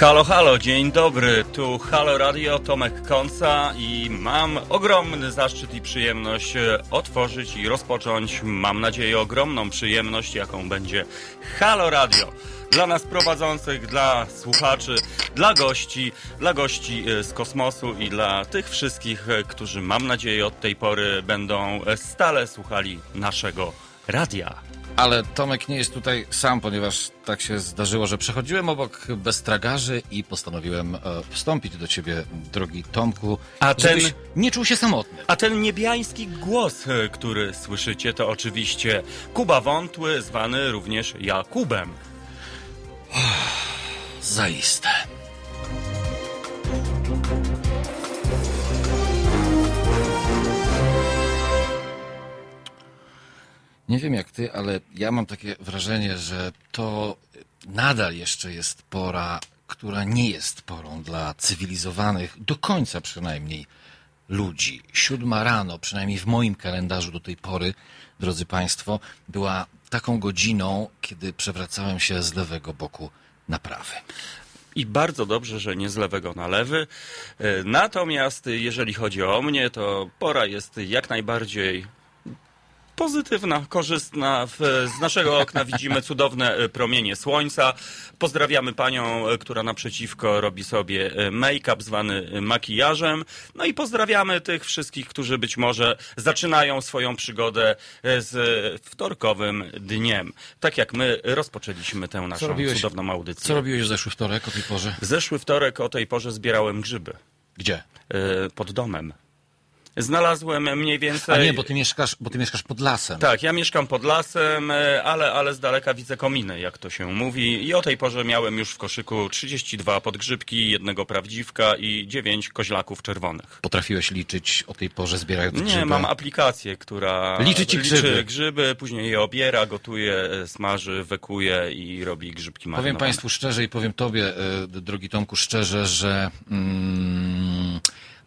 Halo, halo, dzień dobry. Tu Halo Radio, Tomek Konca i mam ogromny zaszczyt i przyjemność e, otworzyć i rozpocząć, mam nadzieję, ogromną przyjemność, jaką będzie Halo Radio. Dla nas prowadzących, dla słuchaczy, dla gości, dla gości e, z kosmosu i dla tych wszystkich, e, którzy mam nadzieję od tej pory będą stale słuchali naszego radia. Ale Tomek nie jest tutaj sam, ponieważ tak się zdarzyło, że przechodziłem obok bez tragarzy i postanowiłem e, wstąpić do ciebie, drogi Tomku, A ten- nie czuł się samotny. A ten niebiański głos, e, który słyszycie, to oczywiście Kuba Wątły, zwany również Jakubem. Zaiste. Nie wiem jak ty, ale ja mam takie wrażenie, że to nadal jeszcze jest pora, która nie jest porą dla cywilizowanych, do końca przynajmniej, ludzi. Siódma rano, przynajmniej w moim kalendarzu do tej pory, drodzy Państwo, była taką godziną, kiedy przewracałem się z lewego boku na prawy. I bardzo dobrze, że nie z lewego na lewy. E, Natomiast jeżeli chodzi o mnie, to pora jest jak najbardziej pozytywna, korzystna. Z naszego okna widzimy cudowne e, promienie słońca. Pozdrawiamy panią, e, która naprzeciwko robi sobie e, make-up zwany makijażem. No i pozdrawiamy tych wszystkich, którzy być może zaczynają swoją przygodę z wtorkowym dniem. Tak jak my rozpoczęliśmy tę naszą robiłeś- cudowną audycję. Co robiłeś w zeszły wtorek o tej porze? W zeszły wtorek o tej porze zbierałem grzyby Gdzie? pod domem. Znalazłem mniej więcej. A nie, bo ty mieszkasz, bo ty mieszkasz pod lasem. Tak, ja mieszkam pod lasem, e, ale, ale z daleka widzę kominy, jak to się mówi. I o tej porze miałem już w koszyku 32 podgrzybki, jednego prawdziwka i 9 koźlaków czerwonych. Potrafiłeś liczyć o tej porze zbierając Nie, grzyby? mam aplikację, która Liczy ci grzyby. liczy grzyby, później je obiera, gotuje, e, smaży, wekuje i robi grzybki Powiem marynowane. Państwu szczerze i powiem Tobie, e, drogi Tomku, szczerze, że mm,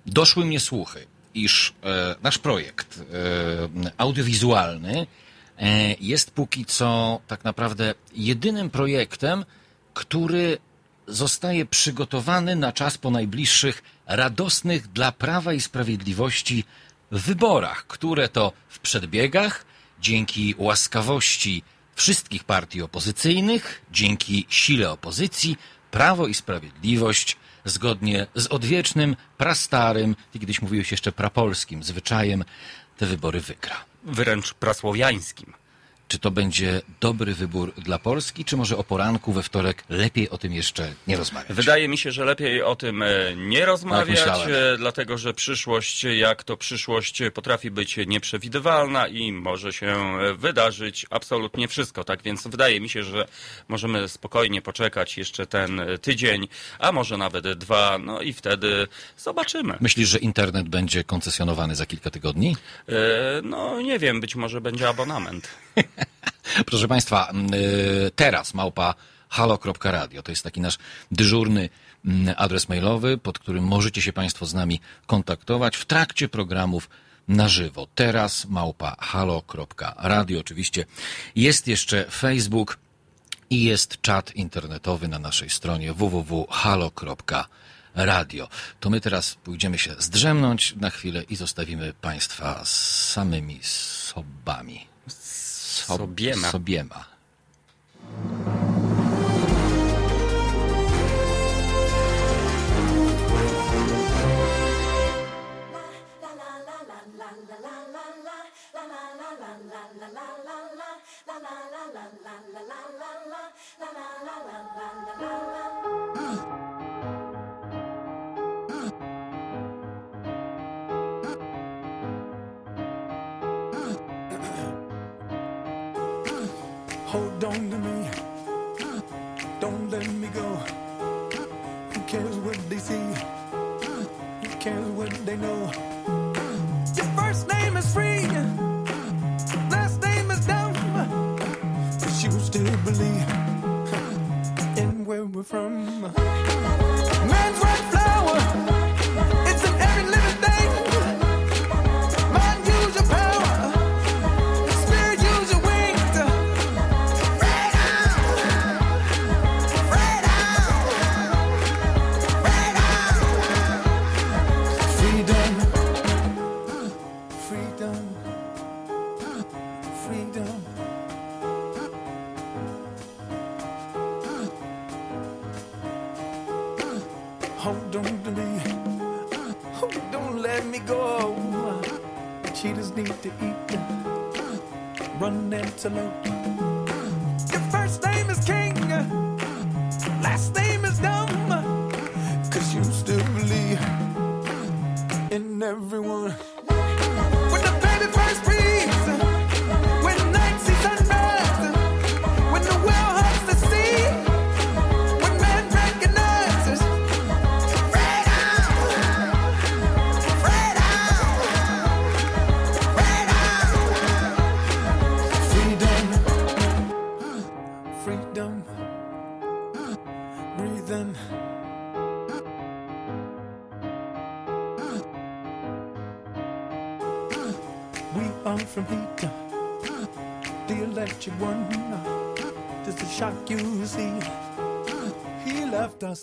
doszły mnie słuchy, iż e, nasz projekt e, audiowizualny e, jest póki co tak naprawdę jedynym projektem, który zostaje przygotowany na czas po najbliższych radosnych dla Prawa i Sprawiedliwości wyborach, które to w przedbiegach, dzięki łaskawości wszystkich partii opozycyjnych, dzięki sile opozycji, Prawo i Sprawiedliwość, zgodnie z odwiecznym, prastarym, ty kiedyś mówiłeś jeszcze prapolskim zwyczajem, te wybory wygra. Wręcz prasłowiańskim. Czy to będzie dobry wybór dla Polski, czy może o poranku we wtorek lepiej o tym jeszcze nie rozmawiać? Wydaje mi się, że lepiej o tym e, nie rozmawiać, Tak myślałem. e, dlatego że przyszłość, jak to przyszłość, e, potrafi być nieprzewidywalna i może się wydarzyć absolutnie wszystko. Tak więc wydaje mi się, że możemy spokojnie poczekać jeszcze ten tydzień, a może nawet dwa, no i wtedy zobaczymy. Myślisz, że internet będzie koncesjonowany za kilka tygodni? No nie wiem, być może będzie abonament. Proszę Państwa, y, teraz małpa halo.radio to jest taki nasz dyżurny adres mailowy, pod którym możecie się Państwo z nami kontaktować w trakcie programów na żywo. Teraz małpa halo.radio. Oczywiście jest jeszcze Facebook i jest czat internetowy na naszej stronie www.halo.radio. To my teraz pójdziemy się zdrzemnąć na chwilę i zostawimy Państwa z samymi sobami. Sob- Sobiema. Sobiema. To me. Don't let me go. Who cares what they see? Who cares what they know? Your first name is free. Last name is dumb. But you still believe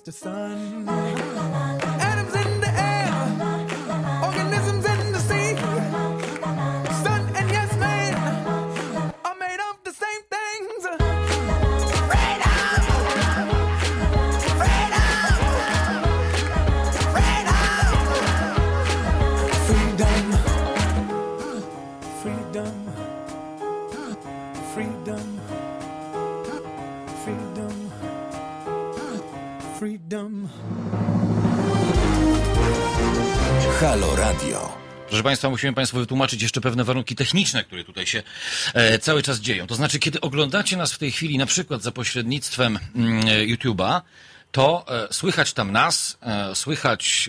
to some Proszę Państwa, musimy Państwu wytłumaczyć jeszcze pewne warunki techniczne, które tutaj się e, cały czas dzieją. To znaczy, kiedy oglądacie nas w tej chwili, na przykład za pośrednictwem mm, e, YouTube'a, to e, słychać tam nas, e, słychać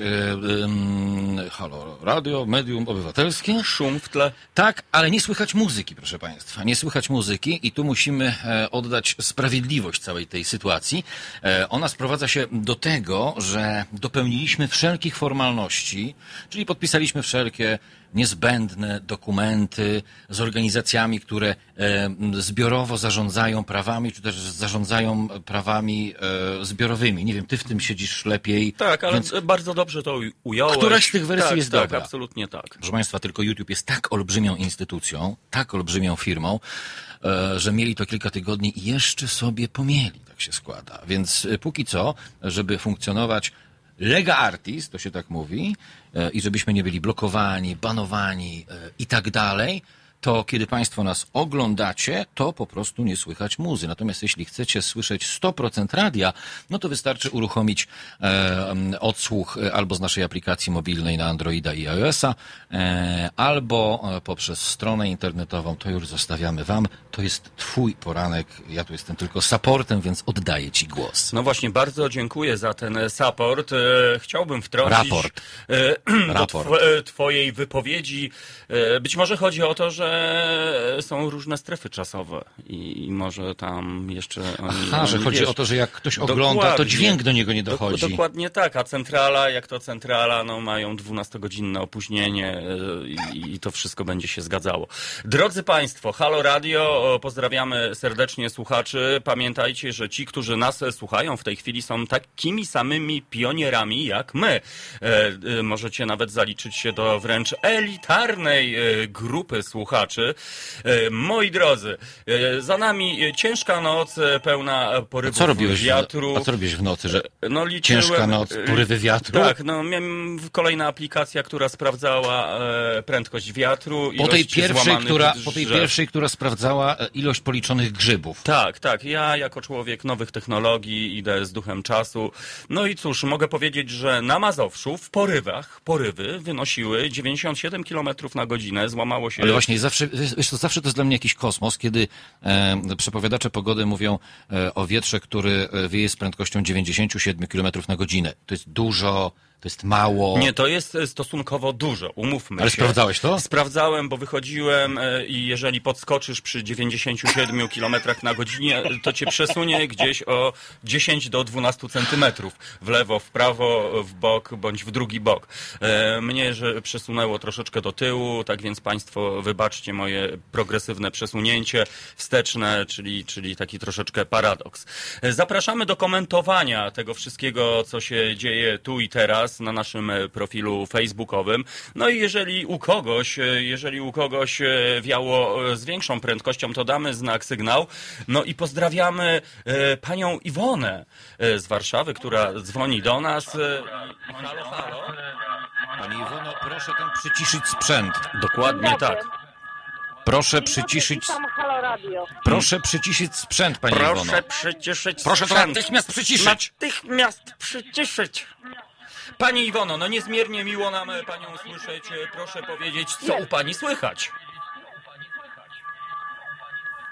em, halo, radio, medium obywatelskie. Szum w tle. Tak, ale nie słychać muzyki, proszę Państwa. Nie słychać muzyki i tu musimy oddać sprawiedliwość całej tej sytuacji. Ona sprowadza się do tego, że dopełniliśmy wszelkich formalności, czyli podpisaliśmy wszelkie niezbędne dokumenty z organizacjami, które e, zbiorowo zarządzają prawami, czy też zarządzają prawami e, zbiorowymi. Nie wiem, ty w tym siedzisz lepiej. Tak, ale Więc- bardzo dobrze to ująłeś. Któraś z tych wersji tak, jest tak, dobra. absolutnie tak. Proszę Państwa, tylko YouTube jest tak olbrzymią instytucją, tak olbrzymią firmą, e, że mieli to kilka tygodni i jeszcze sobie pomieli, tak się składa. Więc póki co, żeby funkcjonować lega artis, to się tak mówi, e, i żebyśmy nie byli blokowani, banowani e, i tak dalej, to kiedy Państwo nas oglądacie, to po prostu nie słychać muzy. Natomiast jeśli chcecie słyszeć 100% radia, no to wystarczy uruchomić e, odsłuch albo z naszej aplikacji mobilnej na Androida i iOS-a, e, albo e, poprzez stronę internetową. To już zostawiamy Wam. To jest Twój poranek. Ja tu jestem tylko supportem, więc oddaję Ci głos. No właśnie, bardzo dziękuję za ten e, support. E, Chciałbym wtrącić Raport. do Raport. tw- Twojej wypowiedzi. Być może chodzi o to, że są różne strefy czasowe i, i może tam jeszcze oni... Aha, że oni, chodzi wiesz, o to, że jak ktoś ogląda, to dźwięk do niego nie dochodzi. Dokładnie tak, a centrala, jak to centrala, no mają 12-godzinne opóźnienie e, i, i to wszystko będzie się zgadzało. Drodzy Państwo, Halo Radio, pozdrawiamy serdecznie słuchaczy. Pamiętajcie, że ci, którzy nas słuchają w tej chwili są takimi samymi pionierami jak my. E, e, możecie nawet zaliczyć się do wręcz elitarnej e, grupy słuchaczy. E, moi drodzy, e, za nami ciężka noc, e, pełna porywów Co robiłeś, wiatru. w, a co robiłeś w nocy, że No, liczyłem, ciężka noc, porywy wiatru? Tak, no miałem kolejna aplikacja, która sprawdzała prędkość wiatru. po tej pierwszej, która, po tej pierwszej, która sprawdzała ilość policzonych grzybów. Tak, tak. Ja jako człowiek nowych technologii idę z duchem czasu. No i cóż, mogę powiedzieć, że na Mazowszu w porywach, porywy wynosiły 97 km na godzinę, złamało się... Ale właśnie zawsze, wiesz, to zawsze to jest dla mnie jakiś kosmos, kiedy e, przepowiadacze pogody mówią e, o wietrze, który e, wieje z prędkością 97 km na godzinę. To jest dużo, to jest mało. Nie, to jest e, stosunkowo dużo, umówmy Ale się. sprawdzałeś to? Sprawdzałem, bo wychodziłem e, i jeżeli podskoczysz przy 97 km na godzinie, to cię przesunie gdzieś o 10 do 12 centymetrów. W lewo, w prawo, w bok, bądź w drugi bok. E, Mnie że przesunęło troszeczkę do tyłu, tak więc Państwo wybaczcie moje progresywne przesunięcie wsteczne, czyli, czyli taki troszeczkę paradoks. Zapraszamy do komentowania tego wszystkiego, co się dzieje tu i teraz. Oraz na naszym e, profilu facebookowym. No i jeżeli u kogoś, e, jeżeli u kogoś e, wiało z większą prędkością, to damy znak, sygnał. No i pozdrawiamy panią Iwonę z Warszawy, która dzwoni do nas. Halo, halo. Pani Iwono, proszę tam przyciszyć sprzęt. Dokładnie tak. Proszę przyciszyć, Witam Halo Radio. proszę przyciszyć sprzęt, Pani Iwono. Proszę przyciszyć Proszę to sprzęt. natychmiast przyciszyć. Natychmiast przyciszyć. Pani Iwono, no niezmiernie miło nam e, Panią słyszeć. E, Proszę powiedzieć, co u Pani słychać?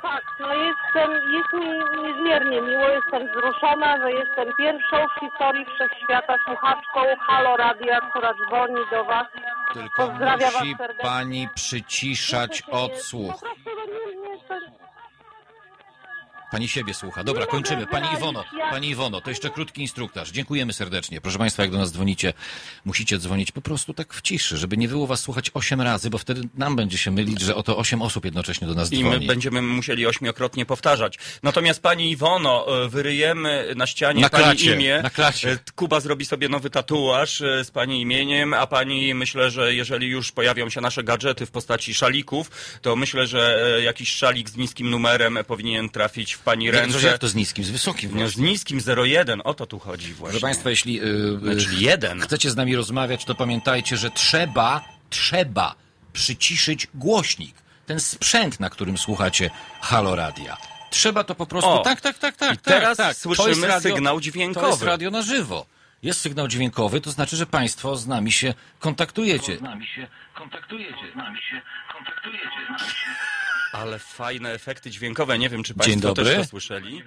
Tak, no jestem, jest mi niezmiernie miło, jestem wzruszona, że jestem pierwszą w historii wszechświata słuchaczką Halo Radia, która dzwoni do Was. Tylko Pozdrawiam musi was serdecznie. Pani przyciszać się, odsłuch. Po prostu no nie, nie, to... Pani siebie słucha. Dobra, Nie kończymy. Pani Iwono, Pani Iwono, to jeszcze krótki instruktaż. Dziękujemy serdecznie. Proszę Państwa, jak do nas dzwonicie, musicie dzwonić po prostu tak w ciszy, żeby nie było Was słuchać osiem razy, bo wtedy nam będzie się mylić, że oto osiem osób jednocześnie do nas I my dzwoni. będziemy musieli ośmiokrotnie powtarzać. Natomiast Pani Iwono, e, wyryjemy na ścianie Na Pani klacie, imię. na klacie. E, Kuba zrobi sobie nowy tatuaż e, z Pani imieniem, a Pani myślę, że jeżeli już pojawią się nasze gadżety w postaci szalików, to myślę, że jakiś szalik z niskim numerem powinien trafić w Pani ręce. to jak to z niskim, z wysokim. No, z niskim 0,1, o to tu chodzi właśnie. Proszę Państwa, jeśli yy, Czyli jeden. chcecie z nami rozmawiać, to pamiętajcie, że trzeba, trzeba przyciszyć głośnik. Ten sprzęt, na którym słuchacie Halo Radia. Trzeba to po prostu. O, tak, tak, tak, tak. i teraz tak, tak. słyszymy radio, sygnał dźwiękowy. To jest radio na żywo. Jest sygnał dźwiękowy, to znaczy, że Państwo z nami się kontaktujecie. Z nami się kontaktujecie, z nami się kontaktujecie, z nami się. Ale fajne efekty dźwiękowe. Nie wiem, czy Dzień Państwo dobry. też to słyszeli.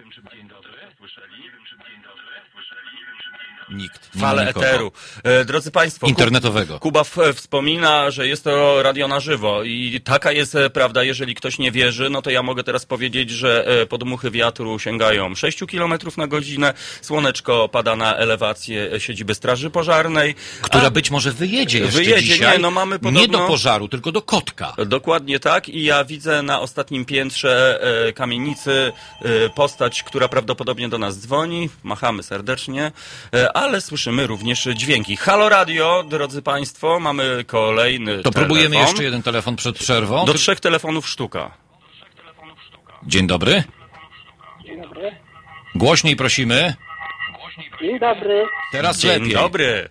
Nikt. Nie Fale eteru. E, drodzy Państwo, Internetowego. Kuba w, wspomina, że jest to radio na żywo i taka jest e, prawda. Jeżeli ktoś nie wierzy, no to ja mogę teraz powiedzieć, że e, podmuchy wiatru sięgają 6 km na godzinę. Słoneczko pada na elewację e, siedziby Straży Pożarnej. Która być może wyjedzie jeszcze Wyjedzie, dzisiaj. nie, no mamy Nie podobno- do pożaru, tylko do kotka. Dokładnie tak i ja widzę na ostatnim piętrze e, kamienicy e, postać, która prawdopodobnie do nas dzwoni. Machamy serdecznie, e, ale słyszymy również dźwięki. Halo Radio, drodzy Państwo, mamy kolejny To próbujemy telefon. jeszcze jeden telefon przed przerwą. Do trzech telefonów sztuka. Dzień dobry. Dzień dobry. Głośniej prosimy. Dzień dobry. Teraz Dzień lepiej. dobry.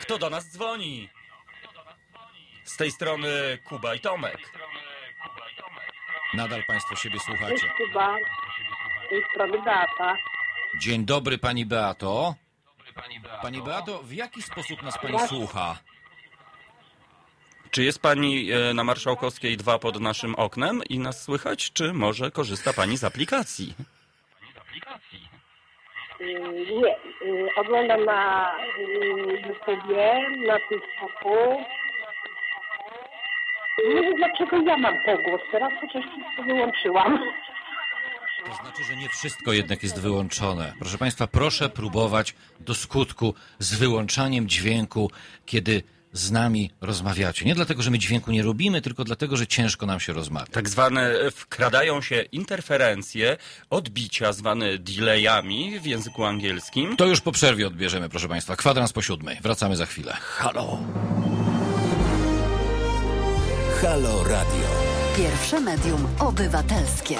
Kto do nas dzwoni? Z tej strony Kuba i Tomek. Nadal Państwo siebie słuchacie. chyba z tej strony Beata. Dzień dobry Pani Beato. Pani Beato, w jaki sposób nas Pani słucha? Czy jest Pani e, na Marszałkowskiej 2 pod naszym oknem i nas słychać, czy może korzysta Pani z aplikacji? Y, Nie, y, oglądam na y, YouTubie, na TikToku. Nie wiem dlaczego ja mam pogłos teraz, chociaż wszystko wyłączyłam. To znaczy, że nie wszystko jednak jest wyłączone. Proszę Państwa, proszę próbować do skutku z wyłączaniem dźwięku, kiedy z nami rozmawiacie. Nie dlatego, że my dźwięku nie robimy, tylko dlatego, że ciężko nam się rozmawia. Tak zwane e, wkradają się interferencje, odbicia zwane delayami w języku angielskim. To już po przerwie odbierzemy, proszę Państwa. Kwadrans po siódmej. Wracamy za chwilę. Halo. Halo Radio. Pierwsze medium obywatelskie.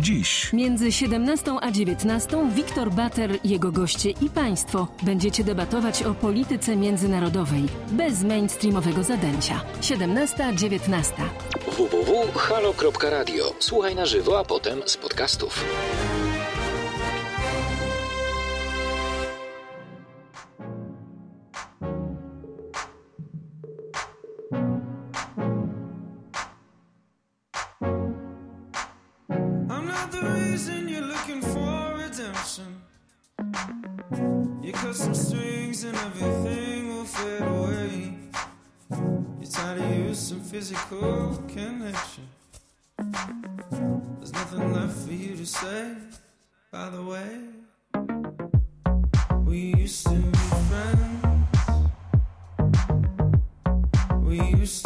Dziś Między 17 a 19 Wiktor Bater, jego goście i państwo będziecie debatować o polityce międzynarodowej bez mainstreamowego zadęcia. 17-19. www.halo.radio. Słuchaj na żywo, a potem z podcastów. The reason you're looking for redemption. You cut some strings and everything will fade away. You're tired of use some physical connection. There's nothing left for you to say, by the way. We used to be friends. We used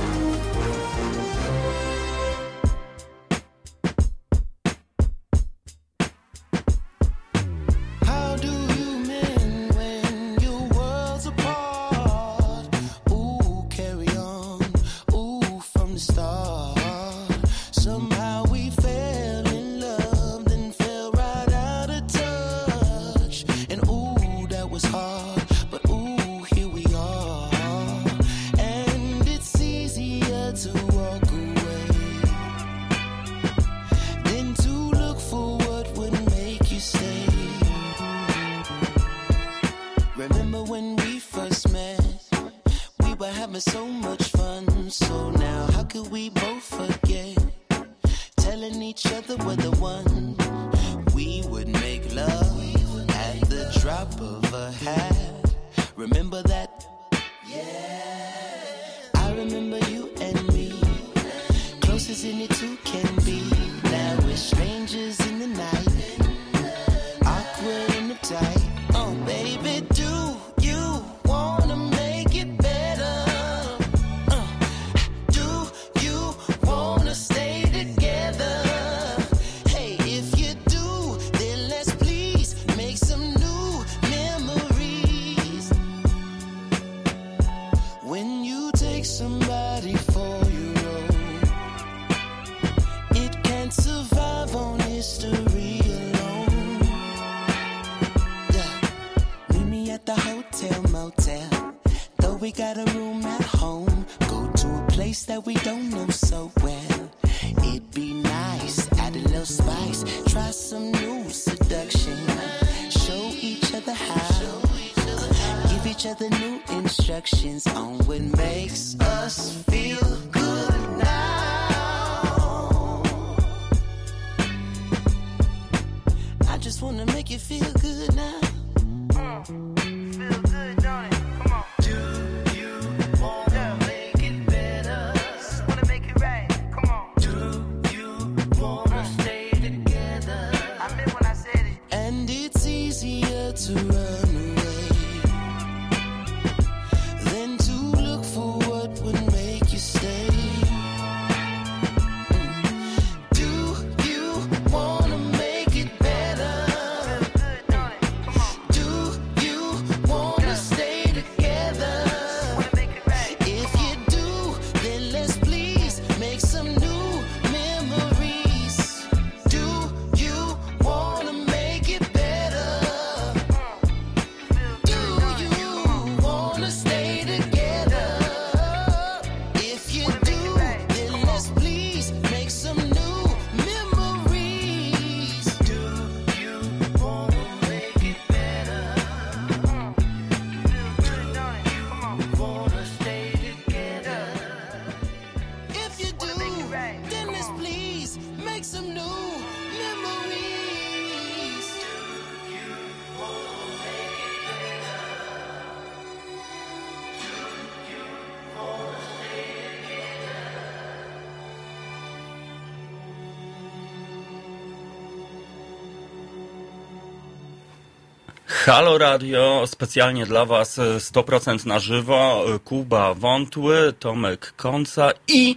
Halo Radio, specjalnie dla Was e, 100% na żywo. E, Kuba Wątły, Tomek Konca i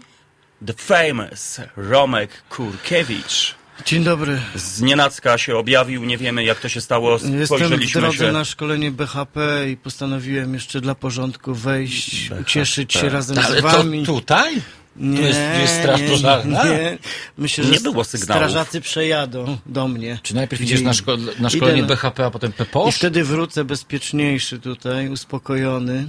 The Famous Romek Kurkiewicz. Dzień dobry. Z nienacka się objawił, nie wiemy jak to się stało. Jestem w drodze się... na szkolenie BHP i postanowiłem jeszcze dla porządku wejść, BHP. ucieszyć się razem Ale z Wami. Ale tutaj? Nie, jest, jest straż pożarna. Nie, nie. Myślę, nie było sygnału. Strażacy przejadą do mnie. Czy najpierw idziesz na, szko na szkolenie idę, BHP, a potem PPOSZ? I wtedy wrócę bezpieczniejszy tutaj, uspokojony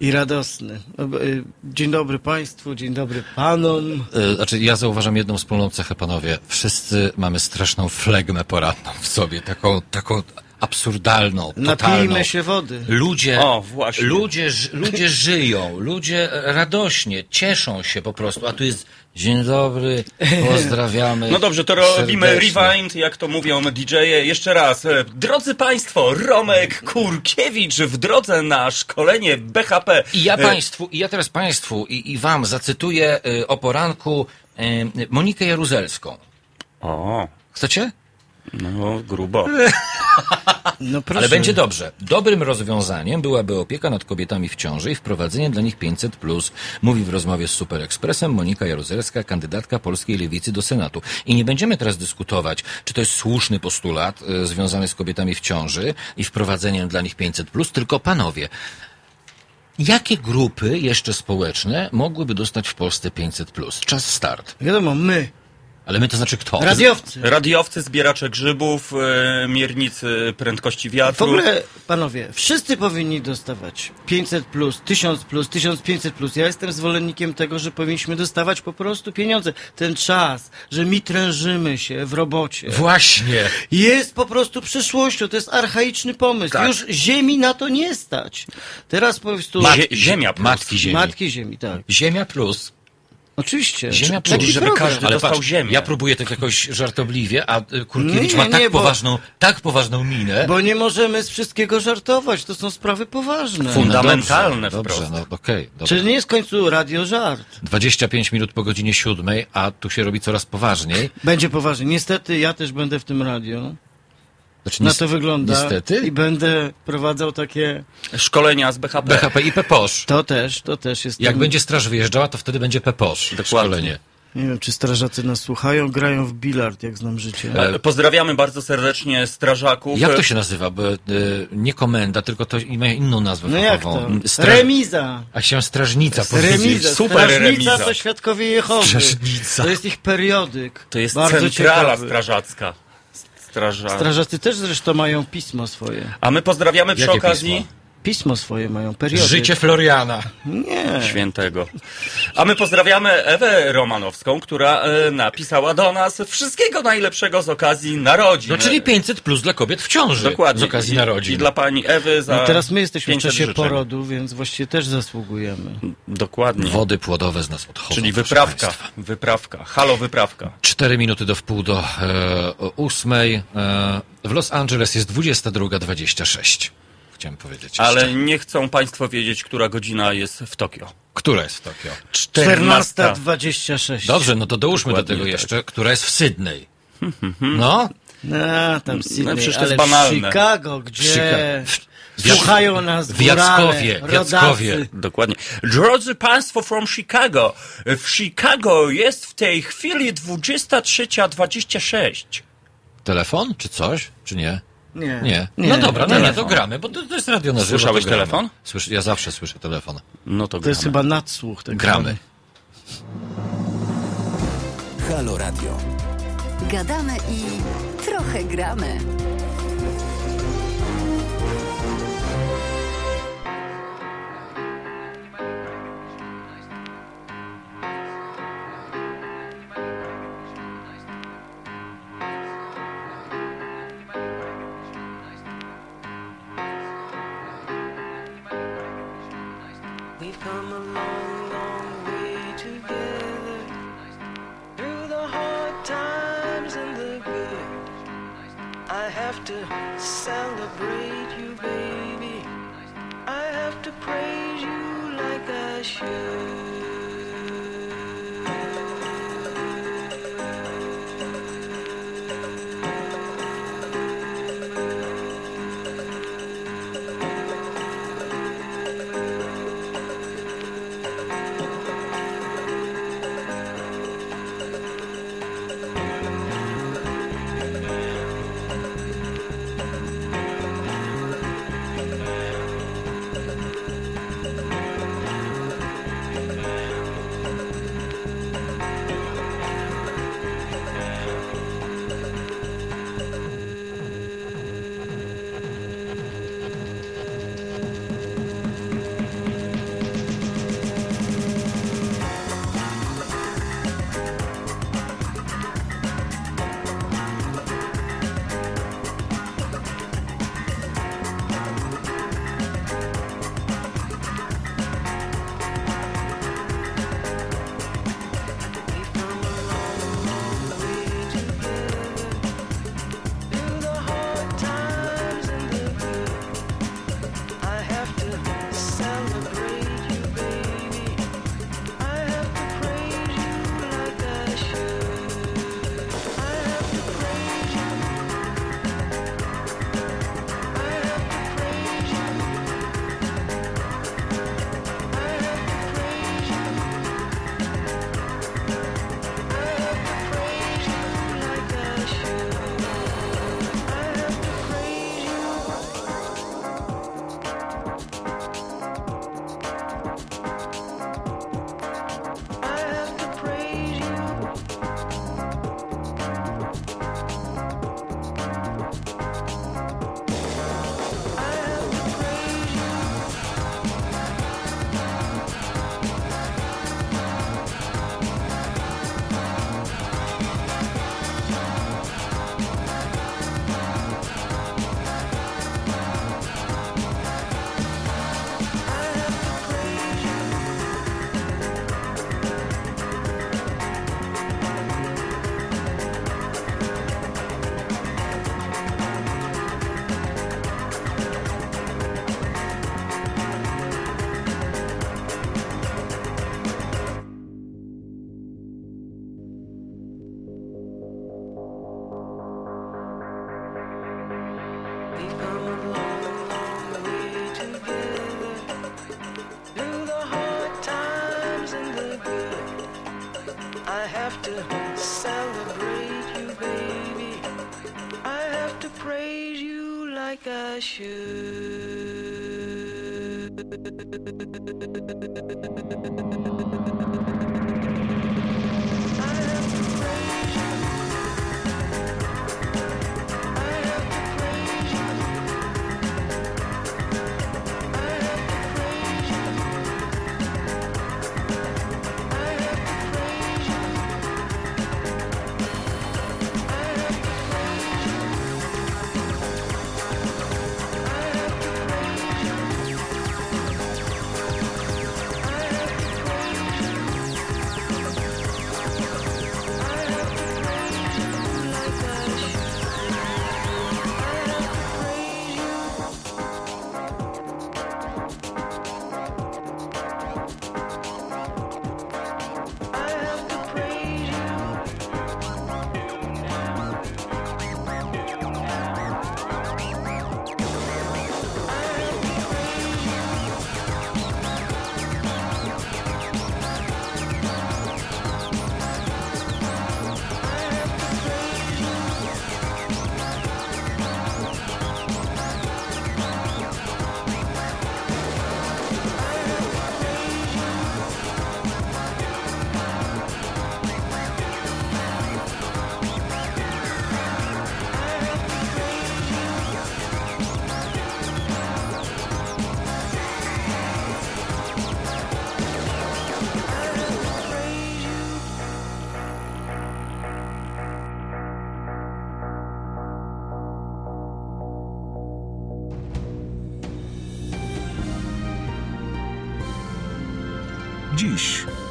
i radosny. No, y, dzień dobry Państwu, dzień dobry Panom. E, znaczy, ja zauważam jedną wspólną cechę, Panowie. Wszyscy mamy straszną flegmę poradną w sobie, taką, taką absurdalną, totalną. Napijmy się wody. Ludzie, O, właśnie. ludzie, ludzie żyją, ludzie radośnie, cieszą się po prostu, a tu jest dzień dobry, pozdrawiamy. No dobrze, to robimy serdecznie. rewind, jak to mówią DJ-e. Jeszcze raz. E, Drodzy Państwo, Romek Kurkiewicz w drodze na szkolenie BHP. I ja E, państwu, i ja teraz państwu i, i wam zacytuję y, o poranku y, Monikę Jaruzelską. O, Chcecie? No grubo. No proszę. Ale będzie dobrze. Dobrym rozwiązaniem byłaby opieka nad kobietami w ciąży i wprowadzenie dla nich 500+. Mówi w rozmowie z Super Expressem Monika Jaruzelska, kandydatka polskiej lewicy do Senatu. I nie będziemy teraz dyskutować, czy to jest słuszny postulat y, związany z kobietami w ciąży i wprowadzeniem dla nich 500+, tylko panowie, jakie grupy jeszcze społeczne mogłyby dostać w Polsce 500+. Czas start. Wiadomo, my, Ale my to znaczy kto? radiowcy. Radiowcy, zbieracze grzybów, e, miernicy prędkości W wiatru. ogóle, panowie, wszyscy powinni dostawać 500 plus, 1000 plus, 1500 plus. Ja jestem zwolennikiem tego, że powinniśmy dostawać po prostu pieniądze. Ten czas, że mi trężymy się w robocie. Właśnie. Jest po prostu przyszłością, to jest archaiczny pomysł. Tak. Już ziemi na to nie stać. Teraz po prostu... Zie- ziemia plus. Matki ziemi. Matki ziemi, tak. Ziemia plus. Oczywiście. Ziemia Taki plus. żeby program. każdy- dostał ziemię. Ja próbuję tak jakoś żartobliwie, a y, Kurkiewicz Nie, ma tak nie, bo- poważną, tak poważną minę. Bo nie możemy z wszystkiego żartować, to są sprawy poważne. Fund- fundamentalne No dobrze, wprost. dobrze no okej. Czy nie jest w końcu radio żart? 25 minut po godzinie siódmej, a tu się robi coraz poważniej. Będzie poważnie. Niestety ja też będę w tym radio. Znaczy, Na to wygląda. Niestety. I będę prowadzał takie... Szkolenia z BHP. BHP i PEPOSZ. To też, to też jest... Jak ten- będzie straż wyjeżdżała, to wtedy będzie PEPOSZ. Szkolenie. Nie wiem, czy strażacy nas słuchają, grają w bilard, jak znam życie. E, Pozdrawiamy bardzo serdecznie strażaków. Jak to się nazywa? Bo, y, nie komenda, tylko to ma inną nazwę No jak fachową. to? Straż- Remiza. A chciałem strażnica. Remiza. Super Strażnica remiza. to Świadkowie Jehowy. Strażnica. To jest ich periodyk. To jest Bardzo centrala ciekawy. strażacka. Straża... Strażacy też zresztą mają pismo swoje. A my pozdrawiamy przy Jakie okazji pismo? Pismo swoje mają, periodyk. Życie Floriana. Nie. świętego. A my pozdrawiamy Ewę Romanowską, która e, napisała do nas wszystkiego najlepszego z okazji narodzin. No czyli 500 plus dla kobiet w ciąży. Dokładnie. Z okazji I, narodzin. I dla pani Ewy za No teraz my jesteśmy w 500 czasie życzeń. porodu, więc właściwie też zasługujemy. Dokładnie. Wody płodowe z nas odchodzą. Czyli wyprawka. państwa. Wyprawka. Halo, wyprawka. Cztery minuty do wpół do e, ósmej. E, w Los Angeles jest 22.26. Chciałem powiedzieć jeszcze. Ale nie chcą państwo wiedzieć, która godzina jest w Tokio. Która jest w Tokio? 14. 14.26. Dobrze, no to dołóżmy do Dokładnie tego tak. jeszcze, która jest w Sydney. No, No, tam Sydney, No, przecież to ale jest banalne. w Chicago, gdzie Chica- w- słuchają nas w Jackowie, w Jackowie. Dokładnie. Drodzy Państwo from Chicago, w Chicago jest w tej chwili 23.26. telefon czy coś, czy nie? Nie. Nie. No dobra, no nie, to gramy, bo to, to jest radio na żywo. Słyszałeś gramy. telefon? Słyszę, ja zawsze słyszę telefon. No to, To jest gramy. chyba nadsłuch. Tak Gramy. Halo Radio. Gadamy i trochę gramy. Celebrate you, baby. I have to praise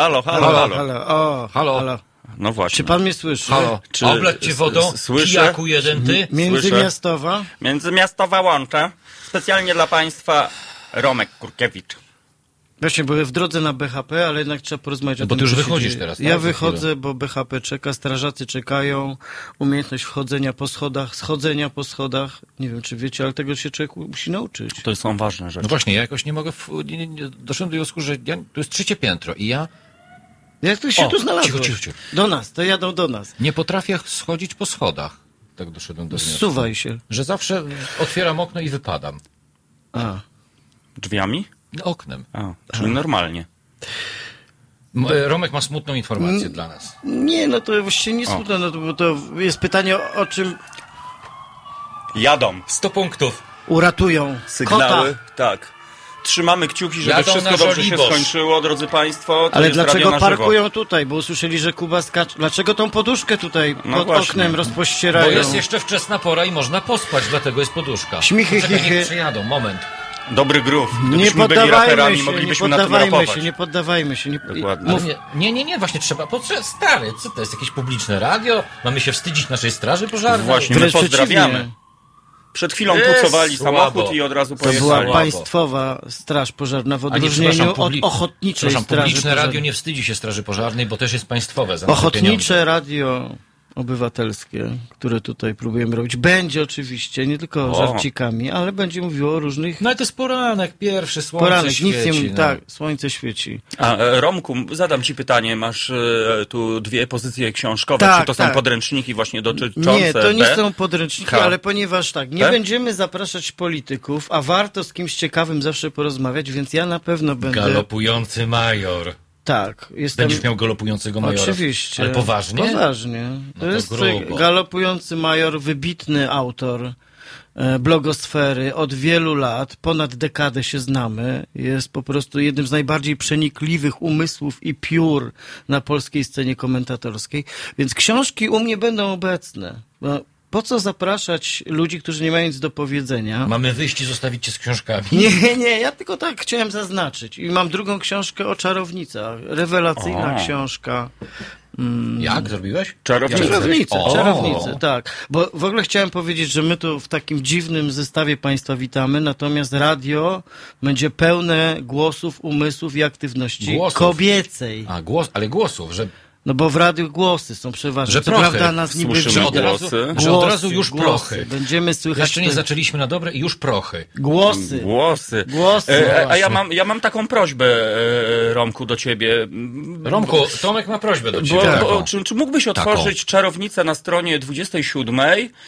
Halo, halo, Halo, halo. halo, o, Halo. halo. No właśnie. Czy pan mnie słyszy? Halo, Czy- oblać cię wodą, słyszę? pijaku jeden ty. Międzymiastowa? Międzymiastowa łącza. Specjalnie dla Państwa Romek Kurkiewicz. Właśnie, były w drodze na BHP, ale jednak trzeba porozmawiać o Bo tym, ty już wychodzisz dzieje. teraz, tak? Ja wychodzę, bo BHP czeka, strażacy czekają, umiejętność wchodzenia po schodach, schodzenia po schodach. Nie wiem, czy wiecie, ale tego się człowiek musi nauczyć. To są ważne rzeczy. No właśnie, ja jakoś nie mogę, w, nie, nie, nie, doszedłem do wniosku, że ja, to jest trzecie piętro i ja Jak ty się O, tu znalazłeś? cicho, cicho, cicho. Do nas, to jadą do nas. nie potrafię schodzić po schodach. Tak doszedłem do wniosku. Zsuwaj się. Że zawsze otwieram okno i wypadam. A. Drzwiami? Oknem. A, czyli normalnie. M- e, Romek ma smutną informację dla nas. Nie, no to właściwie nie smutno, no to, bo to jest pytanie o, o czym Jadą. 100 punktów. uratują Sygnały. kota. Tak. Trzymamy kciuki, żeby Jadą wszystko dobrze się skończyło, drodzy Państwo. To Ale jest radio dlaczego parkują tutaj? Bo usłyszeli, że Kuba skacze. Dlaczego tą poduszkę tutaj No pod właśnie. oknem Bo rozpościerają? jest jeszcze wczesna pora i można pospać, dlatego jest poduszka. Śmichy, Poczekaj, chichy. niech przejadą, moment. Dobry groove. Nie Gdybyśmy poddawajmy raperami, się, nie moglibyśmy tym poddawajmy się, nie poddawajmy się. Nie... Dokładnie. Mów, nie, nie, nie, nie, właśnie trzeba. Po co, stary, co to jest jakieś publiczne radio? Mamy się wstydzić naszej straży pożarnej? Właśnie, my pozdrawiamy. Przed chwilą Jest pucowali słabo. samochód i od razu To była pojechali. Słabo. państwowa straż pożarna w A nie, odróżnieniu przepraszam, od ochotniczej straży publiczne pożarnej. radio nie wstydzi się straży pożarnej, bo też jest państwowe. Za nasze pieniądze. Ochotnicze radio obywatelskie, które tutaj próbujemy robić, będzie oczywiście, nie tylko O. żarcikami, ale będzie mówiło o różnych No ale to jest poranek, pierwszy, słońce poranek. świeci. Nic nie mówi. no. Tak, słońce świeci. A, e, Romku, zadam ci pytanie. Masz e, tu dwie pozycje książkowe. Tak, Czy to są tak. podręczniki właśnie dotyczące Nie, to nie B? są podręczniki, K. ale ponieważ tak, nie będziemy zapraszać polityków, a warto z kimś ciekawym zawsze porozmawiać, więc ja na pewno będę... Galopujący major. Tak, jestem... Będziesz miał galopującego majora. Oczywiście. Ale poważnie? Poważnie. No To to jest grubo. galopujący major, wybitny autor e, blogosfery od wielu lat, ponad dekadę się znamy. Jest po prostu jednym z najbardziej przenikliwych umysłów i piór na polskiej scenie komentatorskiej. Więc książki u mnie będą obecne. Po co zapraszać ludzi, którzy nie mają nic do powiedzenia? Mamy wyjść i zostawić cię z książkami. Nie, nie, ja tylko tak chciałem zaznaczyć. I mam drugą książkę o czarownicach. Rewelacyjna O. książka. Jak zrobiłeś? Czarownicę. Czarownicę, O. czarownicę, tak. Bo w ogóle chciałem powiedzieć, że my tu w takim dziwnym zestawie Państwa witamy, natomiast radio będzie pełne głosów, umysłów i aktywności Głosów. kobiecej. A, głos, ale głosów, że, No bo w radiu głosy są przeważne. że Co prochy. prawda nas niby Słyszymy od, razu, głosy. że od Głosy, razu już głosy. prochy. Będziemy słychać Jeszcze nie zaczęliśmy na dobre i już prochy. głosy. Głosy. Głosy, E, a ja mam, ja mam taką prośbę, e, Romku, do ciebie. Romku, Tomek ma prośbę do Bo, ciebie. bo, taką. czy, czy mógłbyś otworzyć czarownicę na stronie 27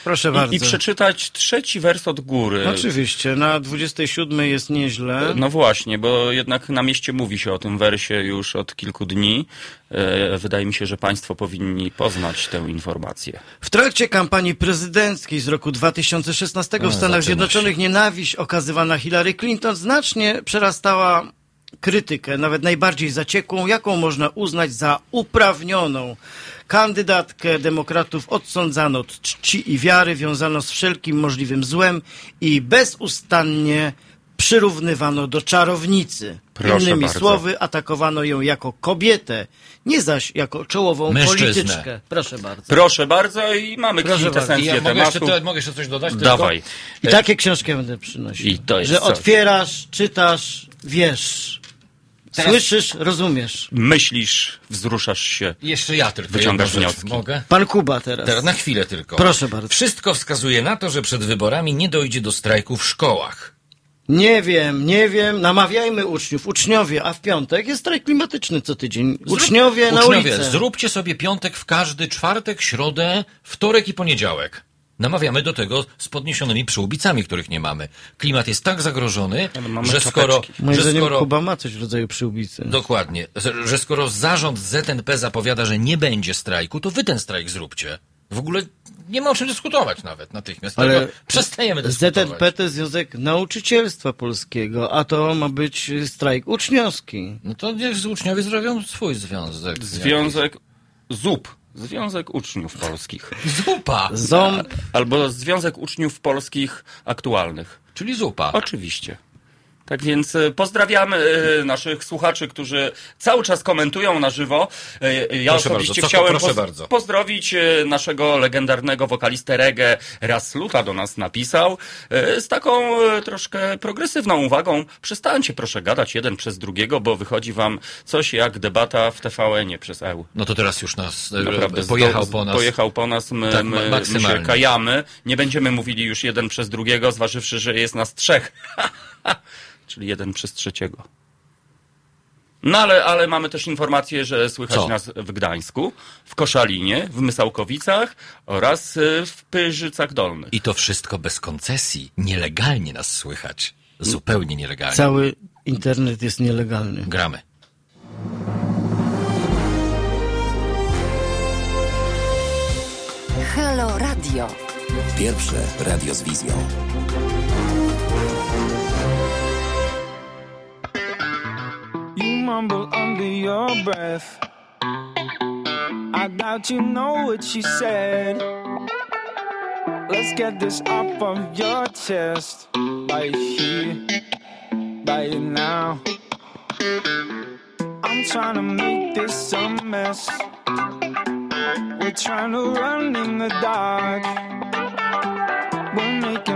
Proszę i, bardzo. i przeczytać trzeci wers od góry? Oczywiście, na 27 jest nieźle. No właśnie, bo jednak na mieście mówi się o tym wersie już od kilku dni. E, wydaje mi się, że państwo powinni poznać tę informację. W trakcie kampanii prezydenckiej z roku 2016 w No, Stanach Zjednoczonych nienawiść okazywana Hillary Clinton znacznie przerastała krytykę, nawet najbardziej zaciekłą, jaką można uznać za uprawnioną. Kandydatkę demokratów odsądzano od czci i wiary, wiązano z wszelkim możliwym złem i bezustannie przyrównywano do czarownicy. Proszę Innymi bardzo. słowy, atakowano ją jako kobietę, nie zaś jako czołową Mężczyznę. polityczkę. Proszę bardzo. Proszę bardzo i mamy Proszę kwintesencję ja mogę jeszcze, mogę jeszcze coś dodać? Dawaj. I takie książki będę przynosił. I to jest że coś. otwierasz, czytasz, wiesz. Teraz- Słyszysz, rozumiesz. Myślisz, wzruszasz się. Jeszcze ja tylko Wyciągasz jedną rzecz. wnioski. Mogę? Pan Kuba teraz. Teraz na chwilę tylko. Proszę bardzo. Wszystko wskazuje na to, że przed wyborami nie dojdzie do strajku w szkołach. Nie wiem, nie wiem. Namawiajmy uczniów. Uczniowie, a w piątek jest strajk klimatyczny co tydzień. Uczniowie na Uczniowie, ulicę. zróbcie sobie piątek w każdy czwartek, środę, wtorek i poniedziałek. Namawiamy do tego z podniesionymi przyłbicami, których nie mamy. Klimat jest tak zagrożony, mamy że skoro. Moim że zdaniem skoro Kuba ma coś w rodzaju przyłbicy. Dokładnie. Że skoro zarząd ZNP zapowiada, że nie będzie strajku, to wy ten strajk zróbcie. W ogóle nie ma o czym dyskutować nawet natychmiast. Ale przestajemy dyskutować. ZNP to jest Związek Nauczycielstwa Polskiego, a to ma być strajk uczniowski. No to niech z uczniowie zrobią swój związek. Związek ZUP. Związek Uczniów Polskich. Zupa! Ząb, Albo Związek Uczniów Polskich Aktualnych. Czyli zupa. Oczywiście. Tak więc e, pozdrawiamy e, naszych słuchaczy, którzy cały czas komentują na żywo. E, Ja Proszę osobiście bardzo, chciałem proszę bardzo. pozdrowić naszego legendarnego wokalistę reggae Rasluta do nas napisał z taką troszkę progresywną uwagą. Przestańcie proszę gadać jeden przez drugiego, bo wychodzi wam coś jak debata w TVN-ie przez EU. No to teraz już nas Naprawdę pojechał po nas. Pojechał po nas, my, Tak, my, my się kajamy. Nie będziemy mówili już jeden przez drugiego, zważywszy, że jest nas trzech. Czyli jeden przez trzeciego. No ale, ale mamy też informację, że słychać Co? nas w Gdańsku, w Koszalinie, w Mysałkowicach oraz y, w Pyrzycach Dolnych. I to wszystko bez koncesji. Nielegalnie nas słychać. Zupełnie nielegalnie. cały internet jest nielegalny. Gramy. Halo Radio. Pierwsze radio z wizją. Mumble under your breath. I doubt you know what she said. Let's get this up on your chest. Right here, right now. I'm trying to make this a mess. We're trying to run in the dark. We're making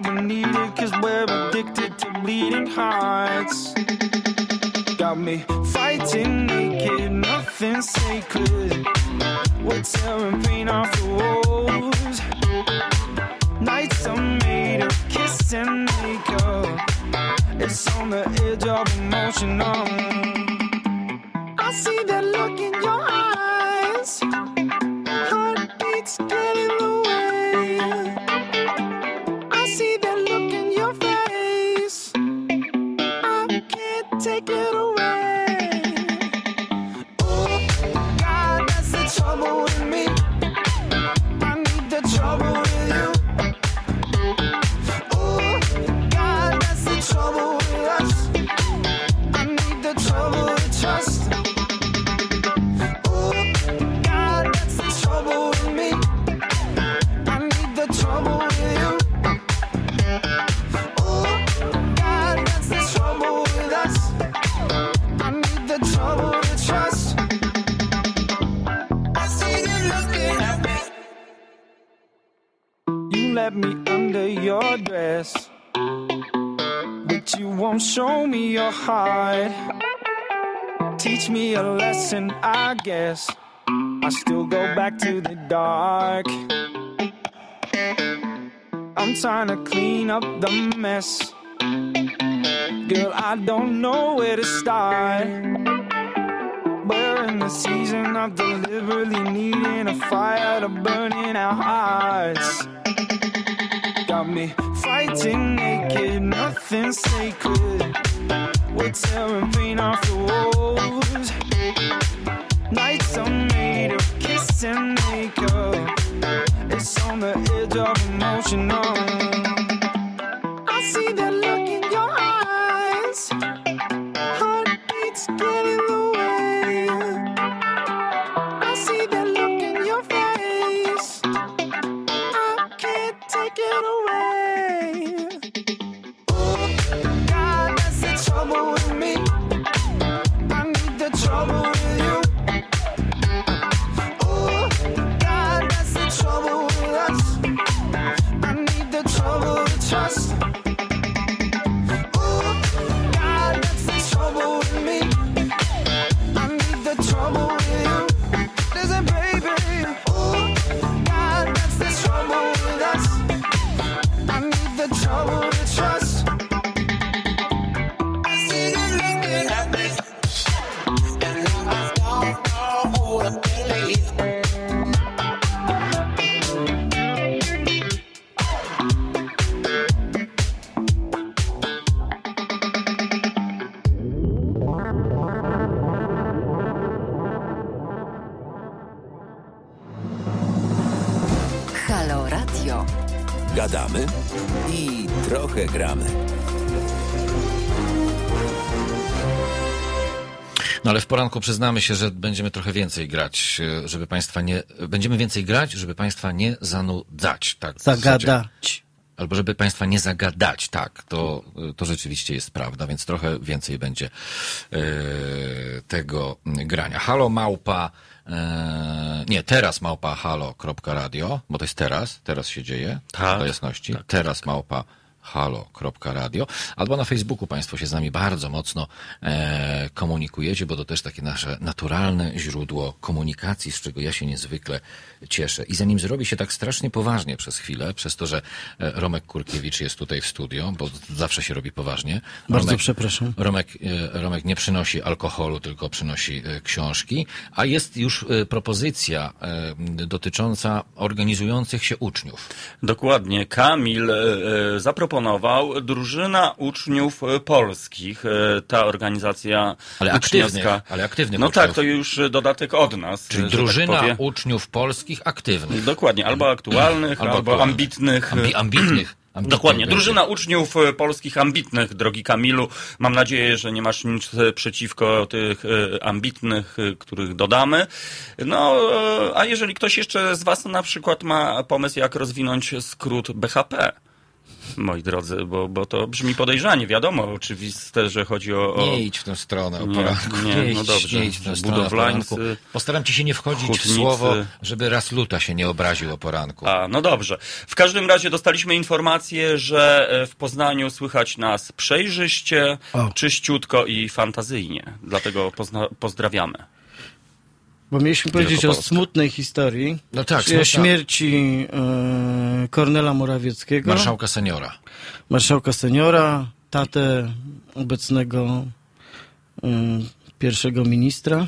what we needed, cause we're addicted to bleeding hearts. Got me fighting naked, nothing sacred. We're tearing pain off the walls. Nights are made of kiss and makeup. It's on the edge of emotion. um. I see that look in your eyes. Lesson, I guess. I still go back to the dark. I'm trying to clean up the mess. Girl, I don't know where to start. We're in the season of deliberately needing a fire to burn in our hearts. Got me fighting naked, nothing sacred. We're tearing paint off the walls. Of emotion. Poranku przyznamy się, że będziemy trochę więcej grać, e, żeby państwa nie, będziemy więcej grać, żeby państwa nie zanudzać, tak. Zagadać. Albo żeby państwa nie zagadać, tak, to, to rzeczywiście jest prawda, więc trochę więcej będzie e, tego grania. Halo małpa, e, nie, teraz małpa halo.radio, bo to jest teraz, teraz się dzieje, Tak, do jasności, teraz małpa halo.radio, albo na Facebooku Państwo się z nami bardzo mocno e, komunikujecie, bo to też takie nasze naturalne źródło komunikacji, z czego ja się niezwykle cieszę. I zanim zrobi się tak strasznie poważnie przez chwilę, przez to, że e, Romek Kurkiewicz jest tutaj w studio, bo zawsze się robi poważnie. Bardzo Romek, przepraszam. Romek, e, Romek nie przynosi alkoholu, tylko przynosi e, książki, a jest już propozycja dotycząca organizujących się uczniów. Dokładnie. Kamil zaproponował drużyna uczniów polskich. Ta organizacja Ale aktywnych, ale aktywnych No uczniów. tak, to już dodatek od nas. Czyli tak drużyna powiem. uczniów polskich aktywnych. Dokładnie, albo aktualnych, albo, aktualnych. ambitnych. Ambi- ambitnych. ambitnych Dokładnie. Drużyna uczniów e, polskich ambitnych, drogi Kamilu. Mam nadzieję, że nie masz nic e, przeciwko tych e, ambitnych, których dodamy. No, a jeżeli ktoś jeszcze z Was na przykład ma pomysł, jak rozwinąć skrót BHP, moi drodzy, bo, bo to brzmi podejrzanie. Wiadomo, oczywiste, że chodzi o... o Nie idź w tę stronę o Nie, poranku. nie, idź, no dobrze. Nie idź w tę stronę o Budowlańcy, poranku. Postaram ci się nie wchodzić w hutnicy. słowo, żeby raz luta się nie obraził o poranku. A, no dobrze. W każdym razie dostaliśmy informację, że e, w Poznaniu słychać nas przejrzyście, O. czyściutko i fantazyjnie. Dlatego pozna- pozdrawiamy. Bo mieliśmy powiedzieć o smutnej historii. No tak, o smutna. śmierci e, Kornela Morawieckiego, Marszałka seniora. marszałka seniora, tatę obecnego e, pierwszego ministra.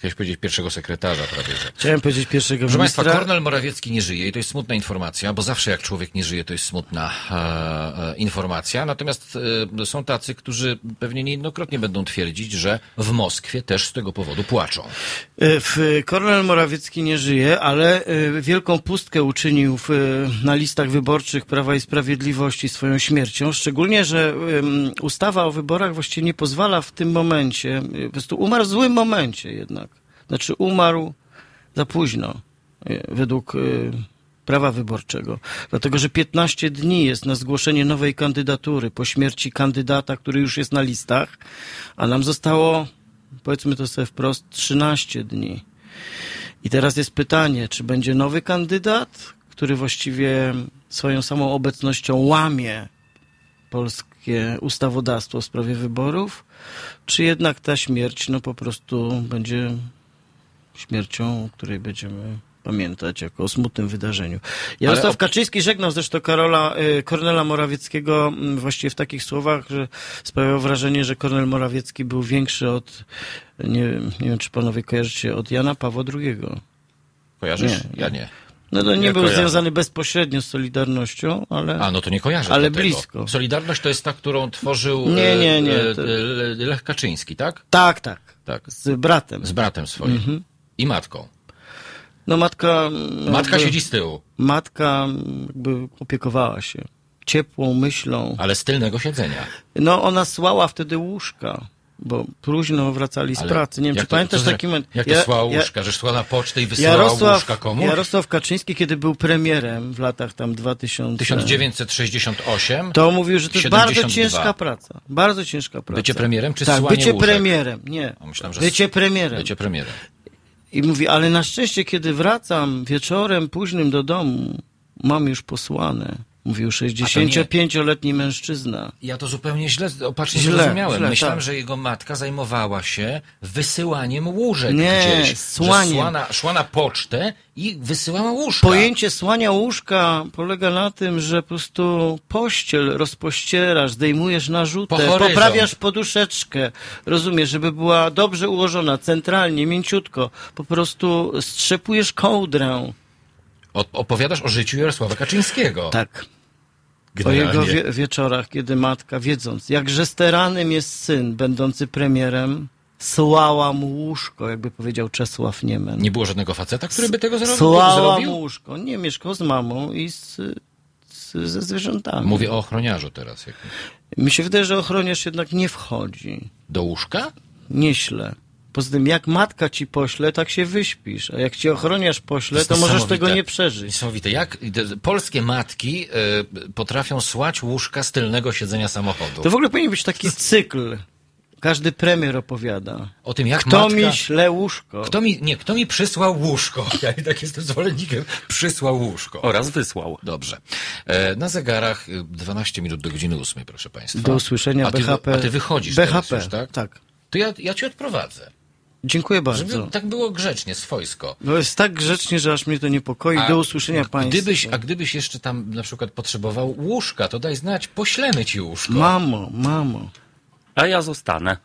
Chciałeś powiedzieć pierwszego sekretarza prawie, że. Chciałem powiedzieć pierwszego Proszę Państwa, ministra. Kornel Morawiecki nie żyje i to jest smutna informacja, bo zawsze jak człowiek nie żyje, to jest smutna e, e, informacja. Natomiast e, są tacy, którzy pewnie niejednokrotnie będą twierdzić, że w Moskwie też z tego powodu płaczą. E, W, Kornel Morawiecki nie żyje, ale e, wielką pustkę uczynił w, na listach wyborczych Prawa i Sprawiedliwości swoją śmiercią. Szczególnie, że ustawa o wyborach właściwie nie pozwala w tym momencie, po prostu umarł w złym momencie jednak. Znaczy umarł za późno e, według e, prawa wyborczego. Dlatego, że 15 dni jest na zgłoszenie nowej kandydatury po śmierci kandydata, który już jest na listach, a nam zostało, powiedzmy to sobie wprost, 13 dni. I teraz jest pytanie, czy będzie nowy kandydat, który właściwie swoją samą obecnością łamie polskie ustawodawstwo w sprawie wyborów, czy jednak ta śmierć no po prostu będzie śmiercią, o której będziemy pamiętać jako o smutnym wydarzeniu. Jarosław op- Kaczyński żegnał zresztą Karola, y, Kornela Morawieckiego mm, właściwie w takich słowach, że sprawiał wrażenie, że Kornel Morawiecki był większy od, nie, nie wiem czy panowie kojarzycie, od Jana Pawła II. Kojarzysz? Nie, ja nie. No to nie, Nie był kojarzę. związany bezpośrednio z Solidarnością, ale... A, no to nie kojarzę Ale blisko. Solidarność to jest ta, którą tworzył Nie, nie, nie, e, to- e, Lech Kaczyński, tak? Tak, tak. Tak. Z bratem. Z bratem swoim. Mhm. I matką. No matka... mm, Matka jakby- siedzi z tyłu, Matka jakby opiekowała się ciepłą myślą. ale z tylnego siedzenia. No ona słała wtedy łóżka, bo późno wracali z Ale pracy. Nie wiem, czy to- pamiętasz za- taki moment? Jak to Ja- słała ja- łóżka, że szła na pocztę i wysyłała Jarosław, łóżka komuś? Jarosław Kaczyński, kiedy był premierem w latach tam 2000... 1968. To mówił, że to jest bardzo 72. ciężka praca. Bardzo ciężka praca. Bycie premierem czy Tak, bycie łóżek? premierem. Nie. Myślałem, Bycie premierem. Bycie premierem. I mówi, ale na szczęście, kiedy wracam wieczorem późnym do domu, mam już posłane. Mówił 65-letni mężczyzna. Ja to zupełnie źle, opacznie Źle, zrozumiałem. źle, Myślałem, tak. że jego matka zajmowała się wysyłaniem łóżek Nie, gdzieś. słaniem. Szła, na, szła na pocztę i wysyłała łóżka. Pojęcie słania łóżka polega na tym, że po prostu pościel rozpościerasz, zdejmujesz narzutę, Po poprawiasz poduszeczkę, rozumiesz, żeby była dobrze ułożona, centralnie, mięciutko. Po prostu strzepujesz kołdrę. O, opowiadasz o życiu Jarosława Kaczyńskiego. Tak. O Generalnie. jego wie wieczorach, kiedy matka, wiedząc, jakże steranym jest syn, będący premierem, słała mu łóżko, jakby powiedział Czesław Niemen. Nie było żadnego faceta, który by tego zro- Słała zrobił? mu łóżko. Nie, mieszkał z mamą i z, z, ze zwierzętami. Mówię o ochroniarzu teraz. Jak... Mi się wydaje, że ochroniarz jednak nie wchodzi. Do łóżka? Nieźle. Poza tym, jak matka ci pośle, tak się wyśpisz. A jak ci ochroniarz pośle, to możesz tego nie przeżyć. Niesamowite. Jak polskie matki y, potrafią słać łóżka z tylnego siedzenia samochodu? To w ogóle powinien być taki cykl. Każdy premier opowiada. O tym, jak Kto matka... mi śle łóżko? Kto mi, nie, kto mi przysłał łóżko? Ja i tak jestem zwolennikiem. Przysłał łóżko. Oraz wysłał. Dobrze. E, na zegarach y, 12 minut do godziny 8, proszę Państwa. Do usłyszenia a ty, BHP. A ty wychodzisz BHP, teraz już, tak? tak. To ja, ja cię odprowadzę. Dziękuję bardzo. Żeby tak było grzecznie, swojsko. No jest tak grzecznie, że aż mnie to niepokoi. A Do usłyszenia Państwa. Gdybyś, a gdybyś jeszcze tam na przykład potrzebował łóżka, to daj znać, poślemy ci łóżko. Mamo, mamo. A ja zostanę.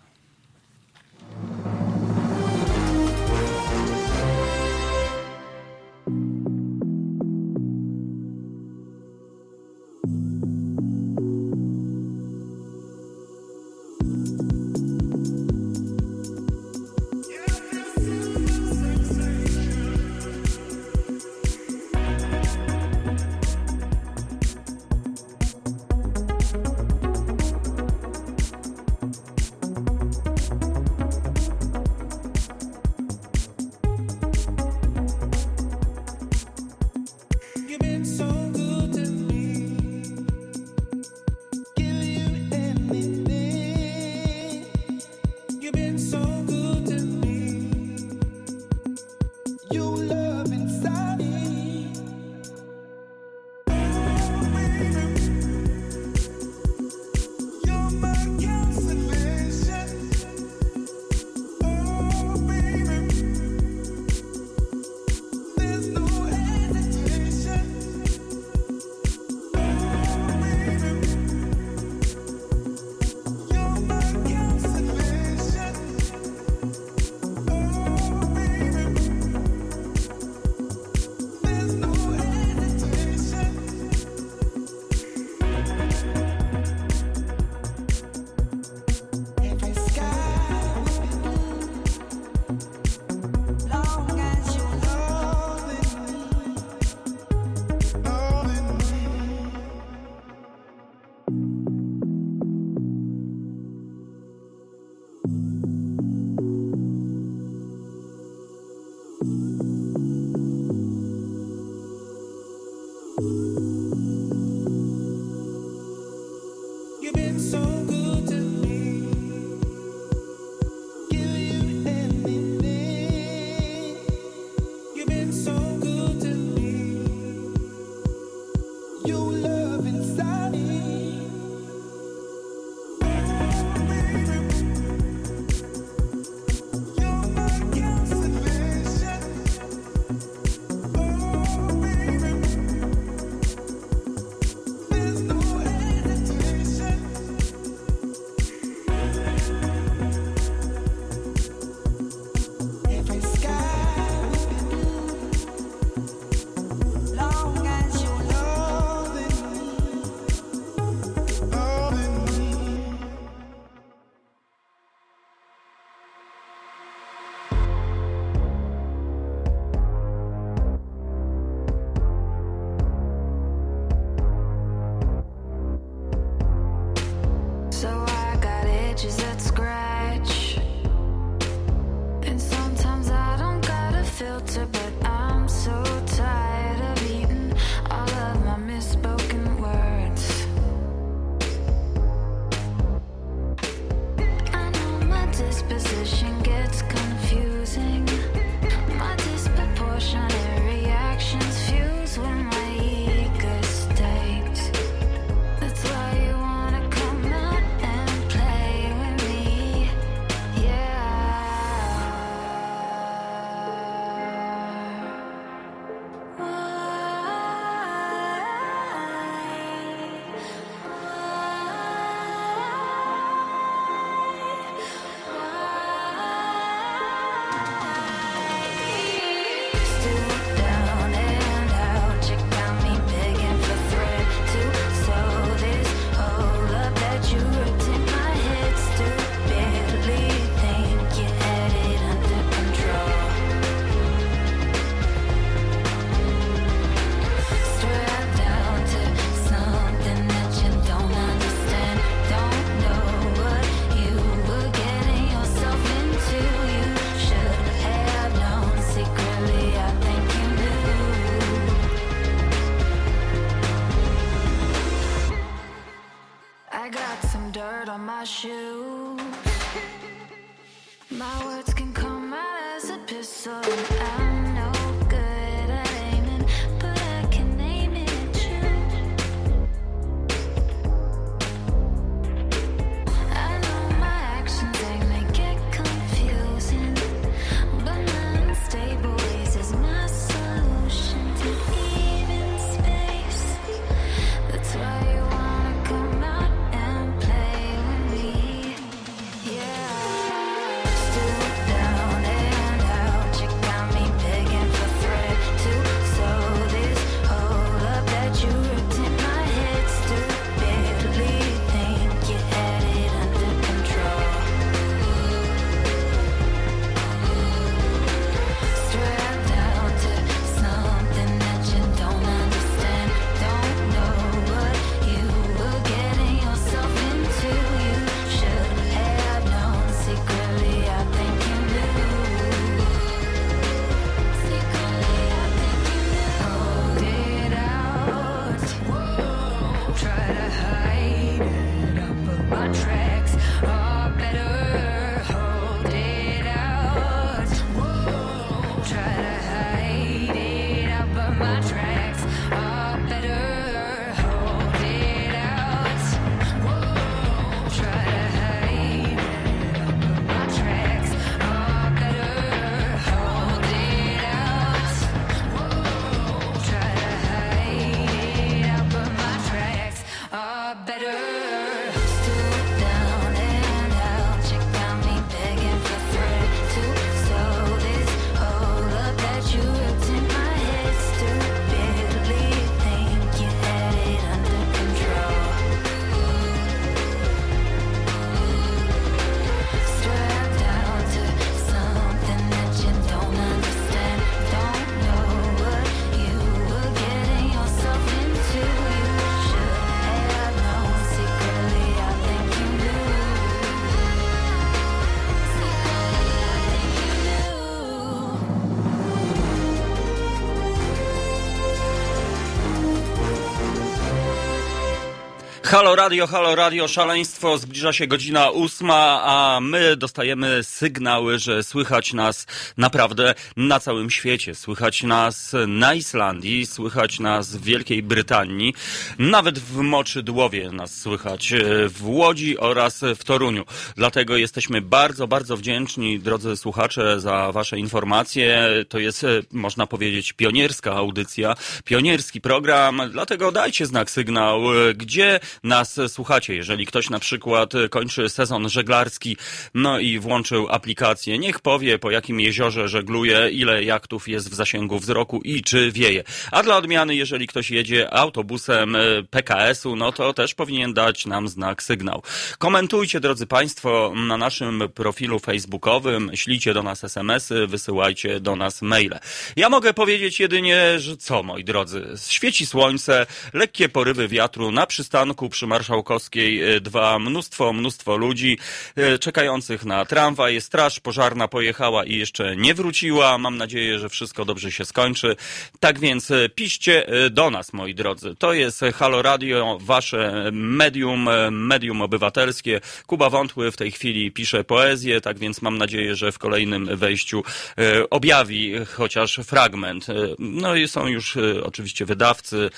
Halo radio, halo radio, szaleństwo, zbliża się godzina ósma, a my dostajemy sygnały, że słychać nas naprawdę na całym świecie. Słychać nas na Islandii, słychać nas w Wielkiej Brytanii, nawet w Moczydłowie nas słychać, e, w Łodzi oraz w Toruniu. Dlatego jesteśmy bardzo, bardzo wdzięczni, drodzy słuchacze, za wasze informacje. To jest, e, można powiedzieć, pionierska audycja, pionierski program, dlatego dajcie znak, sygnał, e, gdzie nas słuchacie. Jeżeli ktoś na przykład kończy sezon żeglarski, no i włączył aplikację, niech powie po jakim jeziorze żegluje, ile jachtów jest w zasięgu wzroku i czy wieje. A dla odmiany, jeżeli ktoś jedzie autobusem PKS-u, no to też powinien dać nam znak sygnał. Komentujcie, drodzy Państwo, na naszym profilu facebookowym, ślijcie do nas SMS-y, wysyłajcie do nas maile. Ja mogę powiedzieć jedynie, że co, moi drodzy, świeci słońce, lekkie porywy wiatru na przystanku przy Marszałkowskiej 2, mnóstwo, mnóstwo ludzi e, czekających na tramwaj, straż pożarna pojechała i jeszcze nie wróciła. Mam nadzieję, że wszystko dobrze się skończy. Tak więc e, piszcie do nas, moi drodzy. To jest Halo Radio, wasze medium, medium obywatelskie. Kuba Wątły w tej chwili pisze poezję, tak więc mam nadzieję, że w kolejnym wejściu e, objawi chociaż fragment. E, No i są już e, oczywiście wydawcy.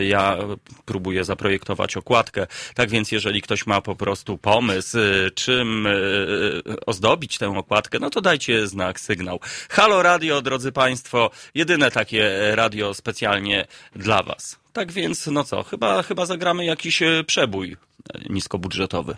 Ja próbuję zaprojektować okładkę. Tak więc jeżeli ktoś ma po prostu pomysł, czym ozdobić tę okładkę, no to dajcie znak, sygnał. Halo Radio, drodzy Państwo, jedyne takie radio specjalnie dla Was. Tak więc, no co, chyba, chyba zagramy jakiś e, przebój e, niskobudżetowy.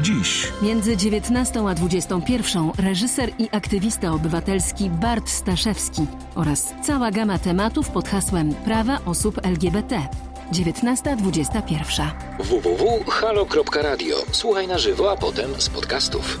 Dziś. Między 19 a 21 reżyser i aktywista obywatelski Bart Staszewski oraz cała gama tematów pod hasłem Prawa osób LGBT. 19.21. www.halo.radio. Słuchaj na żywo, a potem z podcastów.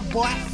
boy.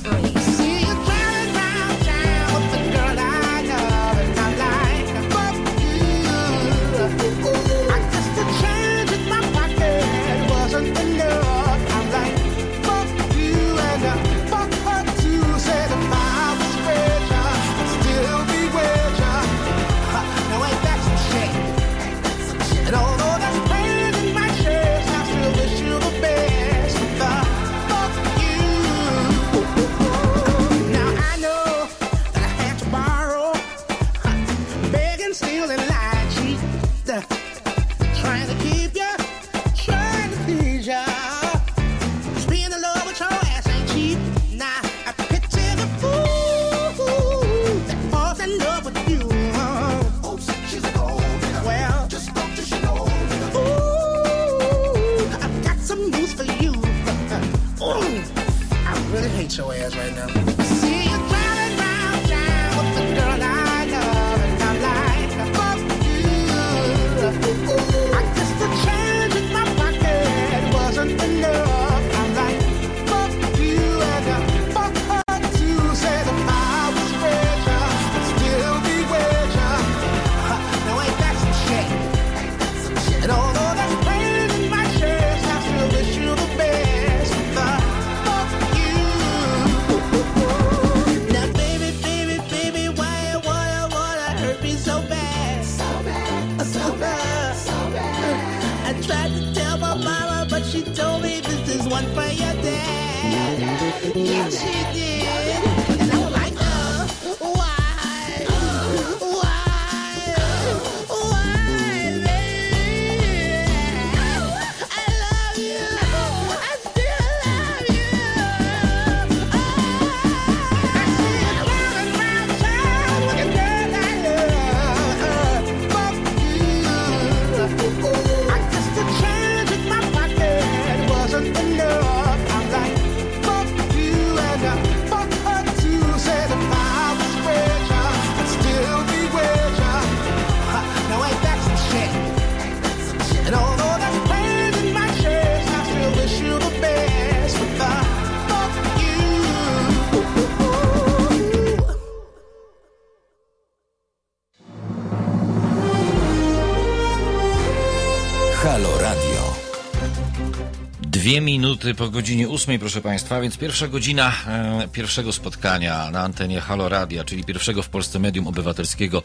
Dwie minuty po godzinie ósmej, proszę Państwa, więc pierwsza godzina e, pierwszego spotkania na antenie Halo Radia, czyli pierwszego w Polsce medium obywatelskiego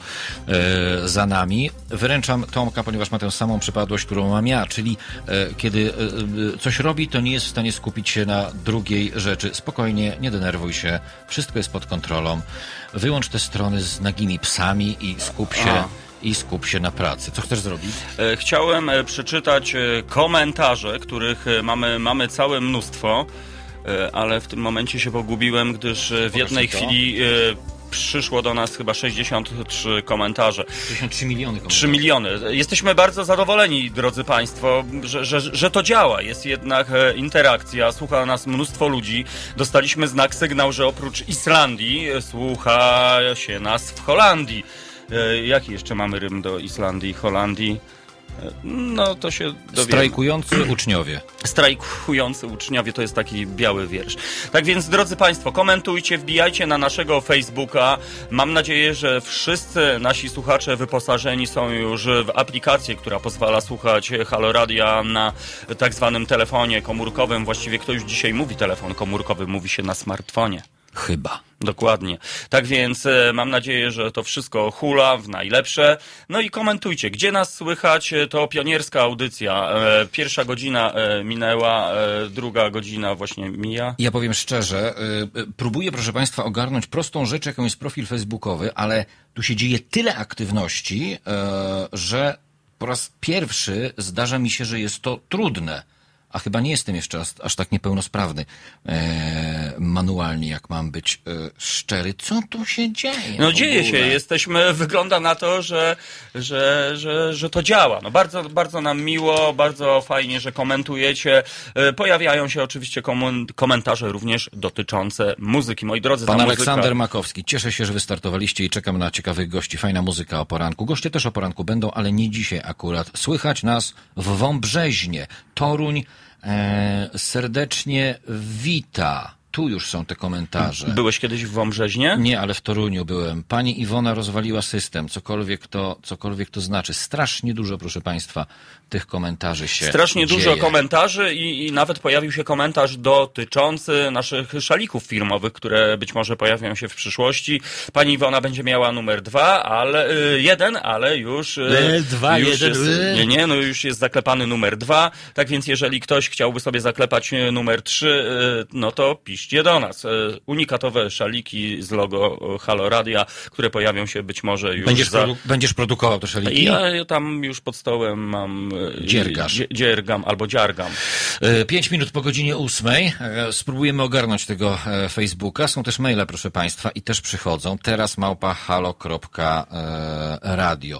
e, za nami. Wyręczam Tomka, ponieważ ma tę samą przypadłość, którą mam ja, czyli e, kiedy e, e, coś robi, to nie jest w stanie skupić się na drugiej rzeczy. Spokojnie, nie denerwuj się, wszystko jest pod kontrolą. Wyłącz te strony z nagimi psami i skup się... A i skup się na pracy. Co chcesz zrobić? E, chciałem e, przeczytać e, komentarze, których mamy, mamy całe mnóstwo, ale w tym momencie się pogubiłem, gdyż w jednej chwili przyszło do nas chyba 63 komentarze. 63 miliony komentarzy. 3 miliony. Jesteśmy bardzo zadowoleni, drodzy Państwo, że, że, że to działa. Jest jednak interakcja, słucha nas mnóstwo ludzi. Dostaliśmy znak, sygnał, że oprócz Islandii słucha się nas w Holandii E, Jaki jeszcze mamy rym do Islandii, Holandii? E, No to się dowiemy. Strajkujący uczniowie. Strajkujący uczniowie to jest taki biały wiersz. Tak więc, drodzy Państwo, komentujcie, wbijajcie na naszego Facebooka. Mam nadzieję, że wszyscy nasi słuchacze wyposażeni są już w aplikację, która pozwala słuchać Halo Radia na tak zwanym telefonie komórkowym. Właściwie kto już dzisiaj mówi telefon komórkowy, mówi się na smartfonie. Chyba. Dokładnie. Tak więc e, mam nadzieję, że to wszystko hula w najlepsze. No i komentujcie, gdzie nas słychać. E, To pionierska audycja. E, Pierwsza godzina minęła, druga godzina właśnie mija. Ja powiem szczerze, próbuję, proszę Państwa, ogarnąć prostą rzecz, jaką jest profil facebookowy, ale tu się dzieje tyle aktywności, że po raz pierwszy zdarza mi się, że jest to trudne. A chyba nie jestem jeszcze aż, aż tak niepełnosprawny e, manualnie, jak mam być e, szczery. Co tu się dzieje? No dzieje się, jesteśmy, wygląda na to, że, że, że, że to działa. No bardzo, bardzo nam miło, bardzo fajnie, że komentujecie. E, Pojawiają się oczywiście komentarze również dotyczące muzyki. Moi drodzy, Pan Aleksander muzyka... Makowski. Cieszę się, że wystartowaliście i czekam na ciekawych gości. Fajna muzyka o poranku. Goście też o poranku będą, ale nie dzisiaj akurat. Słychać nas w Wąbrzeźnie. Toruń serdecznie wita. Tu już są te komentarze. Byłeś kiedyś w Wąbrzeźnie? Nie, ale w Toruniu byłem. Pani Iwona rozwaliła system, cokolwiek to, cokolwiek to znaczy. Strasznie dużo, proszę Państwa, tych komentarzy się Strasznie dzieje. dużo komentarzy i, i nawet pojawił się komentarz dotyczący naszych szalików firmowych, które być może pojawią się w przyszłości. Pani Iwona będzie miała numer dwa, ale y, jeden, ale już, y, dwa, już jeden, jest, e. nie, nie, no już jest zaklepany numer dwa. Tak więc jeżeli ktoś chciałby sobie zaklepać y, numer trzy, y, no to piszcie do nas. Y, Unikatowe szaliki z logo y, Halo Radia, które pojawią się być może już Będziesz, za... produ- będziesz produkował te szaliki? Ja, ja tam już pod stołem mam... y, Dziergasz. dzie- Dziergam albo dziargam. E, Pięć minut po godzinie ósmej. E, Spróbujemy ogarnąć tego e, Facebooka. Są też maile, proszę Państwa, i też przychodzą. Teraz małpa halo.radio.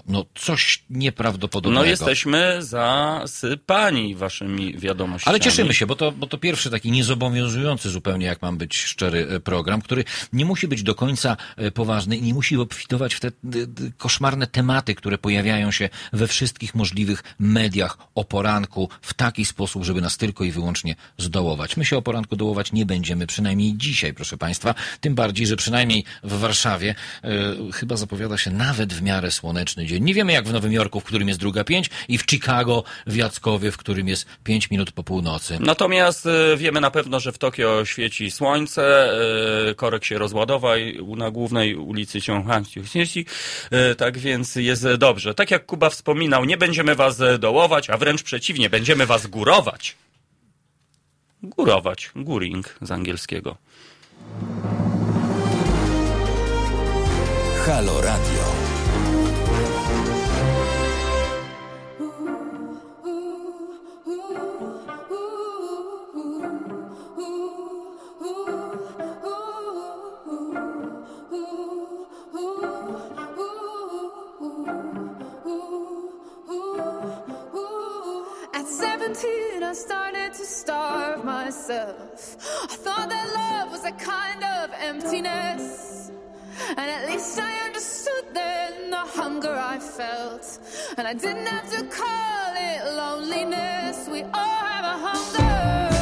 No coś nieprawdopodobnego. No jesteśmy zasypani waszymi wiadomościami. Ale cieszymy się, bo to, bo to pierwszy taki niezobowiązujący zupełnie, jak mam być szczery, e, program, który nie musi być do końca e, poważny i nie musi obfitować w te koszmarne tematy, które pojawiają się we wszystkich możliwych mediach o poranku w taki sposób, żeby nas tylko i wyłącznie zdołować. My się o poranku dołować nie będziemy, przynajmniej dzisiaj, proszę Państwa. Tym bardziej, że przynajmniej w Warszawie e, chyba zapowiada się nawet w miarę słoneczny dzień. Nie wiemy jak w Nowym Jorku, w którym jest druga pięć i w Chicago, w Jackowie, w którym jest pięć minut po północy. Natomiast wiemy na pewno, że w Tokio świeci słońce, e, korek się rozładował na głównej ulicy Ciąghanci. Tak więc jest dobrze. Tak jak Kuba wspominał, nie będziemy was e, dołować, a wręcz przeciwnie, będziemy was górować. Górować. Guring z angielskiego. Halo Radio. 17, I started to starve myself. I thought that love was a kind of emptiness. And at least I understood then the hunger I felt. And I didn't have to call it loneliness. We all have a hunger.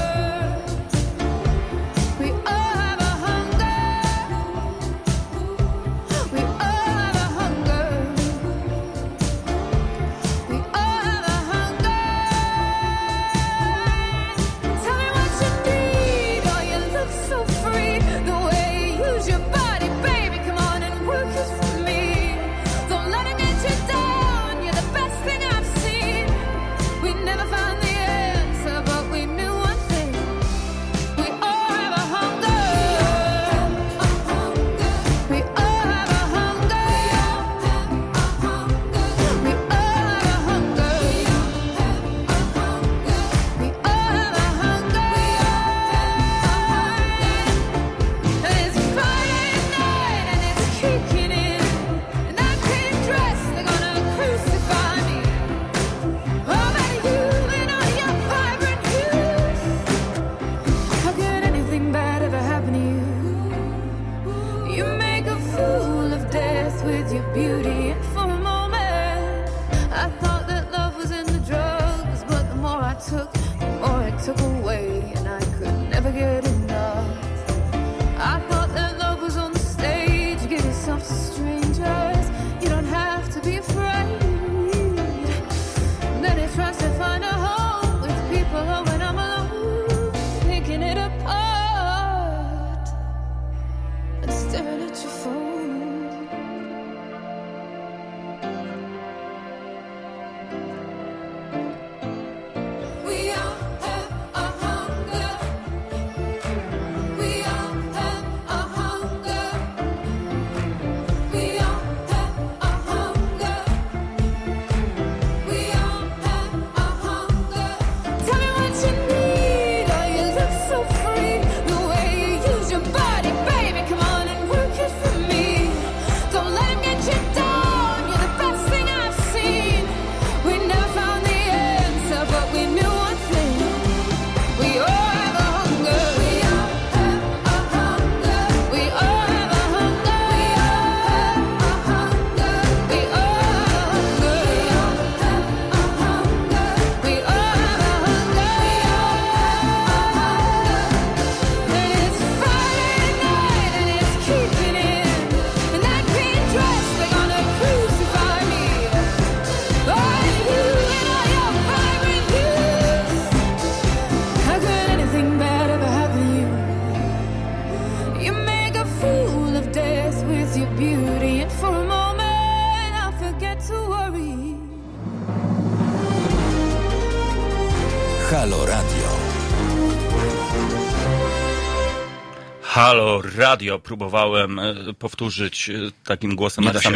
Radio. Próbowałem e, powtórzyć e, takim głosem Nie da się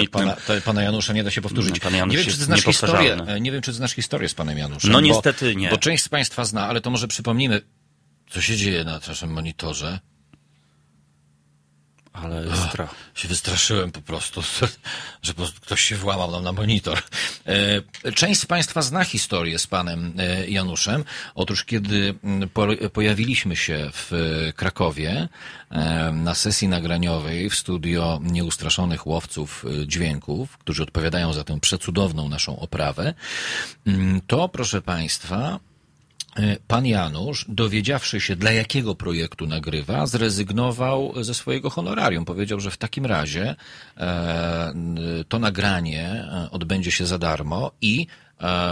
pana, Janusza nie da się powtórzyć. No, pan Janusz nie wiem, czy ty znasz historię, e, nie wiem, czy znasz historię z panem Januszem. No bo- niestety nie. Bo część z państwa zna, ale to może przypomnimy, co się dzieje na naszym monitorze. Ale strach. Się wystraszyłem po prostu, że po prostu ktoś się włamał nam na monitor. E, Część z Państwa zna historię z panem e, Januszem. Otóż, kiedy po, pojawiliśmy się w e, Krakowie na sesji nagraniowej w studio nieustraszonych łowców dźwięków, którzy odpowiadają za tę przecudowną naszą oprawę, to, proszę Państwa, Pan Janusz, dowiedziawszy się, dla jakiego projektu nagrywa, zrezygnował ze swojego honorarium. Powiedział, że w takim razie e, to nagranie e, odbędzie się za darmo i e,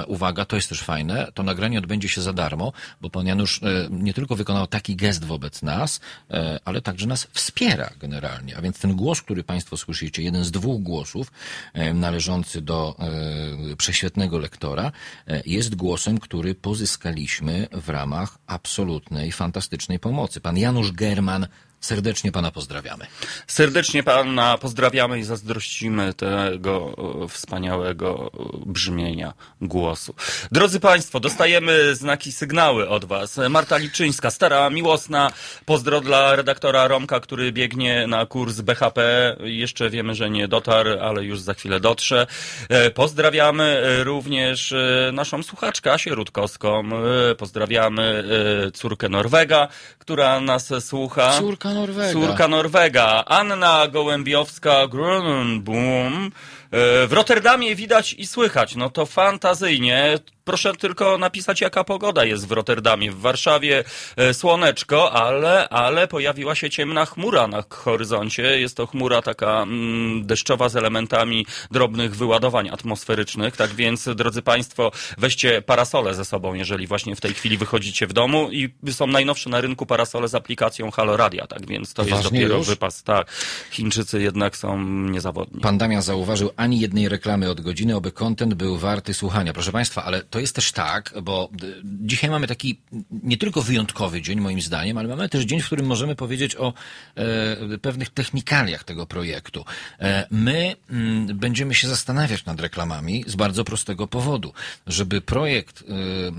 uwaga, to jest też fajne, to nagranie odbędzie się za darmo, bo pan Janusz e, nie tylko wykonał taki gest wobec nas, e, ale także nas wspiera generalnie. A więc ten głos, który Państwo słyszycie, jeden z dwóch głosów e, należący do e, prześwietnego lektora, e, jest głosem, który pozyskaliśmy w ramach absolutnej, fantastycznej pomocy. Pan Janusz German, serdecznie Pana pozdrawiamy. Serdecznie pana pozdrawiamy i zazdrościmy tego e, wspaniałego e, brzmienia głosu. Drodzy Państwo, dostajemy znaki, sygnały od Was. Marta Liczyńska, stara miłosna, pozdro dla redaktora Romka, który biegnie na kurs BHP. Jeszcze wiemy, że nie dotarł, ale już za chwilę dotrze. E, Pozdrawiamy również naszą słuchaczkę Asię Rutkowską. Pozdrawiamy córkę Norwega, która nas słucha. Córka Norwega. Córka Norwega. Anna Gołębiowska Grunenboom. E, W Rotterdamie widać i słychać. No to fantazyjnie. Proszę tylko napisać, jaka pogoda jest w Rotterdamie. W Warszawie e, słoneczko, ale, ale pojawiła się ciemna chmura na horyzoncie. Jest to chmura taka mm, deszczowa z elementami drobnych wyładowań atmosferycznych. Tak więc, drodzy Państwo, weźcie parasole ze sobą, jeżeli właśnie w tej chwili wychodzicie w domu i są najnowsze na rynku parasole z aplikacją Halo Radia. Tak więc to jest Poważnie dopiero już? wypas. Tak. Chińczycy jednak są niezawodni. Pan Damian zauważył ani jednej reklamy od godziny, oby content był warty słuchania. Proszę Państwa, ale to jest też tak, bo y, dzisiaj mamy taki nie tylko wyjątkowy dzień, moim zdaniem, ale mamy też dzień, w którym możemy powiedzieć o e, pewnych technikaliach tego projektu. E, my mm, będziemy się zastanawiać nad reklamami z bardzo prostego powodu. Żeby projekt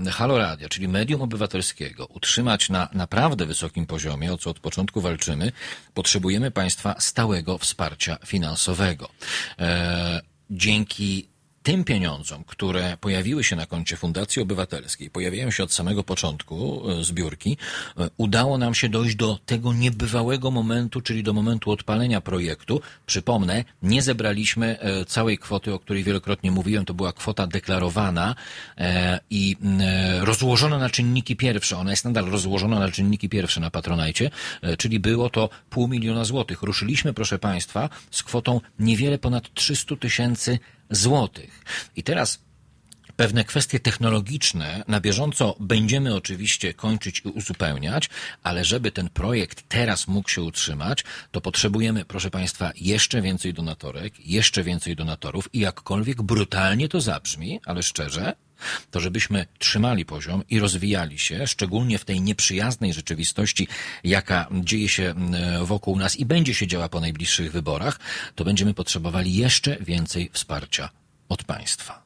e, Halo Radia, czyli medium obywatelskiego, utrzymać na naprawdę wysokim poziomie, o co od początku walczymy, potrzebujemy Państwa stałego wsparcia finansowego. E, dzięki tym pieniądzom, które pojawiły się na koncie Fundacji Obywatelskiej, pojawiają się od samego początku e, zbiórki, e, udało nam się dojść do tego niebywałego momentu, czyli do momentu odpalenia projektu. Przypomnę, nie zebraliśmy e, całej kwoty, o której wielokrotnie mówiłem, to była kwota deklarowana i m, e, rozłożona na czynniki pierwsze. Ona jest nadal rozłożona na czynniki pierwsze na Patronajcie, czyli było to pół miliona złotych. Ruszyliśmy, proszę Państwa, z kwotą niewiele ponad 300 tysięcy złotych. I teraz Pewne kwestie technologiczne na bieżąco będziemy oczywiście kończyć i uzupełniać, ale żeby ten projekt teraz mógł się utrzymać, to potrzebujemy, proszę Państwa, jeszcze więcej donatorek, jeszcze więcej donatorów i jakkolwiek brutalnie to zabrzmi, ale szczerze, to żebyśmy trzymali poziom i rozwijali się, szczególnie w tej nieprzyjaznej rzeczywistości, jaka dzieje się mm, wokół nas i będzie się działa po najbliższych wyborach, to będziemy potrzebowali jeszcze więcej wsparcia od państwa.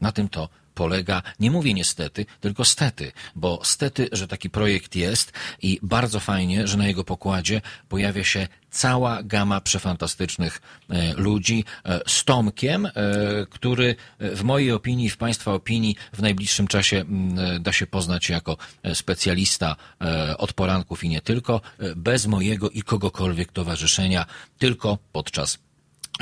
Na tym to polega, nie mówię niestety, tylko stety, bo stety, że taki projekt jest i bardzo fajnie, że na jego pokładzie pojawia się cała gama przefantastycznych e, ludzi e, z Tomkiem, e, który w mojej opinii, w Państwa opinii w najbliższym czasie da się poznać jako specjalista od poranków i nie tylko, bez mojego i kogokolwiek towarzyszenia, tylko podczas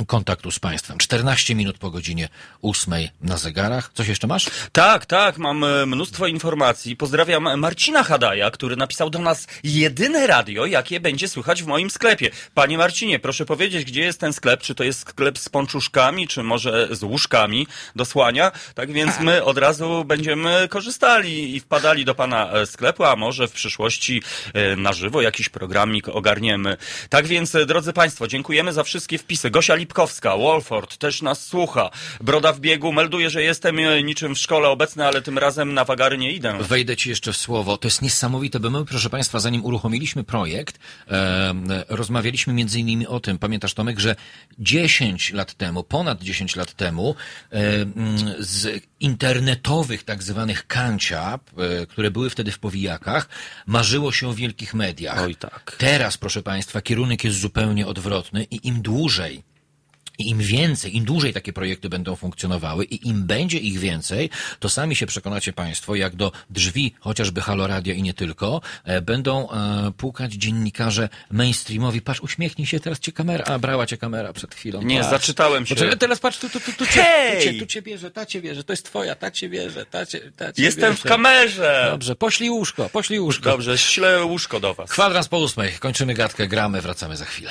kontaktu z Państwem. 14 minut po godzinie 8 na zegarach. Coś jeszcze masz? Tak, tak, mam e, mnóstwo informacji. Pozdrawiam Marcina Hadaja, który napisał do nas jedyne radio, jakie będzie słychać w moim sklepie. Panie Marcinie, proszę powiedzieć, gdzie jest ten sklep? Czy to jest sklep z pączuszkami, czy może z łóżkami do słania? Tak więc my od razu będziemy korzystali i wpadali do pana e, sklepu, a może w przyszłości e, na żywo jakiś programik ogarniemy. Tak więc, drodzy Państwo, dziękujemy za wszystkie wpisy. Gosia Lipkowska, Wolford też nas słucha. Broda w biegu melduje, że jestem e, niczym w szkole obecny, ale tym razem na wagary nie idę. Wejdę Ci jeszcze w słowo. To jest niesamowite, bo my, proszę Państwa, zanim uruchomiliśmy projekt, e, e, rozmawialiśmy między innymi o tym, pamiętasz Tomek, że 10 lat temu, ponad 10 lat temu, e, mm, z internetowych tak zwanych kanciap, e, które były wtedy w powijakach, marzyło się o wielkich mediach. Oj tak. Teraz, proszę Państwa, kierunek jest zupełnie odwrotny i im dłużej i im więcej, im dłużej takie projekty będą funkcjonowały i im będzie ich więcej, to sami się przekonacie Państwo, jak do drzwi chociażby Haloradia i nie tylko, e, będą e, pukać dziennikarze mainstreamowi. Patrz, uśmiechnij się, teraz cię kamera, a brała cię kamera przed chwilą. Nie, Patrz. zaczytałem się. Poczekaj, teraz patrz, tu, tu, tu, tu, cię, tu, cię, tu cię bierze, ta cię bierze, to jest twoja, ta cię bierze, ta cię, ta cię Jestem bierze. w kamerze. Dobrze, poślij łóżko, poślij łóżko. Dobrze, ślę łóżko do was. Kwadrans po ósmej, kończymy gadkę, gramy, wracamy za chwilę.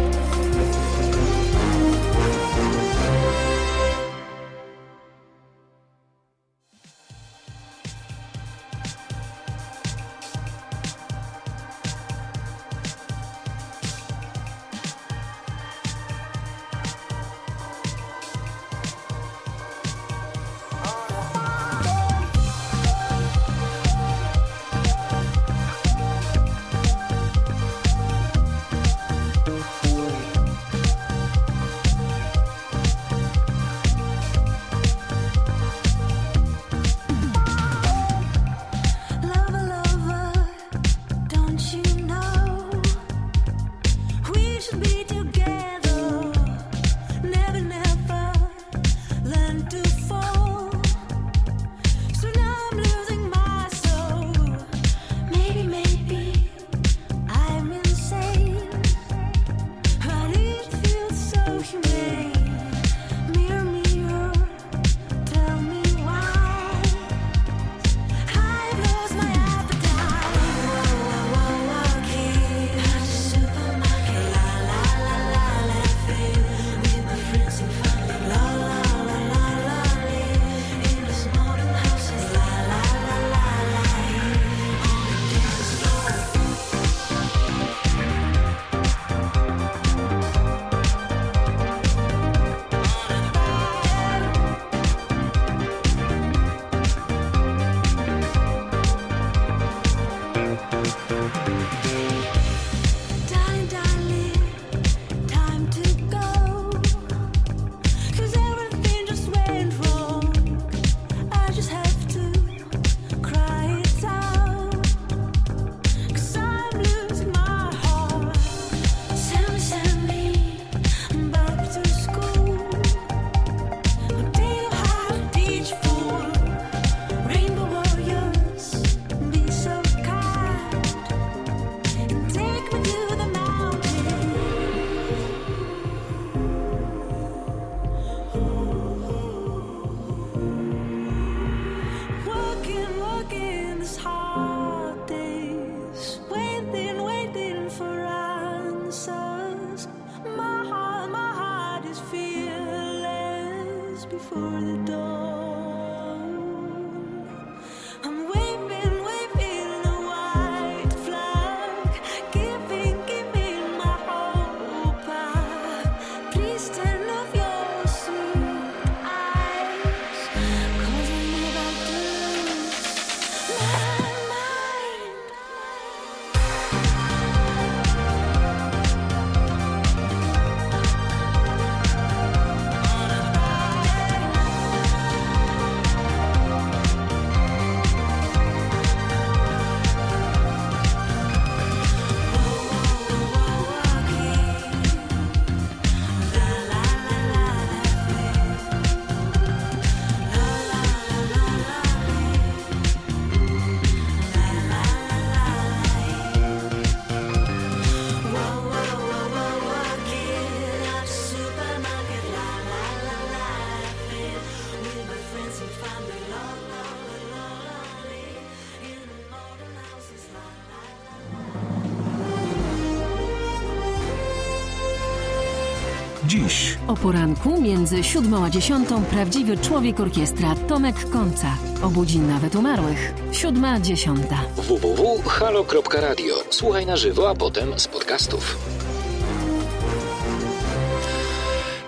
Dziś O poranku między siódmą a dziesiątą prawdziwy człowiek orkiestra Tomek Końca. Obudzi nawet umarłych. Siódma, dziesiąta. www.halo.radio. Słuchaj na żywo, a potem z podcastów.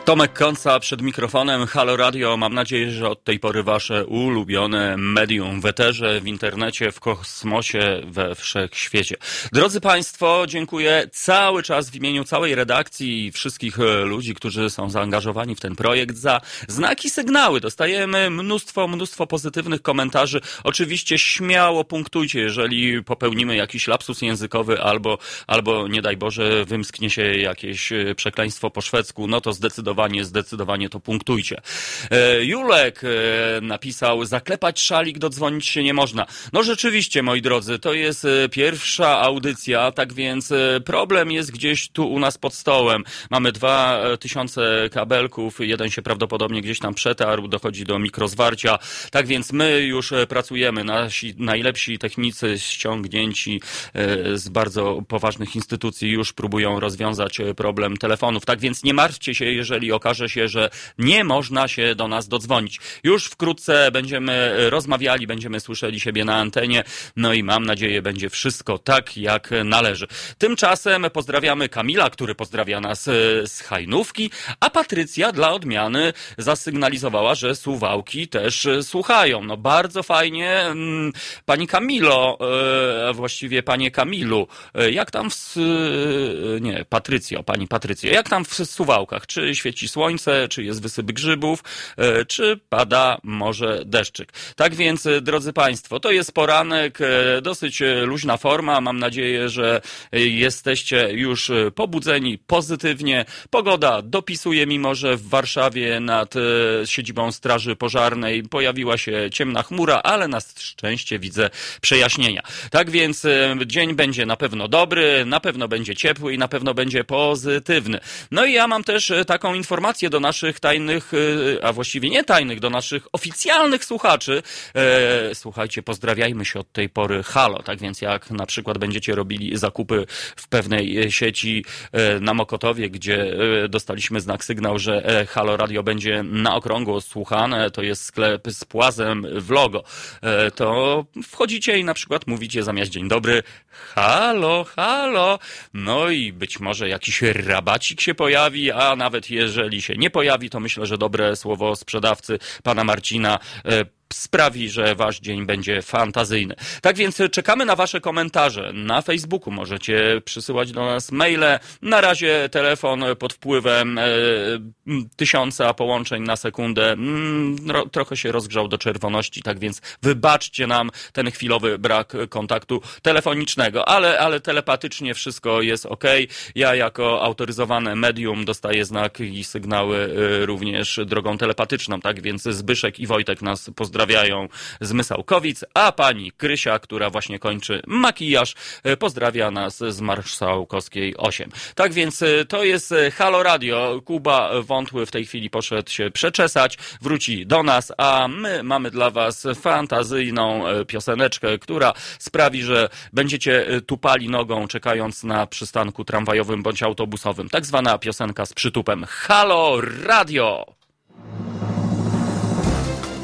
Tomek Końca przed mikrofonem Halo Radio. Mam nadzieję, że od tej pory wasze ulubione medium w eterze, w internecie, w kosmosie, we wszechświecie. Drodzy Państwo, dziękuję cały czas w imieniu całej redakcji i wszystkich e, ludzi, którzy są zaangażowani w ten projekt za znaki, sygnały. Dostajemy mnóstwo, mnóstwo pozytywnych komentarzy. Oczywiście śmiało punktujcie, jeżeli popełnimy jakiś lapsus językowy albo, albo nie daj Boże, wymsknie się jakieś e, przekleństwo po szwedzku, no to zdecydowanie, zdecydowanie to punktujcie. E, Julek e, napisał, zaklepać szalik, dodzwonić się nie można. No rzeczywiście, moi drodzy, to jest e, pierwsza audycja, tak więc problem jest gdzieś tu u nas pod stołem. Mamy dwa tysiące kabelków, jeden się prawdopodobnie gdzieś tam przetarł, dochodzi do mikrozwarcia. Tak więc my już pracujemy, nasi najlepsi technicy ściągnięci z bardzo poważnych instytucji już próbują rozwiązać problem telefonów. Tak więc nie martwcie się, jeżeli okaże się, że nie można się do nas dodzwonić. Już wkrótce będziemy rozmawiali, będziemy słyszeli siebie na antenie, no i mam nadzieję, będzie wszystko tak, jak należy. Tymczasem pozdrawiamy Kamila, który pozdrawia nas e, z Hajnówki, a Patrycja dla odmiany zasygnalizowała, że Suwałki też e, słuchają. No bardzo fajnie. Mm, Pani Kamilo, e, właściwie Panie Kamilu, jak tam w... Nie, Patrycjo, Pani Patrycjo, jak tam w Suwałkach? Czy świeci słońce, czy jest wysyp grzybów, e, czy pada może deszczyk? Tak więc, e, drodzy Państwo, to jest poranek, e, dosyć luźna forma. Mam nadzieję, że jesteście już pobudzeni pozytywnie. Pogoda dopisuje, mimo że w Warszawie nad siedzibą Straży Pożarnej pojawiła się ciemna chmura, ale na szczęście widzę przejaśnienia. Tak więc dzień będzie na pewno dobry, na pewno będzie ciepły i na pewno będzie pozytywny. No i ja mam też taką informację do naszych tajnych, e, a właściwie nie tajnych, do naszych oficjalnych słuchaczy. E, Słuchajcie, pozdrawiajmy się od tej pory halo. Tak więc jak na przykład będziecie robili zakupy w pewnej e, sieci e, na Mokotowie, gdzie dostaliśmy znak sygnał, że Halo Radio będzie na okrągło słuchane, to jest sklep z płazem w logo, to wchodzicie i na przykład mówicie zamiast dzień dobry, halo, halo, no i być może jakiś rabacik się pojawi, a nawet jeżeli się nie pojawi, to myślę, że dobre słowo sprzedawcy pana Marcina e, sprawi, że wasz dzień będzie fantazyjny. Tak więc czekamy na wasze komentarze. Na Facebooku możecie przysyłać do nas maile. Na razie telefon pod wpływem e, tysiąca połączeń na sekundę mm, ro, trochę się rozgrzał do czerwoności, tak więc wybaczcie nam ten chwilowy brak kontaktu telefonicznego, ale, ale telepatycznie wszystko jest ok. Ja jako autoryzowane medium dostaję znak i sygnały e, również drogą telepatyczną, tak więc Zbyszek i Wojtek nas pozdrawiają z Mysałkowic, a pani Krysia, która właśnie kończy makijaż, e, pozdrawia nas z Marszałkowskiej 8. Tak więc e, to jest e, Halo Radio. Kuba Wątły w tej chwili poszedł się przeczesać, wróci do nas, a my mamy dla was fantazyjną pioseneczkę, która sprawi, że będziecie tupali nogą, czekając na przystanku tramwajowym bądź autobusowym. Tak zwana piosenka z przytupem. Halo Radio!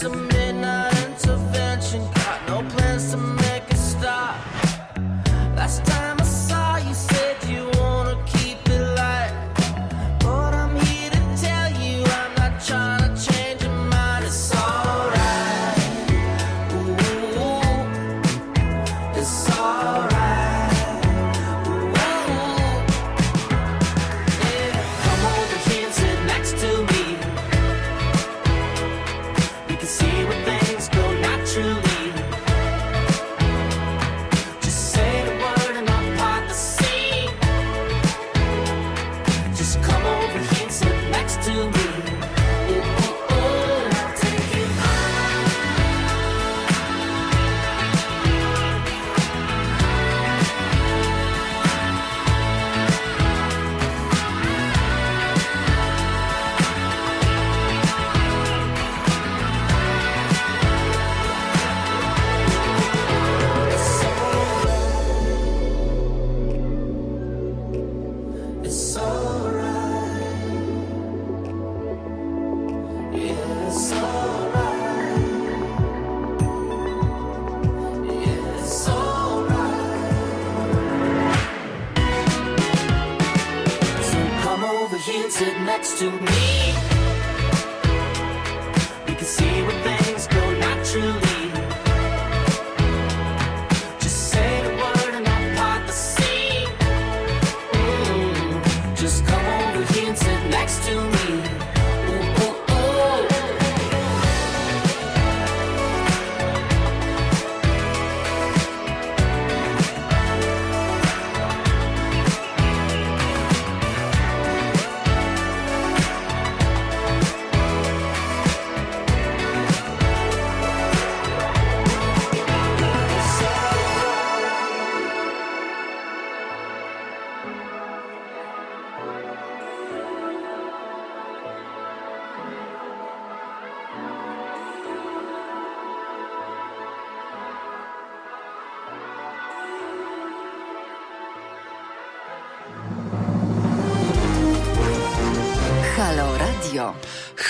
some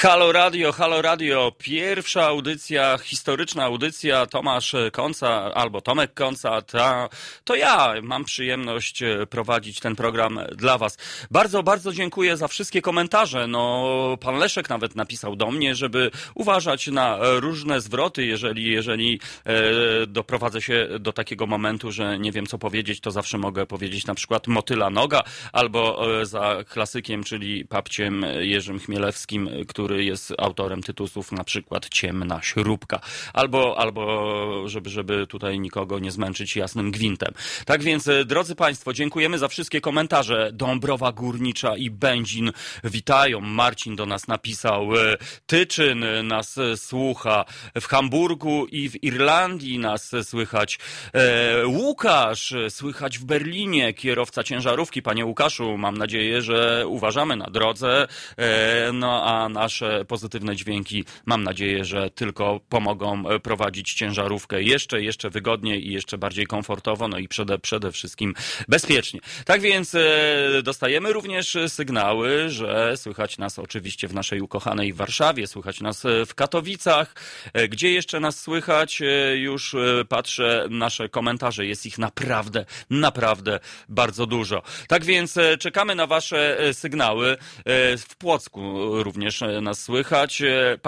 Halo Radio, Halo Radio, pierwsza audycja, historyczna audycja, Tomasz Konca albo Tomek Konca, ta, to ja mam przyjemność e, prowadzić ten program dla Was. Bardzo, bardzo dziękuję za wszystkie komentarze. No, pan Leszek nawet napisał do mnie, żeby uważać na różne zwroty, jeżeli, jeżeli e, doprowadzę się do takiego momentu, że nie wiem co powiedzieć, to zawsze mogę powiedzieć na przykład motyla noga, albo e, za klasykiem, czyli papciem Jerzym Chmielewskim, który jest autorem tytułów na przykład Ciemna śrubka. Albo, albo żeby, żeby tutaj nikogo nie zmęczyć jasnym gwintem. Tak więc, e, drodzy Państwo, dziękujemy za wszystkie komentarze. Dąbrowa Górnicza i Będzin witają. Marcin do nas napisał. e, Tyczyn nas e, słucha. W Hamburgu i w Irlandii nas słychać. Łukasz słychać w Berlinie. Kierowca ciężarówki. Panie Łukaszu, mam nadzieję, że uważamy na drodze. No a nasze pozytywne dźwięki mam nadzieję, że tylko pomogą e, prowadzić ciężarówkę jeszcze, jeszcze wygodniej i jeszcze bardziej komfortowo, no i przede, przede wszystkim bezpiecznie. Tak więc e, dostajemy również sygnały, że słychać nas oczywiście w naszej ukochanej Warszawie, słychać nas e, w Katowicach. Gdzie jeszcze nas słychać? Już patrzę nasze komentarze, jest ich naprawdę, naprawdę bardzo dużo. Tak więc czekamy na wasze sygnały. W Płocku również nas słychać. E,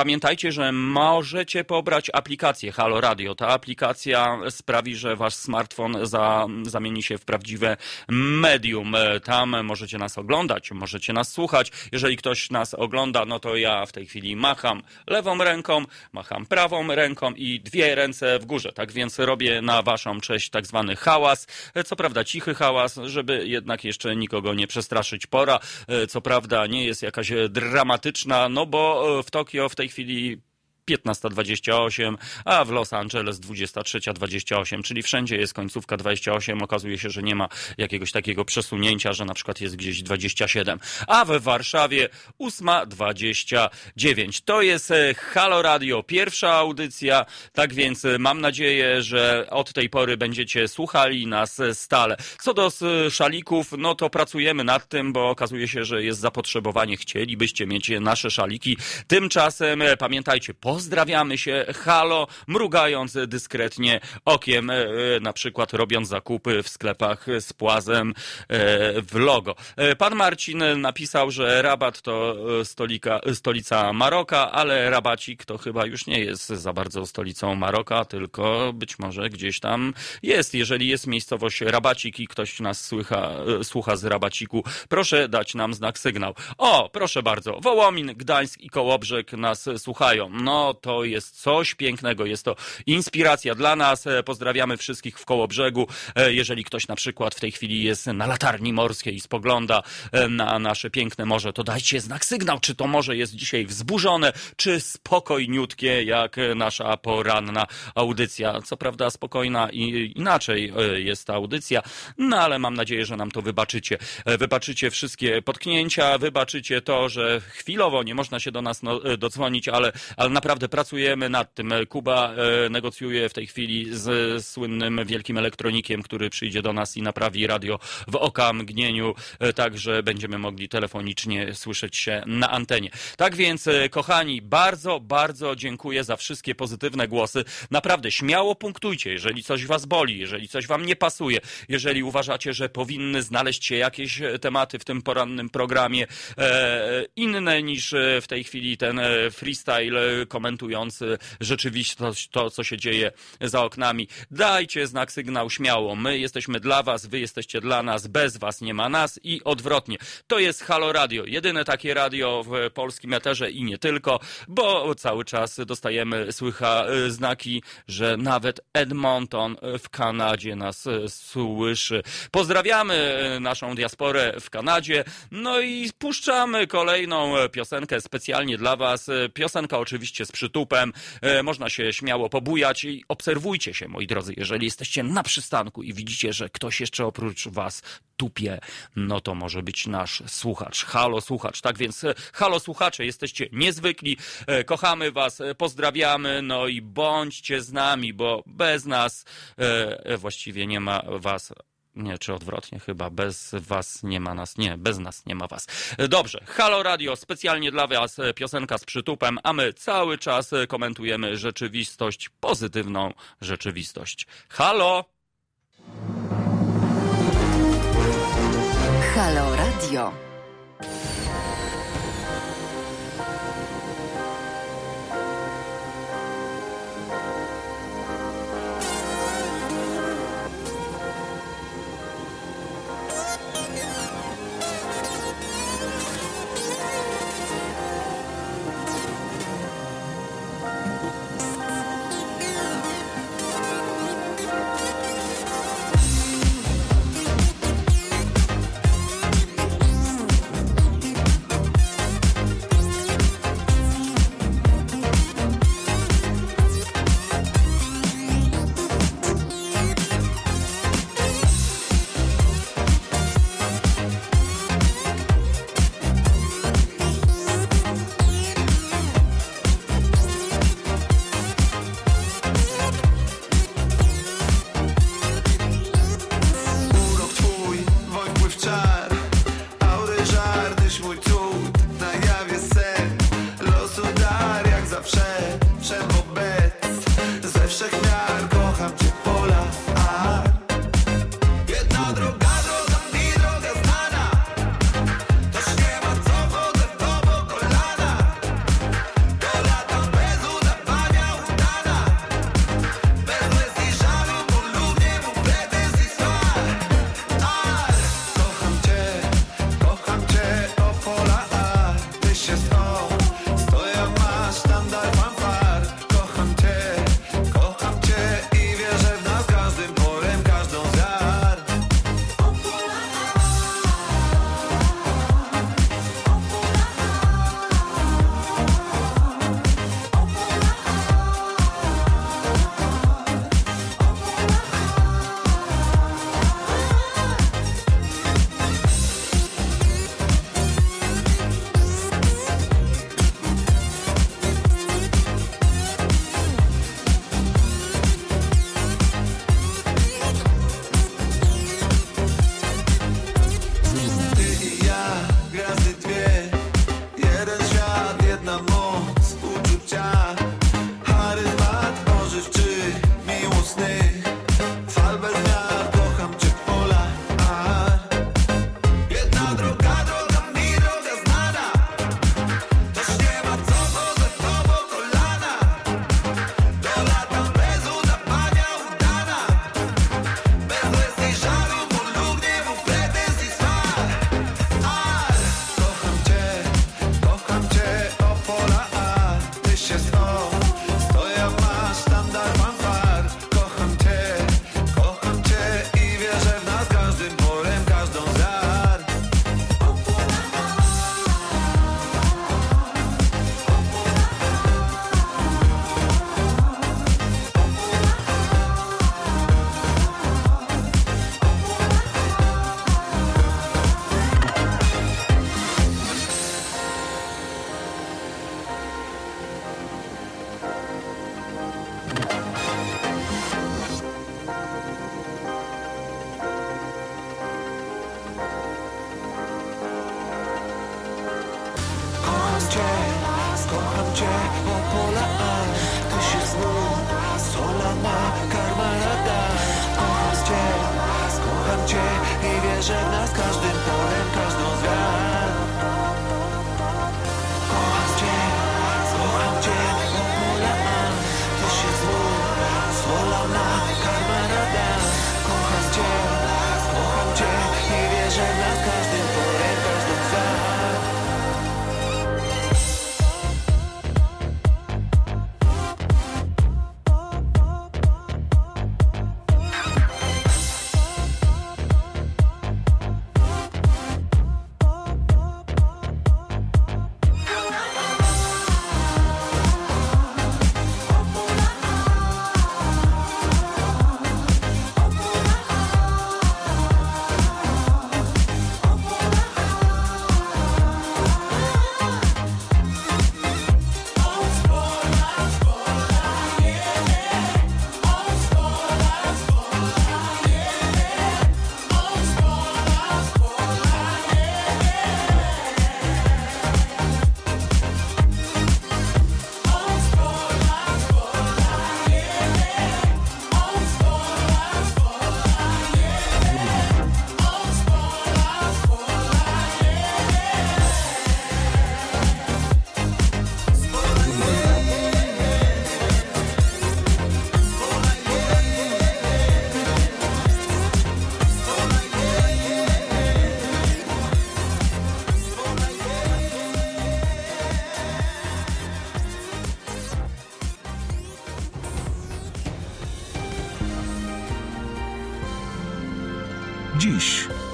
Że możecie pobrać aplikację Halo Radio. Ta aplikacja sprawi, że wasz smartfon za, zamieni się w prawdziwe medium. Tam możecie nas oglądać, możecie nas słuchać. Jeżeli ktoś nas ogląda, no to ja w tej chwili macham lewą ręką, macham prawą ręką i dwie ręce w górze. Tak więc robię na waszą cześć tak zwany hałas. Co prawda cichy hałas, żeby jednak jeszcze nikogo nie przestraszyć. Pora, co prawda, nie jest jakaś dramatyczna, no bo w Tokio w tej chwili 15.28, a w Los Angeles 23.28, czyli wszędzie jest końcówka 28. Okazuje się, że nie ma jakiegoś takiego przesunięcia, że na przykład jest gdzieś 27. A w Warszawie 8.29. To jest e, Halo Radio, pierwsza audycja, tak więc e, mam nadzieję, że od tej pory będziecie słuchali nas e, stale. Co do szalików, no to pracujemy nad tym, bo okazuje się, że jest zapotrzebowanie. Chcielibyście mieć nasze szaliki. Tymczasem pamiętajcie, pozdrawiamy się, halo, mrugając dyskretnie okiem, e, e, na przykład robiąc zakupy w sklepach z płazem e, w logo. Pan Marcin napisał, że Rabat to stolika, stolica Maroka, ale Rabacik to chyba już nie jest za bardzo stolicą Maroka, tylko być może gdzieś tam jest. Jeżeli jest miejscowość Rabacik i ktoś nas słycha, słucha z Rabaciku, proszę dać nam znak sygnał. O, proszę bardzo, Wołomin, Gdańsk i Kołobrzeg nas słuchają. No to jest coś pięknego, jest to inspiracja dla nas. E, Pozdrawiamy wszystkich w Kołobrzegu. E, Jeżeli ktoś na przykład w tej chwili jest na latarni morskiej i spogląda e, na nasze piękne morze, to dajcie znak sygnał, czy to morze jest dzisiaj wzburzone, czy spokojniutkie, jak nasza poranna audycja. Co prawda spokojna i inaczej jest ta audycja, no ale mam nadzieję, że nam to wybaczycie. Wybaczycie wszystkie potknięcia, wybaczycie to, że chwilowo nie można się do nas no, dodzwonić, ale, ale naprawdę naprawdę pracujemy nad tym. Kuba e, negocjuje w tej chwili z słynnym wielkim elektronikiem, który przyjdzie do nas i naprawi radio w oka mgnieniu, e, tak że będziemy mogli telefonicznie słyszeć się na antenie. Tak więc, e, kochani, bardzo, bardzo dziękuję za wszystkie pozytywne głosy. Naprawdę, śmiało punktujcie, jeżeli coś was boli, jeżeli coś wam nie pasuje, jeżeli uważacie, że powinny znaleźć się jakieś tematy w tym porannym programie inne niż w tej chwili ten freestyle komentujący rzeczywistość, to co się dzieje za oknami. Dajcie znak, sygnał śmiało. My jesteśmy dla was, wy jesteście dla nas, bez was nie ma nas i odwrotnie. To jest Halo Radio, jedyne takie radio w polskim eterze i nie tylko, bo cały czas dostajemy słycha e, znaki, że nawet Edmonton w Kanadzie nas e, słyszy. Pozdrawiamy e, naszą diasporę w Kanadzie, no i puszczamy kolejną e, piosenkę specjalnie dla was. E, Piosenka oczywiście przytupem, e, można się śmiało pobujać i obserwujcie się, moi drodzy, jeżeli jesteście na przystanku i widzicie, że ktoś jeszcze oprócz was tupie, no to może być nasz słuchacz. Halo słuchacz, tak więc e, halo słuchacze, jesteście niezwykli, e, kochamy was, pozdrawiamy, no i bądźcie z nami, bo bez nas właściwie nie ma was. Nie, czy odwrotnie, chyba bez was nie ma nas. Nie, bez nas nie ma was. Dobrze, Halo Radio, specjalnie dla was piosenka z przytupem, a my cały czas komentujemy rzeczywistość, pozytywną rzeczywistość. Halo! Halo Radio.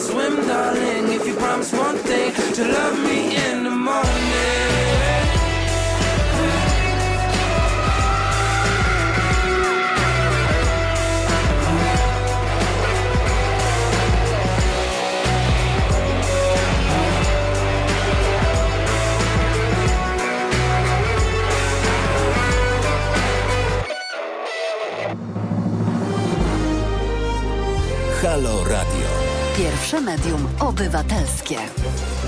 Swim, darling. Medium obywatelskie.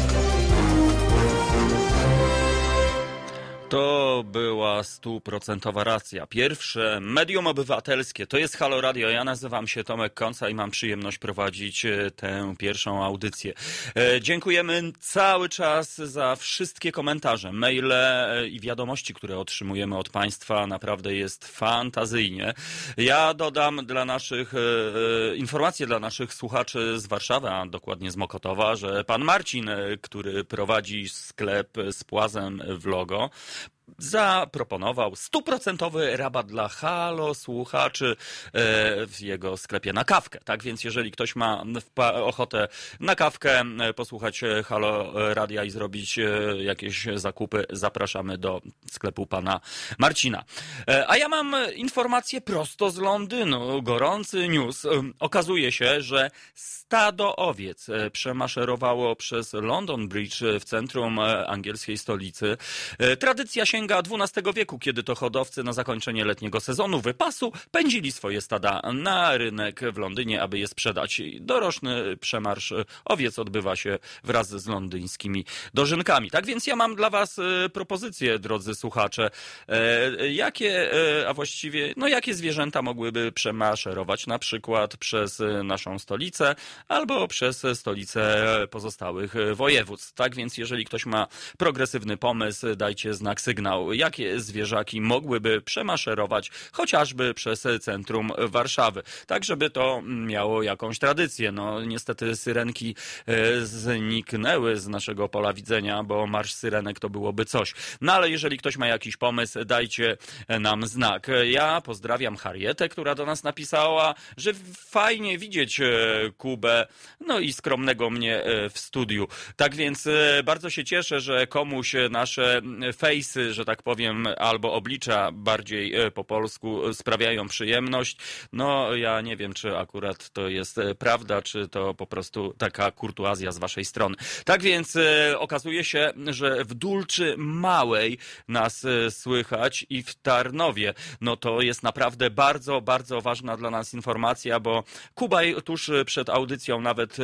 To była stuprocentowa racja. Pierwsze medium obywatelskie to jest Halo Radio. Ja nazywam się Tomek Konca i mam przyjemność prowadzić e, tę pierwszą audycję. E, Dziękujemy cały czas za wszystkie komentarze, maile e, i wiadomości, które otrzymujemy od Państwa. Naprawdę jest fantazyjnie. Ja dodam dla naszych informacje dla naszych słuchaczy z Warszawy, a dokładnie z Mokotowa, że pan Marcin, który prowadzi sklep z płazem w logo, zaproponował stuprocentowy rabat dla Halo słuchaczy e, w jego sklepie na kawkę. Tak więc jeżeli ktoś ma ochotę na kawkę, e, posłuchać e, Halo Radia i zrobić jakieś zakupy, zapraszamy do sklepu pana Marcina. A ja mam informację prosto z Londynu. Gorący news. Okazuje się, że stado owiec przemaszerowało przez London Bridge w centrum angielskiej stolicy. Tradycja sięga XII wieku, kiedy to hodowcy na zakończenie letniego sezonu wypasu pędzili swoje stada na rynek w Londynie, aby je sprzedać. Doroczny przemarsz owiec odbywa się wraz z londyńskimi dożynkami. Tak więc ja mam dla Was e, propozycję, drodzy słuchacze. E, Jakie, e, a właściwie, no jakie zwierzęta mogłyby przemaszerować na przykład przez naszą stolicę albo przez stolice pozostałych województw. Tak więc jeżeli ktoś ma progresywny pomysł, dajcie znak sygnał, jakie zwierzaki mogłyby przemaszerować chociażby przez centrum Warszawy. Tak, żeby to miało jakąś tradycję. No niestety syrenki e, zniknęły z naszego pola widzenia, bo marsz syrenek to byłoby coś. No ale jeżeli ktoś ma jakiś pomysł, dajcie nam znak. Ja pozdrawiam Harietę, która do nas napisała, że fajnie widzieć e, Kubę, no i skromnego mnie e, w studiu. Tak więc bardzo się cieszę, że komuś nasze fejsy, że tak powiem, albo oblicza bardziej e, po polsku e, sprawiają przyjemność. No ja nie wiem, czy akurat to jest e, prawda, czy to po prostu taka kurtuazja z waszej strony. Tak więc okazuje się, że w Dulczy Małej nas słychać i w Tarnowie. No to jest naprawdę bardzo, bardzo ważna dla nas informacja, bo Kubaj tuż przed audycją nawet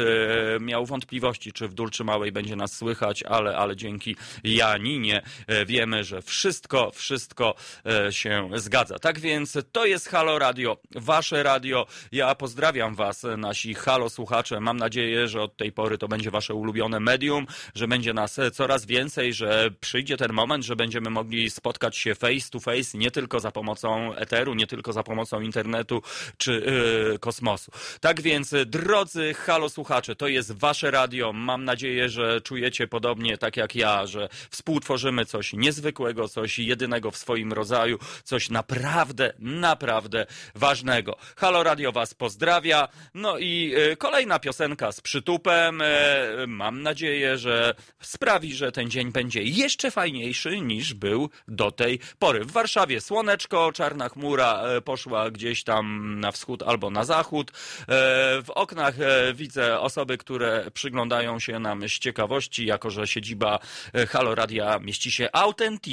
miał wątpliwości, czy w Dulczy Małej będzie nas słychać, ale, ale dzięki Janinie wiemy, że wszystko, wszystko e, się zgadza. Tak więc to jest Halo Radio, wasze radio. Ja pozdrawiam was, e, nasi Halo słuchacze. Mam nadzieję, że od tej pory to będzie wasze ulubione medium, że będzie nas e, coraz więcej, że przyjdzie ten moment, że będziemy mogli spotkać się face to face, nie tylko za pomocą eteru, nie tylko za pomocą internetu czy yy, kosmosu. Tak więc, drodzy Halo słuchacze, to jest wasze radio. Mam nadzieję, że czujecie podobnie tak jak ja, że współtworzymy coś niezwykłego, coś jedynego w swoim rodzaju, coś naprawdę, naprawdę ważnego. Halo Radio was pozdrawia. No i e, kolejna piosenka z przytupem. E, Mam nadzieję, że sprawi, że ten dzień będzie jeszcze fajniejszy niż był do tej pory. W Warszawie słoneczko, czarna chmura e, poszła gdzieś tam na wschód albo na zachód. W oknach widzę osoby, które przyglądają się nam z ciekawości, jako że siedziba Halo Radia mieści się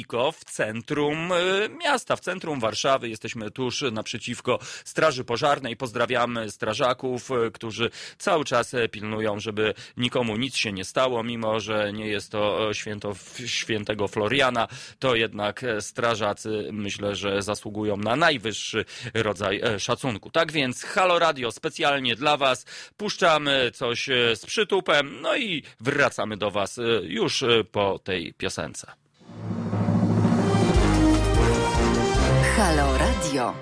Autentico w centrum e, miasta, w centrum Warszawy. Jesteśmy tuż naprzeciwko Straży Pożarnej. Pozdrawiamy strażaków, e, którzy cały czas e, pilnują, żeby nikomu nic się nie stało, mimo że nie jest to święto świętego Floriana, to jednak strażacy myślę, że zasługują na najwyższy rodzaj szacunku. Tak więc Halo Radio specjalnie dla Was puszczamy coś z przytupem, no i wracamy do Was już po tej piosence. Halo Radio.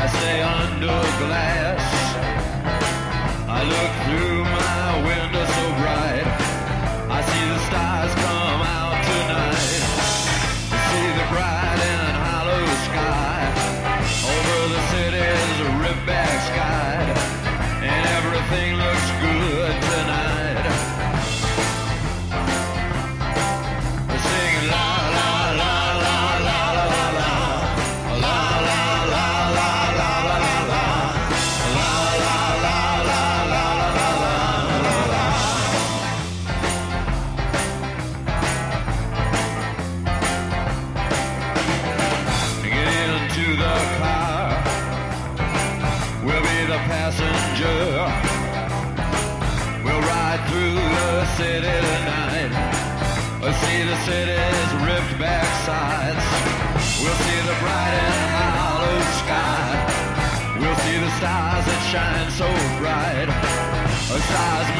I stay under glass. I look through my window. atrás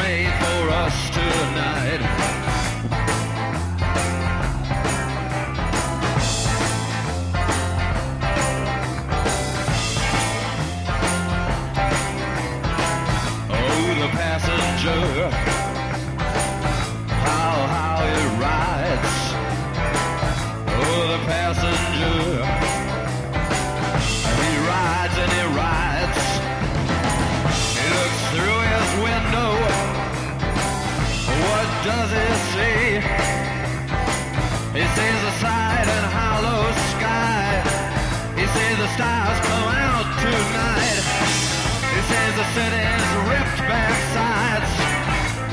city's ripped back sides.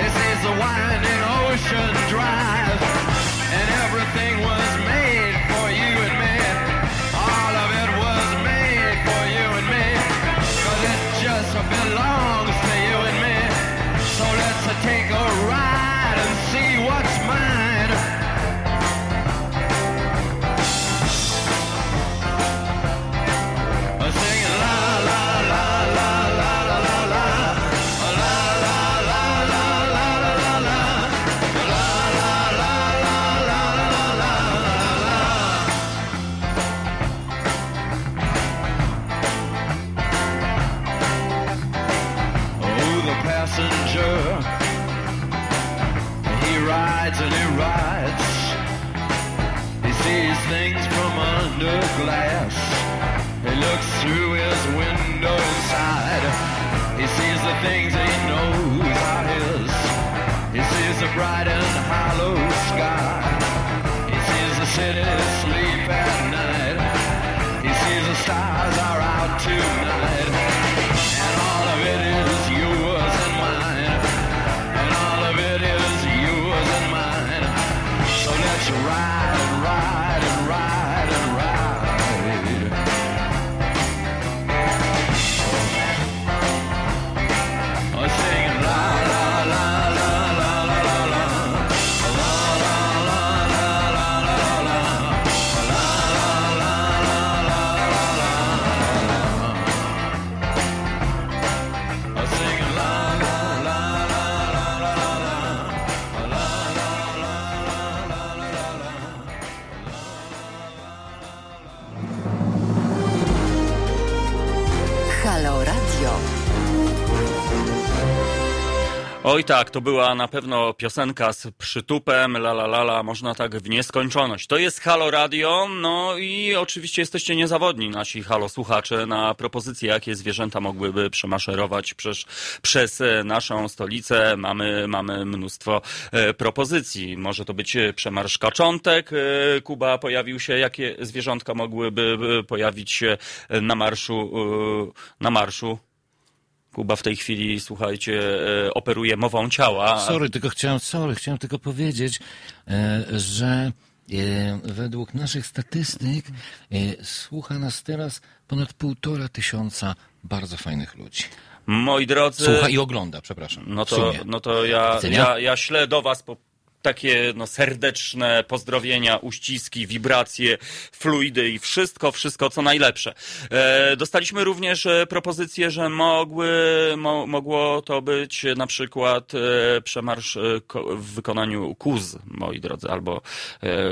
He sees the winding ocean drive. And everything was made for you and me. All of it was made for you and me. Cause it just belongs to you and me. So let's take a ride glass. He looks through his window inside. He sees the things he knows are his. He sees the bright and hollow sky. He sees the city sleep at night. He sees the stars are out tonight. Oj tak, to była na pewno piosenka z przytupem, la la la la, można tak w nieskończoność. To jest Halo Radio, no i oczywiście jesteście niezawodni, nasi Halo słuchacze, na propozycje, jakie zwierzęta mogłyby przemaszerować przez, przez naszą stolicę. Mamy, mamy mnóstwo e, propozycji. Może to być przemarsz kaczątek, e, Kuba pojawił się, jakie zwierzątka mogłyby e, pojawić się na marszu, e, na marszu. Kuba w tej chwili, słuchajcie, e, operuje mową ciała. Sorry, tylko chciałem, sorry, chciałem tylko powiedzieć, e, że e, według naszych statystyk słucha nas teraz ponad półtora tysiąca bardzo fajnych ludzi. Moi drodzy. Słucha i ogląda, przepraszam. No to, no to ja, ja, ja ślę do was po takie no, serdeczne pozdrowienia, uściski, wibracje, fluidy i wszystko, wszystko co najlepsze. E, dostaliśmy również e, propozycję, że mogły, mo, mogło to być na przykład e, przemarsz w wykonaniu kuz, moi drodzy, albo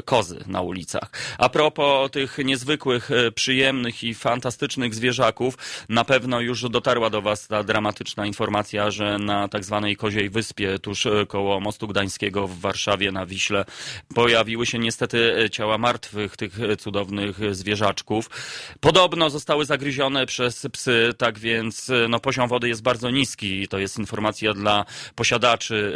kozy na ulicach. A propos tych niezwykłych, przyjemnych i fantastycznych zwierzaków, na pewno już dotarła do Was ta dramatyczna informacja, że na tak zwanej Koziej Wyspie, tuż koło Mostu Gdańskiego w Warszawie na Wiśle, pojawiły się niestety e, ciała martwych tych e, cudownych e, zwierzaczków. Podobno zostały zagryzione przez psy, tak więc no, poziom wody jest bardzo niski. To jest informacja dla posiadaczy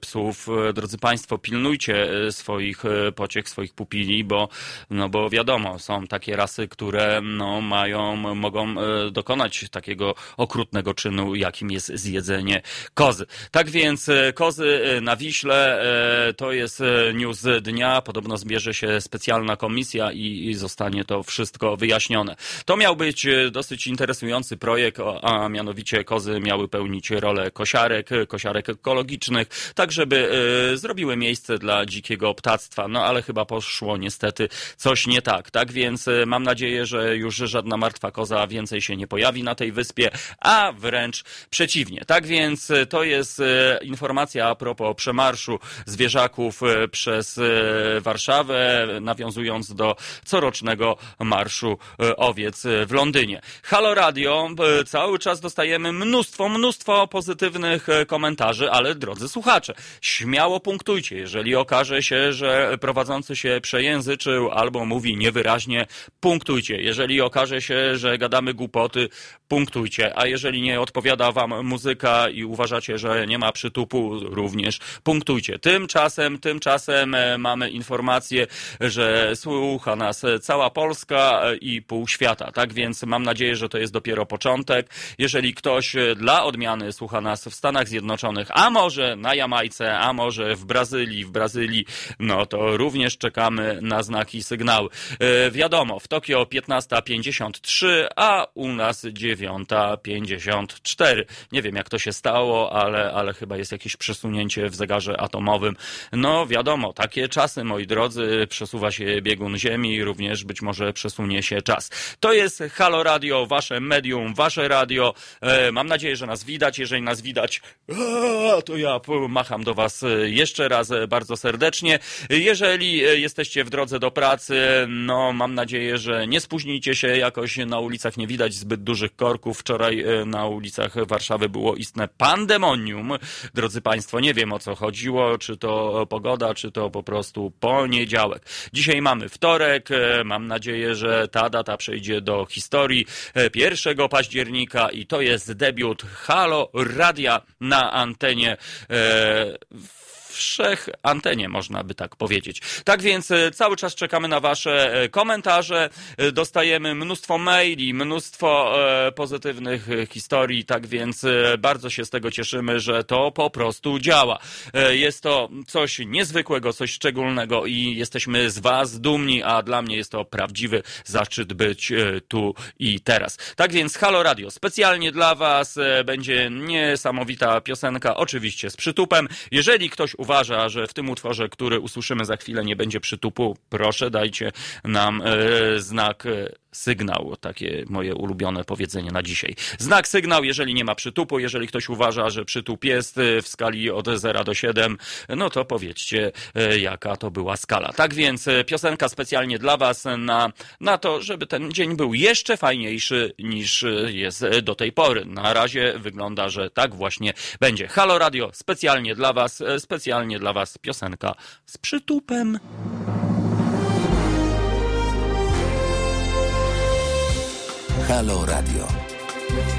psów. Drodzy Państwo, pilnujcie swoich pociech, swoich pupili, bo, no, bo wiadomo, są takie rasy, które no, mają, mogą dokonać takiego okrutnego czynu, jakim jest zjedzenie kozy. Tak więc kozy na Wiśle to jest e, news dnia. Podobno zbierze się specjalna komisja i, i zostanie to wszystko wyjaśnione. To miał być e, dosyć interesujący projekt, a mianowicie kozy miały pełnić rolę kosiarek, kosiarek ekologicznych, tak żeby e, zrobiły miejsce dla dzikiego ptactwa. No ale chyba poszło niestety coś nie tak. Tak więc mam nadzieję, że już żadna martwa koza więcej się nie pojawi na tej wyspie, a wręcz przeciwnie. Tak więc to jest informacja a propos przemarszu zwierzaków e, przez e, Warszawę, nawiązując do corocznego marszu e, owiec w Londynie. Halo Radio, cały czas dostajemy mnóstwo, mnóstwo pozytywnych komentarzy, ale drodzy słuchacze, śmiało punktujcie. Jeżeli okaże się, że prowadzący się przejęzyczył albo mówi niewyraźnie, punktujcie. Jeżeli okaże się, że gadamy głupoty, punktujcie. A jeżeli nie odpowiada wam muzyka i uważacie, że nie ma przytupu, również punktujcie. Tymczasem, tymczasem e, mamy informację, że słucha nas cała Polska e, i pół świata. Tak więc mam nadzieję, że to jest dopiero początek. Jeżeli ktoś e, dla odmiany słucha nas w Stanach Zjednoczonych, a może na Jamajce, a może w Brazylii, w Brazylii, no to również czekamy na znaki sygnały. Wiadomo, w Tokio 15.53, a u nas 9.54. Nie wiem, jak to się stało, ale, ale chyba jest jakieś przesunięcie w zegarze atomowym. No wiadomo, takie czasy, moi drodzy, przesuwa się biegun Ziemi, również być może przesunie się czas. To jest Halo Radio, wasze medium, wasze radio. E, mam nadzieję, że nas widać. Jeżeli nas widać, to ja macham do was e, jeszcze raz e, bardzo serdecznie. Jeżeli jesteście w drodze do pracy, no mam nadzieję, że nie spóźnijcie się jakoś na ulicach, nie widać zbyt dużych korków. Wczoraj na ulicach Warszawy było istne pandemonium. Drodzy Państwo, nie wiem o co chodziło, czy to pogoda, czy to po prostu poniedziałek. Dzisiaj mamy wtorek, e, mam nadzieję, że ta data przejdzie do historii. E, 1 października i to jest debiut Halo Radia na antenie e, wszech antenie, można by tak powiedzieć. Tak więc e, cały czas czekamy na Wasze e, komentarze. E, Dostajemy mnóstwo maili, mnóstwo pozytywnych historii, tak więc bardzo się z tego cieszymy, że to po prostu działa. Jest to coś niezwykłego, coś szczególnego i jesteśmy z Was dumni, a dla mnie jest to prawdziwy zaszczyt być tu i teraz. Tak więc Halo Radio, specjalnie dla Was będzie niesamowita piosenka, oczywiście z przytupem. Jeżeli ktoś uważa, że w tym utworze, który usłyszymy za chwilę, nie będzie przytupu, proszę dajcie nam e, znak e, sygnał, takie moje ulubione powiedzenie na dzisiaj. Znak sygnał, jeżeli nie ma przytupu, jeżeli ktoś uważa, że przytup jest e, w skali od 0 do 7, no to powiedzcie, e, jaka to była skala. Tak więc e, piosenka specjalnie dla Was na, na to, żeby ten dzień był jeszcze fajniejszy niż jest do tej pory. Na razie wygląda, że tak właśnie będzie. Halo Radio, specjalnie dla Was, specjalnie dla Was piosenka z przytupem. Halo Radio.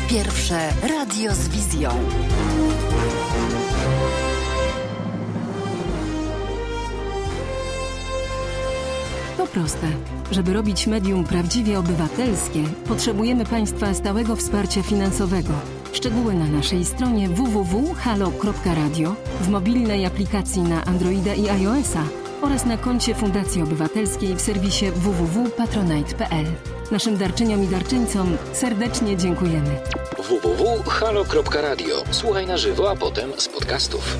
Pierwsze radio z wizją. To proste. Żeby robić medium prawdziwie obywatelskie, potrzebujemy Państwa stałego wsparcia finansowego. Szczegóły na naszej stronie www.halo.radio, w mobilnej aplikacji na Androida i iOS-a oraz na koncie Fundacji Obywatelskiej w serwisie www.patronite.pl. Naszym darczyniom i darczyńcom serdecznie dziękujemy. www.halo.radio. Słuchaj na żywo, a potem z podcastów.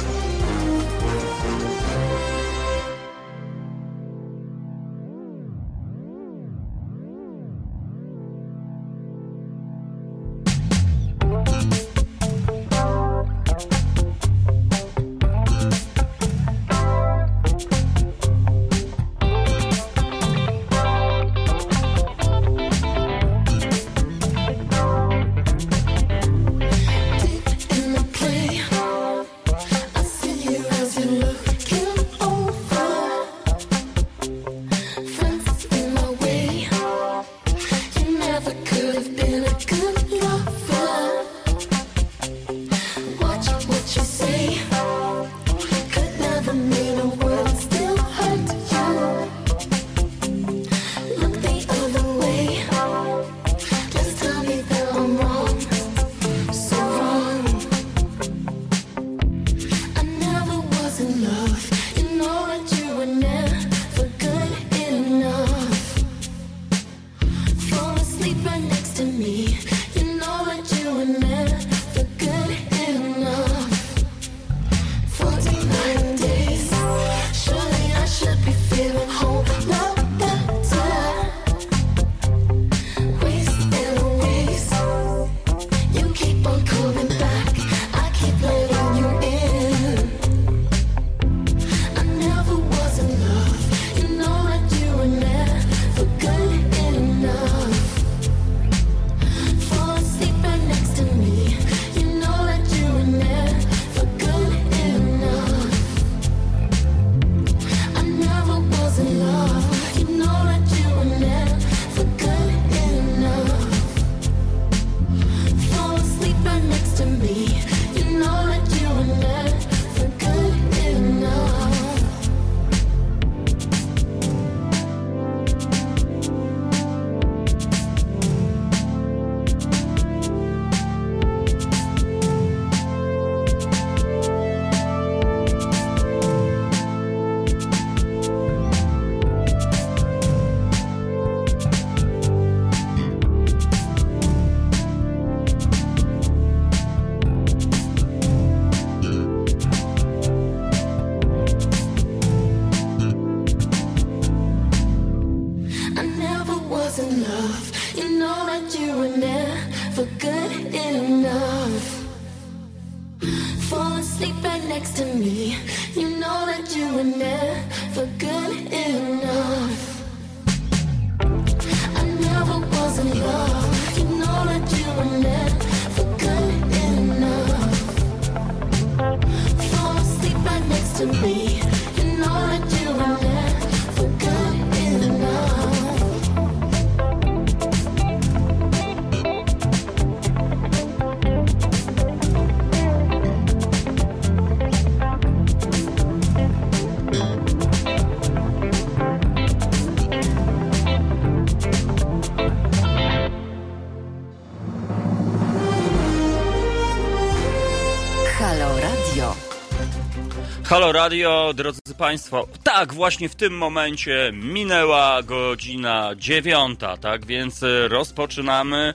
Halo Radio, drodzy Państwo, tak, właśnie w tym momencie minęła godzina dziewiąta, tak więc e, rozpoczynamy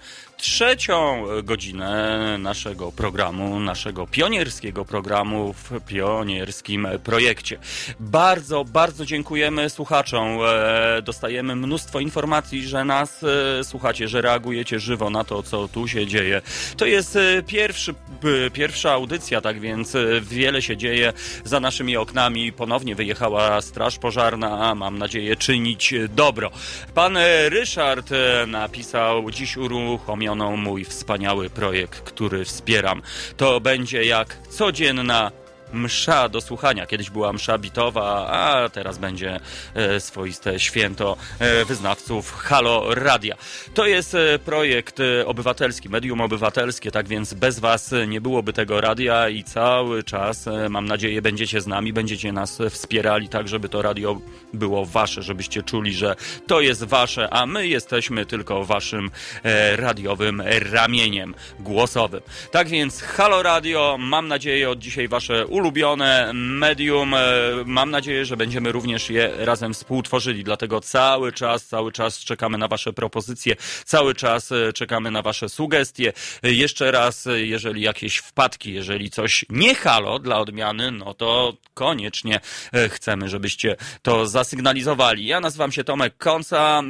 trzecią godzinę naszego programu, naszego pionierskiego programu w pionierskim projekcie. Bardzo, bardzo dziękujemy słuchaczom. E, Dostajemy mnóstwo informacji, że nas e, słuchacie, że reagujecie żywo na to, co tu się dzieje. To jest e, pierwszy, pierwsza audycja, tak więc wiele się dzieje za naszymi oknami. Ponownie wyjechała Straż Pożarna, a mam nadzieję czynić dobro. Pan Ryszard napisał dziś uruchomioną mój wspaniały projekt, który wspieram. To będzie jak codzienna msza do słuchania. Kiedyś była msza bitowa, a teraz będzie e, swoiste święto e, wyznawców Halo Radia. To jest e, projekt obywatelski, medium obywatelskie, tak więc bez was nie byłoby tego radia i cały czas, mam nadzieję, będziecie z nami, będziecie nas wspierali tak, żeby to radio było wasze, żebyście czuli, że to jest wasze, a my jesteśmy tylko waszym radiowym ramieniem głosowym. Tak więc Halo Radio, mam nadzieję od dzisiaj wasze ulubione medium. E, Mam nadzieję, że będziemy również je razem współtworzyli, dlatego cały czas, cały czas czekamy na wasze propozycje, cały czas e, czekamy na wasze sugestie. E, Jeszcze raz, jeżeli jakieś wpadki, jeżeli coś nie halo dla odmiany, no to koniecznie chcemy, żebyście to zasygnalizowali. Ja nazywam się Tomek Konca.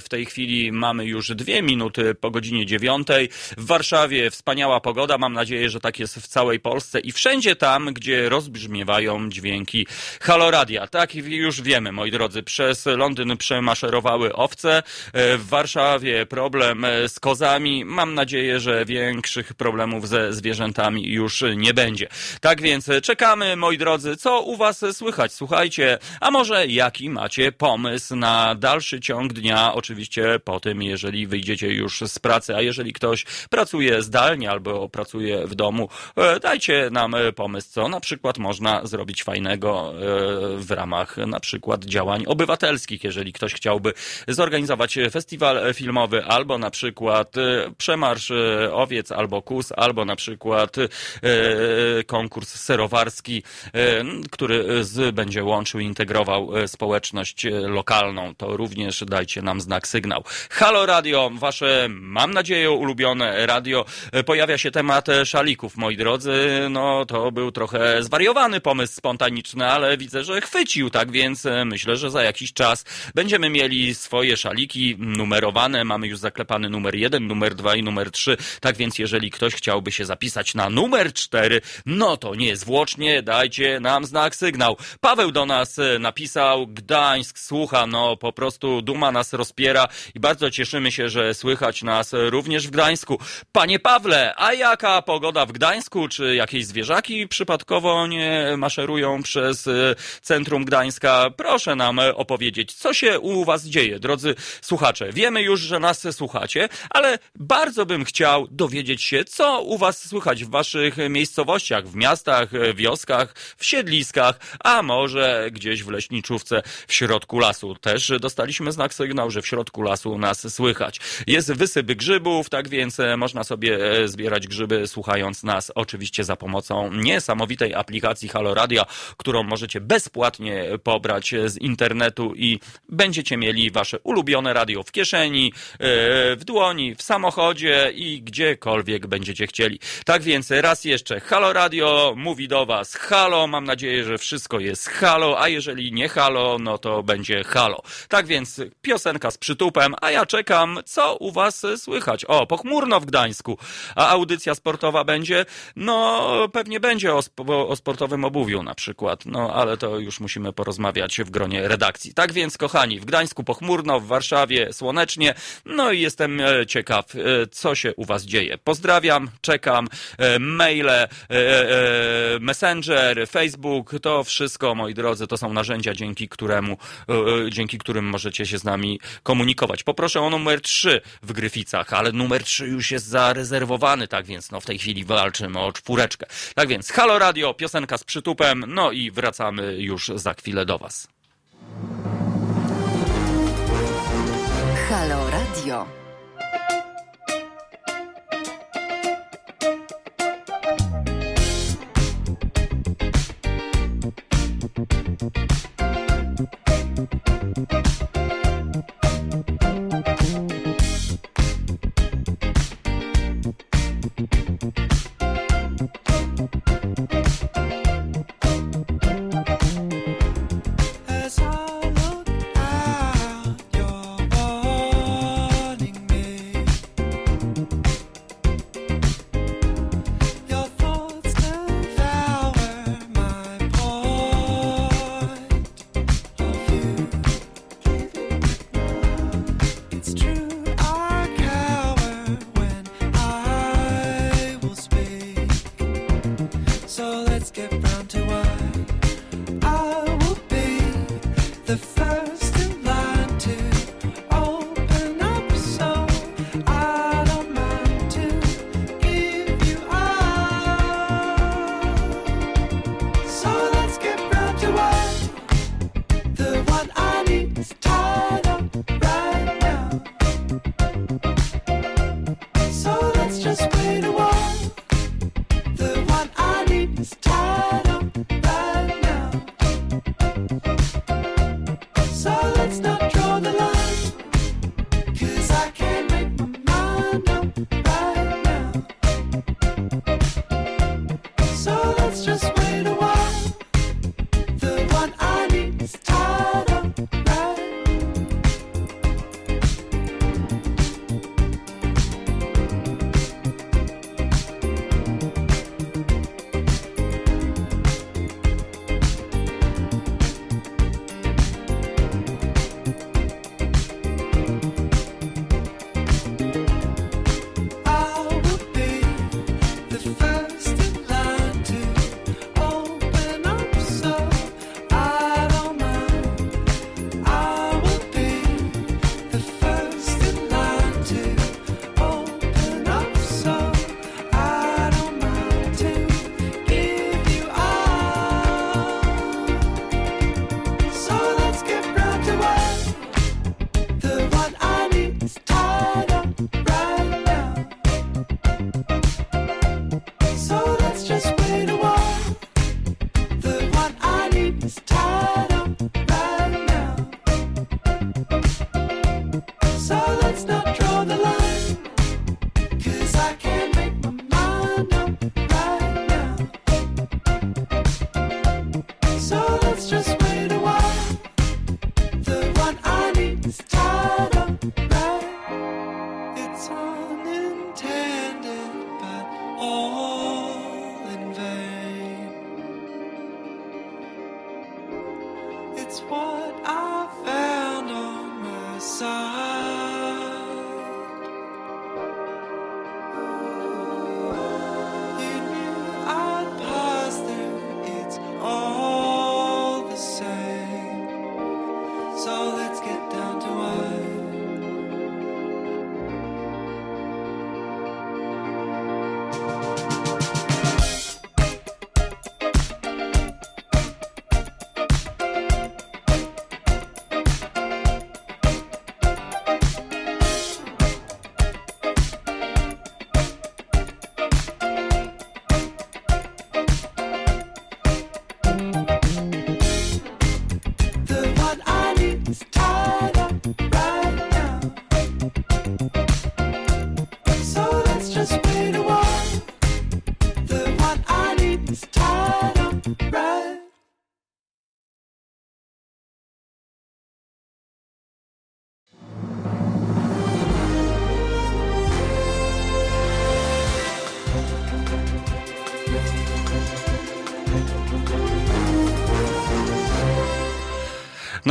W tej chwili mamy już dwie minuty po godzinie dziewiątej. W Warszawie wspaniała pogoda. Mam nadzieję, że tak jest w całej Polsce i wszędzie tam, gdzie rozbrzmiewają dźwięki haloradia. Tak już wiemy, moi drodzy, przez Londyn przemaszerowały owce. E, W Warszawie problem e, z kozami. Mam nadzieję, że większych problemów ze zwierzętami już nie będzie. Tak więc czekamy, moi drodzy, co u was słychać? Słuchajcie, a może jaki macie pomysł na dalszy ciąg dnia? Oczywiście po tym, jeżeli wyjdziecie już z pracy, a jeżeli ktoś pracuje zdalnie albo pracuje w domu, e, dajcie nam pomysł, co na przykład można zrobić fajnego e, w ramach na przykład działań obywatelskich, jeżeli ktoś chciałby zorganizować festiwal filmowy albo na przykład e, przemarsz e, owiec albo kus, albo na przykład konkurs serowarski, który z, będzie łączył i integrował społeczność lokalną. To również dajcie nam znak sygnał. Halo Radio, wasze, mam nadzieję, ulubione radio. Pojawia się temat szalików, moi drodzy. No, to był trochę zwariowany pomysł spontaniczny, ale widzę, że chwycił, tak więc e, myślę, że za jakiś czas będziemy mieli swoje szaliki numerowane. Mamy już zaklepany numer jeden, numer dwa i numer trzy. Tak więc jeżeli ktoś chciałby się zapisać na numer cztery, no to niezwłocznie dajcie nam znak sygnał. Paweł do nas e, napisał, Gdańsk słucha, no po prostu duma nas rozpiera i bardzo cieszymy się, że słychać nas również w Gdańsku. Panie Pawle, a jaka pogoda w Gdańsku? Czy jakieś zwierzaki przypadkowo maszerują przez e, centrum Gdańska? Proszę nam opowiedzieć, co się u was dzieje, drodzy słuchacze. Wiemy już, że nas słuchacie, ale bardzo bym chciał dowiedzieć się, co u was słychać w waszych miejscowościach, w miastach, wioskach, w siedliskach, a może gdzieś w leśniczówce w środku lasu. Też dostaliśmy znak sygnał, że w środku lasu nas słychać. Jest wysyp grzybów, tak więc e, można sobie e, zbierać grzyby słuchając nas oczywiście za pomocą niesamowitej aplikacji Halo Radio, którą możecie bezpłatnie pobrać z internetu i będziecie mieli wasze ulubione radio w kieszeni, e, w dłoni, w samochodzie i gdziekolwiek będziecie chcieli. Tak więc raz jeszcze Halo Radio mówi do was Halo, mam nadzieję, że wszystko jest Halo, a jeżeli nie Halo, no to będzie Halo. Tak więc piosenka z przytupem, a ja czekam, co u was słychać. O, pochmurno w Gdańsku, a audycja sportowa będzie? No, pewnie będzie o, o sportowym obuwiu na przykład, no ale to już musimy porozmawiać w gronie redakcji. Tak więc, kochani, w Gdańsku pochmurno, w Warszawie słonecznie, no i jestem e, ciekaw, e, co się u was dzieje. Pozdrawiam, czekam, e, maile, messenger, Facebook, to wszystko, moi drodzy, to są narzędzia, dzięki któremu, dzięki którym możecie się z nami komunikować. Poproszę o numer 3 w Gryficach, ale numer 3 już jest zarezerwowany, tak więc no w tej chwili walczymy o czwóreczkę. Tak więc Halo Radio, piosenka z przytupem, no i wracamy już za chwilę do was. Halo Radio. As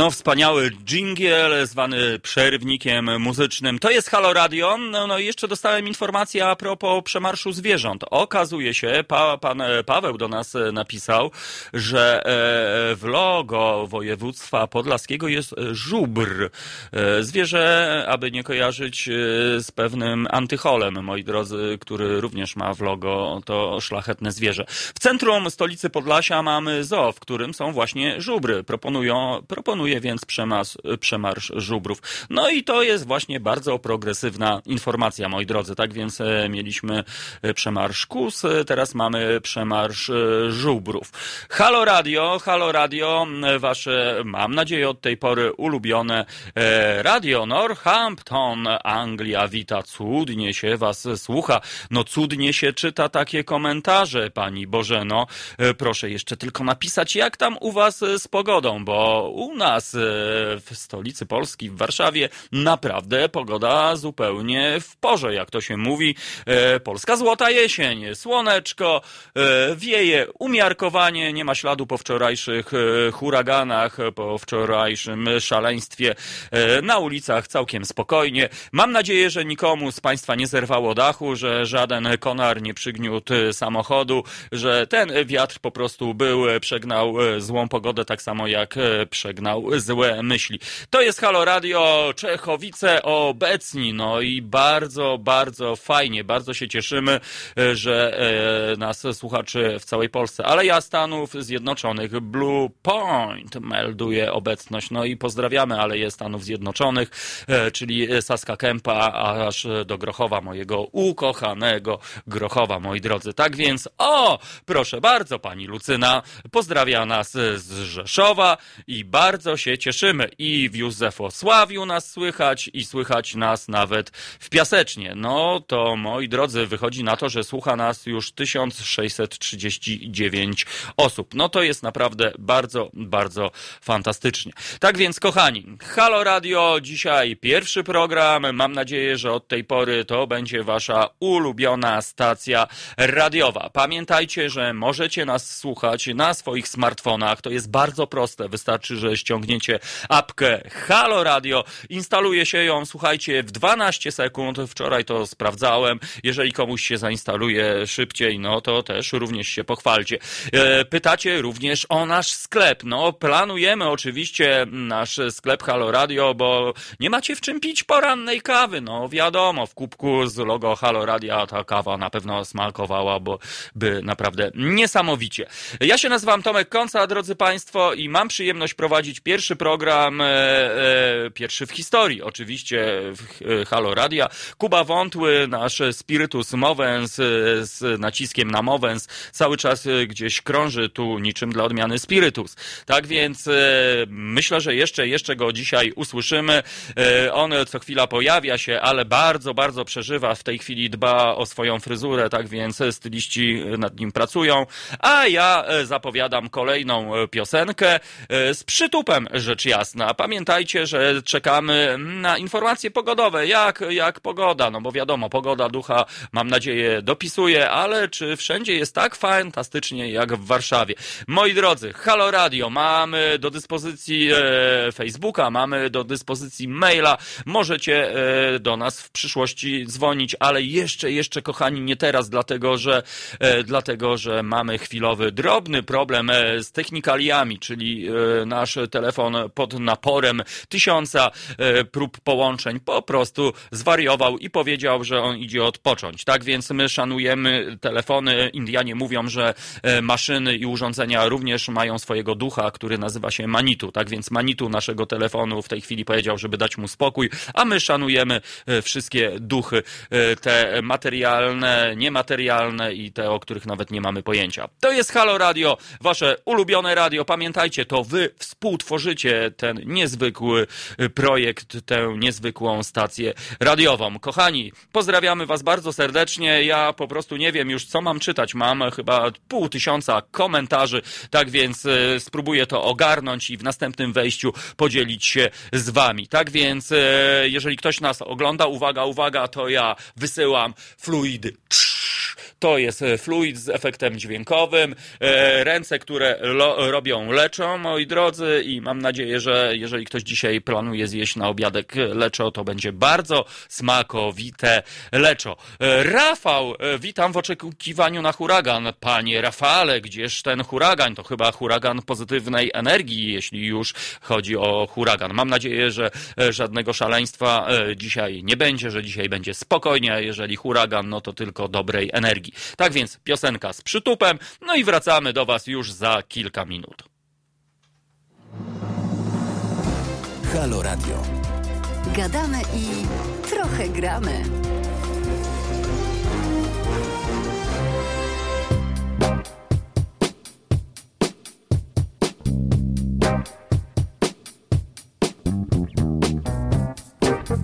No, wspaniały dżingiel zwany przerwnikiem muzycznym. To jest Halo Radio. No, no i jeszcze dostałem informację a propos przemarszu zwierząt. Okazuje się, pa, pan e, Paweł do nas e, napisał, że e, w logo województwa podlaskiego jest żubr. Zwierzę, aby nie kojarzyć z pewnym antycholem, moi drodzy, który również ma w logo to szlachetne zwierzę. W centrum stolicy Podlasia mamy zoo, w którym są właśnie żubry. Proponują, więc przemarsz, żubrów. No i to jest właśnie bardzo progresywna informacja, moi drodzy. Tak więc e, mieliśmy e, przemarsz kus, e, teraz mamy przemarsz żubrów. Halo Radio, Halo Radio, wasze, mam nadzieję, od tej pory ulubione Radio Northampton, Anglia wita, cudnie się was słucha, no cudnie się czyta takie komentarze, pani Bożeno. Proszę jeszcze tylko napisać, jak tam u was z pogodą, bo u nas e, w stolicy Polski, w Warszawie, naprawdę pogoda zupełnie w porze, jak to się mówi. E, Polska złota jesień, słoneczko, e, wieje umiarkowanie, nie ma śladu po wczorajszych huraganach, po wczorajszym szaleństwie na ulicach całkiem spokojnie. Mam nadzieję, że nikomu z Państwa nie zerwało dachu, że żaden konar nie przygniótł samochodu, że ten wiatr po prostu był, przegnał złą pogodę, tak samo jak przegnał złe myśli. To jest Halo Radio, Czechowice obecni, no i bardzo, bardzo fajnie, bardzo się cieszymy, e, że e, nas słuchaczy w całej Polsce, ale ja Stanów Zjednoczonych, Blue Point melduje obecność, no i pozdrawiamy, ale jest Stanów Zjednoczonych, e, czyli Saska Kępa, aż do Grochowa, mojego ukochanego Grochowa, moi drodzy. Tak więc, o, proszę bardzo, pani Lucyna pozdrawia nas z Rzeszowa i bardzo się cieszymy. I w Józefosławiu nas słychać i słychać nas nawet w Piasecznie. No to, moi drodzy, wychodzi na to, że słucha nas już 1639 osób. No to jest naprawdę bardzo, bardzo fantastycznie. Tak więc, kochani, Halo Radio, dzisiaj pierwszy program. Mam nadzieję, że od tej pory to będzie wasza ulubiona stacja radiowa. Pamiętajcie, że możecie nas słuchać na swoich smartfonach. To jest bardzo proste. Wystarczy, że ściągniecie apkę Halo Radio, instaluje się ją, słuchajcie, w 12 sekund. Wczoraj to sprawdzałem. Jeżeli komuś się zainstaluje szybciej, no to też również się pochwalcie. E, Pytacie również o nasz sklep. No, planujemy oczywiście nasz sklep Halo Radio, bo nie macie w czym pić porannej kawy. No, wiadomo, w kubku z logo Halo Radia ta kawa na pewno smakowała, bo by naprawdę niesamowicie. Ja się nazywam Tomek Konca, drodzy Państwo, i mam przyjemność prowadzić pierwszy program, e, e, pierwszy w historii, oczywiście w e, Halo Radia. Kuba Wątły, nasz spirytus mowens z naciskiem na mowens, cały czas gdzieś krąży tu niczym dla odmiany spirytus. Tak więc myślę, że jeszcze, jeszcze go dzisiaj usłyszymy. On co chwila pojawia się, ale bardzo, bardzo przeżywa. W tej chwili dba o swoją fryzurę, tak więc styliści nad nim pracują. A ja zapowiadam kolejną piosenkę z przytupem, rzecz jasna. Pamiętajcie, że czekamy na informacje pogodowe. Jak, jak pogoda? No bo wiadomo, pogoda ducha, mam nadzieję, dopisuje, ale czy wszędzie jest tak fantastycznie jak w Warszawie? Moi drodzy, Halo Radio, mamy do dyspozycji e, Facebooka, mamy do dyspozycji maila. Możecie e, do nas w przyszłości dzwonić, ale jeszcze, jeszcze, kochani, nie teraz, dlatego że, e, dlatego, że mamy chwilowy, drobny problem e, z technikaliami, czyli e, nasz telefon pod naporem tysiąca e, prób połączeń po prostu zwariował i powiedział, że on idzie odpocząć. Tak więc my szanujemy telefony. Indianie mówią, że e, maszyny i urządzenia również mają swojego ducha, który nazywa się Manitu. Tak więc Manitu naszego telefonu w tej chwili powiedział, żeby dać mu spokój, a my szanujemy e, wszystkie duchy, te materialne, niematerialne i te, o których nawet nie mamy pojęcia. To jest Halo Radio, wasze ulubione radio. Pamiętajcie, to wy współtworzycie ten niezwykły e, projekt, tę niezwykłą stację radiową. Kochani, pozdrawiamy was bardzo serdecznie. Ja po prostu nie wiem już, co mam czytać. Mam chyba pół tysiąca komentarzy, tak więc e, spróbuję to ogarnąć i w następnym wejściu podzielić się z wami. Tak więc, e, jeżeli ktoś nas ogląda, uwaga, uwaga, to ja wysyłam fluidy. To jest e, fluid z efektem dźwiękowym. E, Ręce, które lo, robią leczą, moi drodzy, i mam nadzieję, że jeżeli ktoś dzisiaj planuje zjeść na obiadek leczo, to będzie bardzo smakowite leczo. E, Rafał, e, witam w oczekiwaniu na huragan. Panie Rafale, gdzież ten huragan? To chyba huragan pozytywnej energii, jeśli już chodzi o huragan. Mam nadzieję, że e, żadnego szaleństwa e, dzisiaj nie będzie, że dzisiaj będzie spokojnie, a jeżeli huragan, no to tylko dobrej energii. Tak więc piosenka z przytupem, no i wracamy do Was już za kilka minut. Halo Radio. Gadamy i trochę gramy.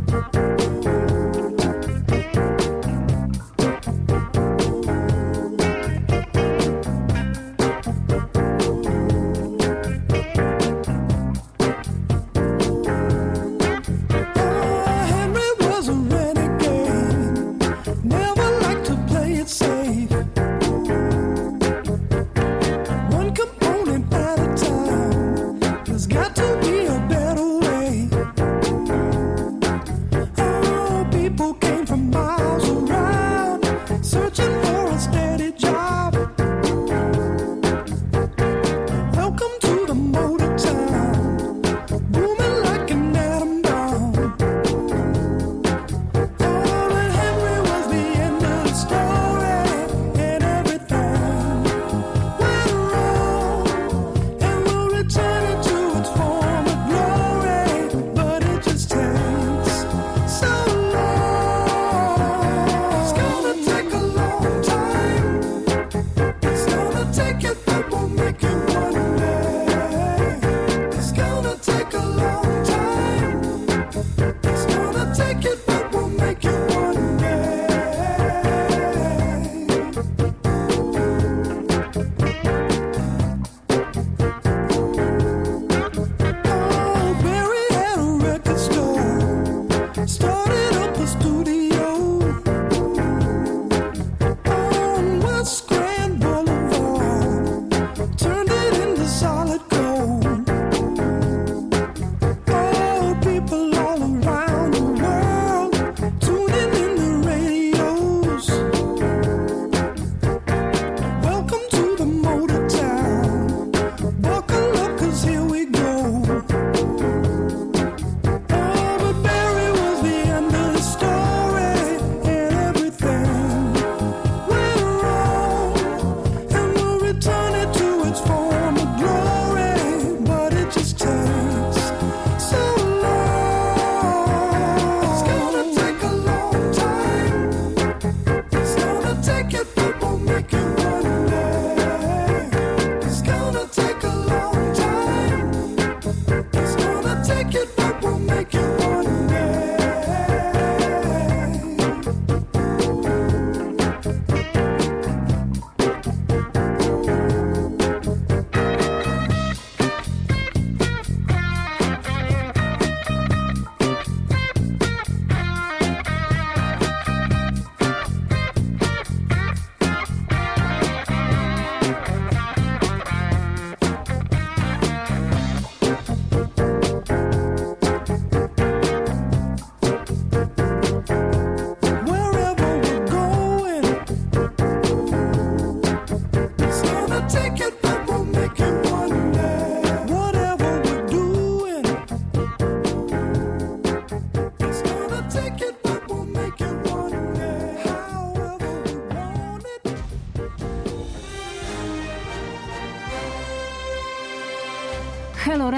Henry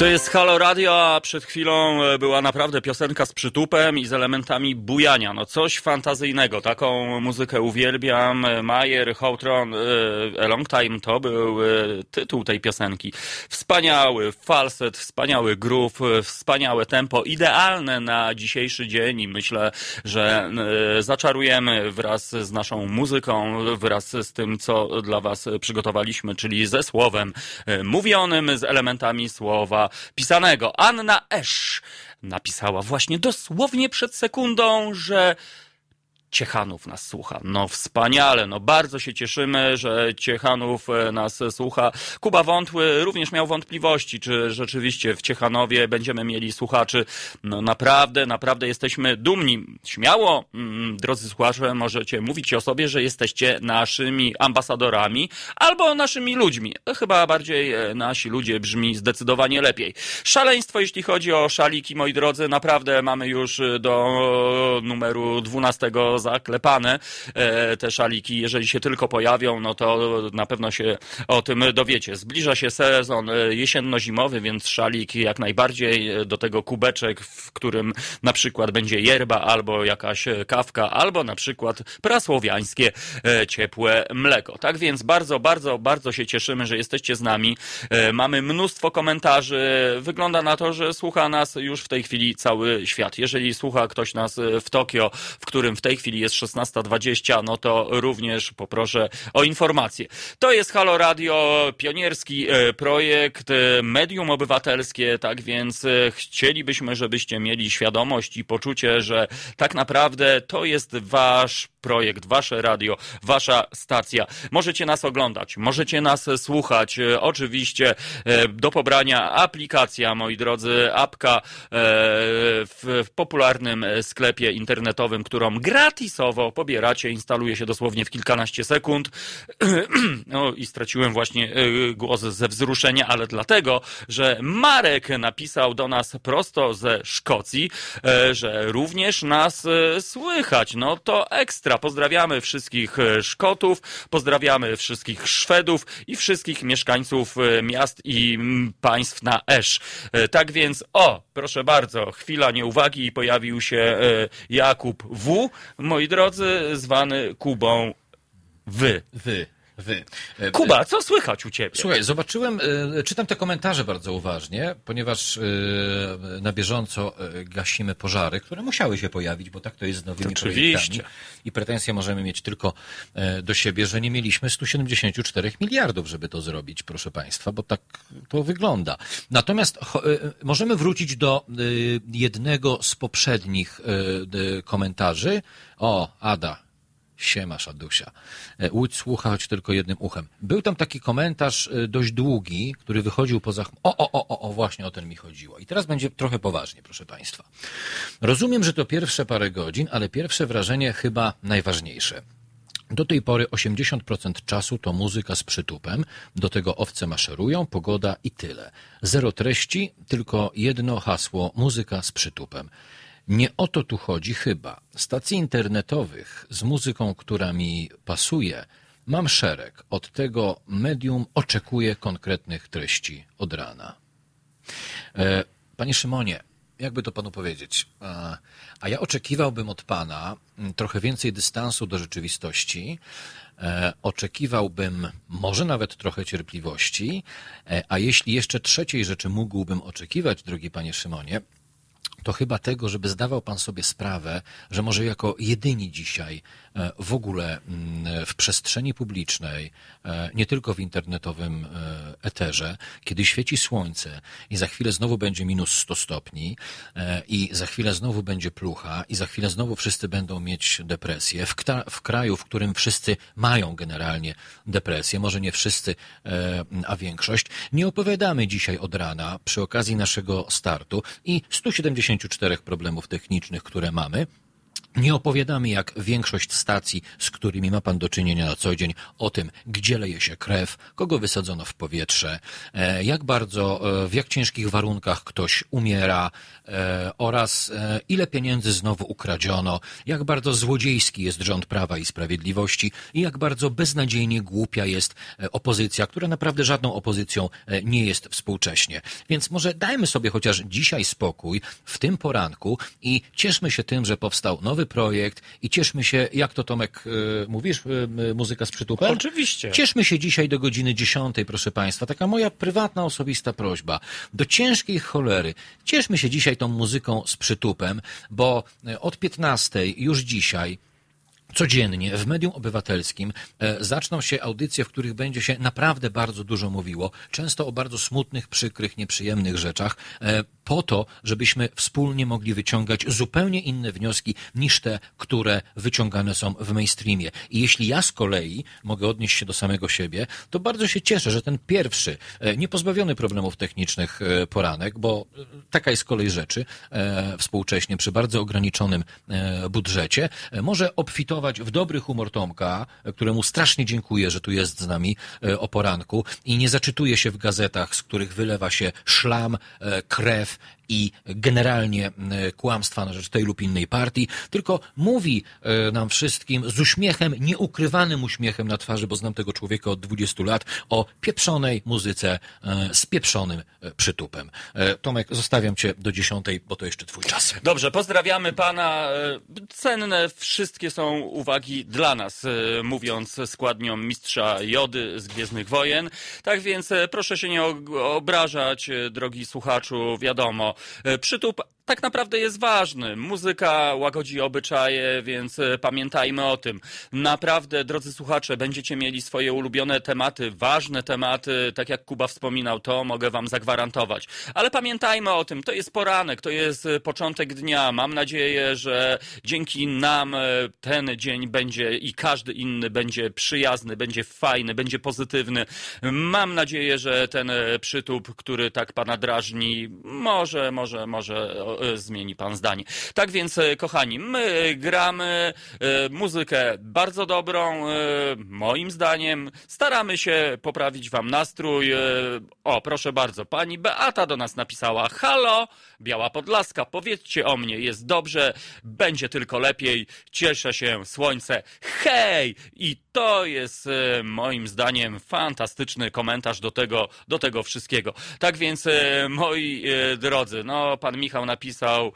To jest Halo Radio, a przed chwilą e, była naprawdę piosenka z przytupem i z elementami bujania. No coś fantazyjnego. Taką muzykę uwielbiam. Mayer, Houtron, e, A Long Time to był e, tytuł tej piosenki. Wspaniały falset, wspaniały groove, wspaniałe tempo, idealne na dzisiejszy dzień i myślę, że e, zaczarujemy wraz z naszą muzyką, wraz z tym, co dla Was przygotowaliśmy, czyli ze słowem e, mówionym, z elementami słowa pisanego. Anna Esz napisała właśnie dosłownie przed sekundą, że Ciechanów nas słucha. No wspaniale, no bardzo się cieszymy, że Ciechanów e, nas słucha. Kuba Wątły również miał wątpliwości, czy rzeczywiście w Ciechanowie będziemy mieli słuchaczy. No naprawdę, naprawdę jesteśmy dumni. Śmiało, mm, drodzy słuchacze, możecie mówić o sobie, że jesteście naszymi ambasadorami albo naszymi ludźmi. Chyba bardziej e, nasi ludzie brzmi zdecydowanie lepiej. Szaleństwo, jeśli chodzi o szaliki, moi drodzy, naprawdę mamy już do numeru 12 zaklepane e, te szaliki. Jeżeli się tylko pojawią, no to na pewno się o tym dowiecie. Zbliża się sezon e, jesienno-zimowy, więc szalik jak najbardziej e, do tego kubeczek, w którym na przykład będzie yerba albo jakaś kawka, albo na przykład prasłowiańskie ciepłe mleko. Tak więc bardzo, bardzo, bardzo się cieszymy, że jesteście z nami. Mamy mnóstwo komentarzy. Wygląda na to, że słucha nas już w tej chwili cały świat. Jeżeli słucha ktoś nas w Tokio, w którym w tej chwili jest 16.20, no to również poproszę o informację. To jest Halo Radio, pionierski e, projekt, e, medium obywatelskie, tak więc e, chcielibyśmy, żebyście mieli świadomość i poczucie, że tak naprawdę to jest wasz projekt, wasze radio, wasza stacja. Możecie nas oglądać, możecie nas słuchać. E, Oczywiście e, do pobrania aplikacja, moi drodzy, apka e, w, popularnym sklepie internetowym, którą gratisowo pobieracie, instaluje się dosłownie w kilkanaście sekund. No i straciłem właśnie głos ze wzruszenia, ale dlatego, że Marek napisał do nas prosto ze Szkocji, że również nas słychać. No to ekstra. Pozdrawiamy wszystkich e, Szkotów, pozdrawiamy wszystkich Szwedów i wszystkich mieszkańców e, miast i państw na Esz. E, Tak więc, o, proszę bardzo, chwila nieuwagi i pojawił się Jakub W., moi drodzy, zwany Kubą Wy. Wy. Wy. E, Kuba, co słychać u ciebie? Słuchaj, zobaczyłem, e, czytam te komentarze bardzo uważnie, ponieważ e, na bieżąco e, gasimy pożary, które musiały się pojawić, bo tak to jest z nowymi Oczywiście. projektami. I pretensje możemy mieć tylko e, do siebie, że nie mieliśmy 174 miliardów, żeby to zrobić, proszę Państwa, bo tak to wygląda. Natomiast e, możemy wrócić do e, jednego z poprzednich e, komentarzy. O, Ada, Siema, Szadusia. E, Łódź słucha choć tylko jednym uchem. Był tam taki komentarz e, dość długi, który wychodził poza... O, o, o, o, o, właśnie o ten mi chodziło. I teraz będzie trochę poważnie, proszę Państwa. Rozumiem, że to pierwsze parę godzin, ale pierwsze wrażenie chyba najważniejsze. Do tej pory 80% czasu to muzyka z przytupem, do tego owce maszerują, pogoda i tyle. Zero treści, tylko jedno hasło muzyka z przytupem. Nie o to tu chodzi chyba. Stacji internetowych z muzyką, która mi pasuje, mam szereg. Od tego medium oczekuję konkretnych treści od rana. E, Panie Szymonie, jakby to panu powiedzieć? A, a ja oczekiwałbym od pana mm, trochę więcej dystansu do rzeczywistości. E, oczekiwałbym może nawet trochę cierpliwości. E, a jeśli jeszcze trzeciej rzeczy mógłbym oczekiwać, drogi panie Szymonie, to chyba tego, żeby zdawał pan sobie sprawę, że może jako jedyni dzisiaj w ogóle mm, w przestrzeni publicznej, e, nie tylko w internetowym e, eterze, kiedy świeci słońce i za chwilę znowu będzie minus 100 stopni e, i za chwilę znowu będzie plucha i za chwilę znowu wszyscy będą mieć depresję, w, w kraju, w którym wszyscy mają generalnie depresję, może nie wszyscy, e, a większość, nie opowiadamy dzisiaj od rana przy okazji naszego startu i 174 problemów technicznych, które mamy, Nie opowiadamy jak większość stacji, z którymi ma pan do czynienia na co dzień, o tym, gdzie leje się krew, kogo wysadzono w powietrze, e, jak bardzo, e, w jak ciężkich warunkach ktoś umiera e, oraz ile pieniędzy znowu ukradziono, jak bardzo złodziejski jest rząd Prawa i Sprawiedliwości i jak bardzo beznadziejnie głupia jest opozycja, która naprawdę żadną opozycją nie jest współcześnie. Więc może dajmy sobie chociaż dzisiaj spokój w tym poranku i cieszmy się tym, że powstał nowy projekt i cieszmy się, jak to Tomek e, mówisz, e, muzyka z przytupem? Oczywiście. Cieszmy się dzisiaj do godziny 10, proszę Państwa. Taka moja prywatna, osobista prośba. Do ciężkiej cholery. Cieszmy się dzisiaj tą muzyką z przytupem, bo e, od 15 już dzisiaj Codziennie w medium obywatelskim e, zaczną się audycje, w których będzie się naprawdę bardzo dużo mówiło, często o bardzo smutnych, przykrych, nieprzyjemnych rzeczach, e, po to, żebyśmy wspólnie mogli wyciągać zupełnie inne wnioski niż te, które wyciągane są w mainstreamie. I jeśli ja z kolei mogę odnieść się do samego siebie, to bardzo się cieszę, że ten pierwszy, e, niepozbawiony problemów technicznych poranek, bo taka jest kolej rzeczy współcześnie przy bardzo ograniczonym budżecie, może obfitować w dobry humor Tomka, któremu strasznie dziękuję, że tu jest z nami e, o poranku i nie zaczytuje się w gazetach, z których wylewa się szlam, e, krew i generalnie kłamstwa na rzecz tej lub innej partii, tylko mówi e, nam wszystkim z uśmiechem, nieukrywanym uśmiechem na twarzy, bo znam tego człowieka od 20 lat, o pieprzonej muzyce e, z pieprzonym e, przytupem. Tomek, zostawiam cię do 10, bo to jeszcze twój czas. Dobrze, pozdrawiamy pana. Cenne wszystkie są uwagi dla nas, mówiąc składnią mistrza Jody z Gwiezdnych Wojen. Tak więc proszę się nie obrażać, drogi słuchaczu, wiadomo. Przytup tak naprawdę jest ważny. Muzyka łagodzi obyczaje, więc e, pamiętajmy o tym. Naprawdę, drodzy słuchacze, będziecie mieli swoje ulubione tematy, ważne tematy, tak jak Kuba wspominał, to mogę wam zagwarantować. Ale pamiętajmy o tym, to jest poranek, to jest e, początek dnia. Mam nadzieję, że dzięki nam e, ten dzień będzie i każdy inny będzie przyjazny, będzie fajny, będzie pozytywny. Mam nadzieję, że ten przytup, który tak pana drażni, może, może, może zmieni pan zdanie. Tak więc, e, kochani, my gramy e, muzykę bardzo dobrą, e, moim zdaniem. Staramy się poprawić wam nastrój. E, O, proszę bardzo, pani Beata do nas napisała: Halo, Biała Podlaska, powiedzcie o mnie, jest dobrze, będzie tylko lepiej, cieszę się, słońce. Hej! I to jest e, moim zdaniem fantastyczny komentarz do tego, do tego wszystkiego. Tak więc, e, moi e, drodzy, no, pan Michał napisał,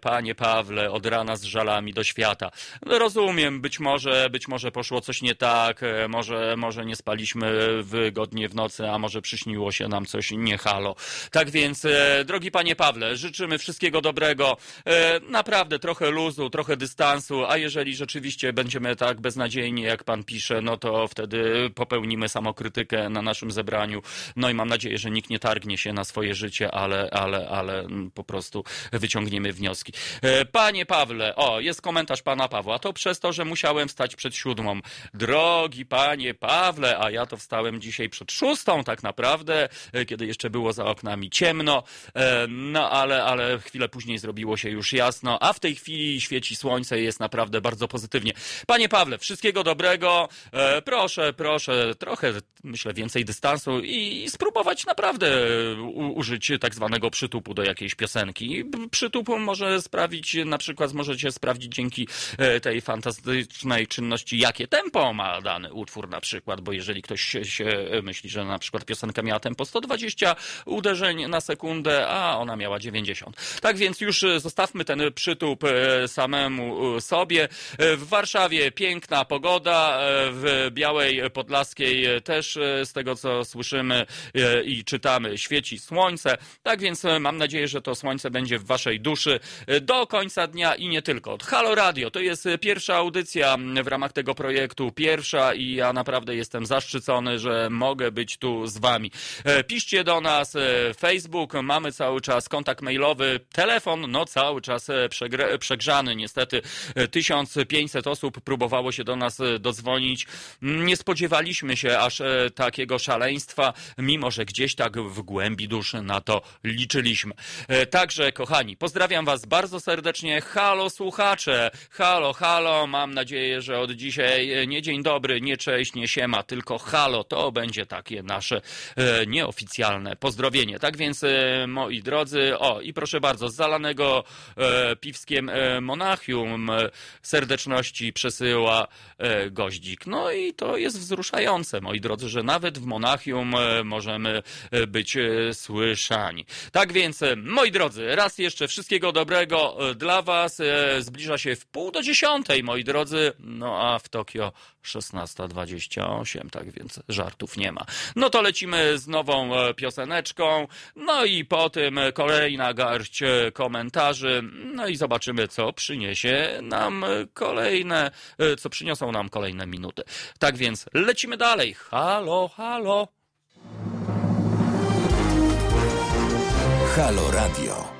panie Pawle, od rana z żalami do świata. No, rozumiem, być może, być może poszło coś nie tak, może, może nie spaliśmy wygodnie w nocy, a może przyśniło się nam coś nie halo. Tak więc, drogi panie Pawle, życzymy wszystkiego dobrego, e, naprawdę trochę luzu, trochę dystansu, a jeżeli rzeczywiście będziemy tak beznadziejni, jak pan pisze, no to wtedy popełnimy samokrytykę na naszym zebraniu. No i mam nadzieję, że nikt nie targnie się na swoje życie, ale, ale, ale po prostu wyciągniemy wnioski. E, Panie Pawle, o, jest komentarz pana Pawła. To przez to, że musiałem wstać przed siódmą. Drogi panie Pawle, a ja to wstałem dzisiaj przed szóstą tak naprawdę, e, kiedy jeszcze było za oknami ciemno. No ale, ale chwilę później zrobiło się już jasno, a w tej chwili świeci słońce i jest naprawdę bardzo pozytywnie. Panie Pawle, wszystkiego dobrego. E, Proszę, proszę, trochę, myślę, więcej dystansu i spróbować naprawdę u- użyć tak zwanego przytupu do jakiejś piosenki. Przytup może sprawić, na przykład możecie sprawdzić dzięki e, tej fantastycznej czynności, jakie tempo ma dany utwór na przykład, bo jeżeli ktoś się myśli, że na przykład piosenka miała tempo 120 uderzeń na sekundę, a ona miała 90. Tak więc już e, zostawmy ten przytup e, samemu e, sobie. W Warszawie piękna pogoda, w Białej Podlaskiej też z tego co słyszymy i czytamy świeci słońce. Tak więc mam nadzieję, że to słońce będzie w waszej duszy do końca dnia i nie tylko. Halo Radio to jest pierwsza audycja w ramach tego projektu, pierwsza i ja naprawdę jestem zaszczycony, że mogę być tu z wami. Piszcie do nas Facebook, mamy cały czas kontakt mailowy, telefon, no cały czas e, przegrzany. Niestety e, 1500 osób próbowało się do nas e, dodzwonić. Nie spodziewaliśmy się aż e, takiego szaleństwa, mimo że gdzieś tak w głębi duszy na to liczyliśmy. E, Także, kochani, pozdrawiam Was bardzo serdecznie. Halo słuchacze, halo, halo. Mam nadzieję, że od dzisiaj e, nie dzień dobry, nie cześć, nie siema, tylko halo. To będzie takie nasze e, nieoficjalne pozdrowienie. Tak więc, e, moi drodzy, o i proszę bardzo, z zalanego e, piwskiem e, Monachium e, serdeczności przesyła e, goździk. No i to jest wzruszające, moi drodzy, że nawet w Monachium e, możemy e, być e, słyszani. Tak więc, moi drodzy, raz jeszcze wszystkiego dobrego dla Was. Zbliża się w pół do dziesiątej, moi drodzy, no a w Tokio 16.28, tak więc żartów nie ma. No to lecimy z nową e, pioseneczką, no i po tym e, kolejna garść e, komentarzy, no i zobaczymy, co przyniesie nam kolejne, co przyniosą nam kolejne minuty. Tak więc lecimy dalej. Halo, halo. Halo Radio.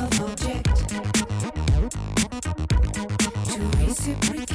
self-object to reciprocate.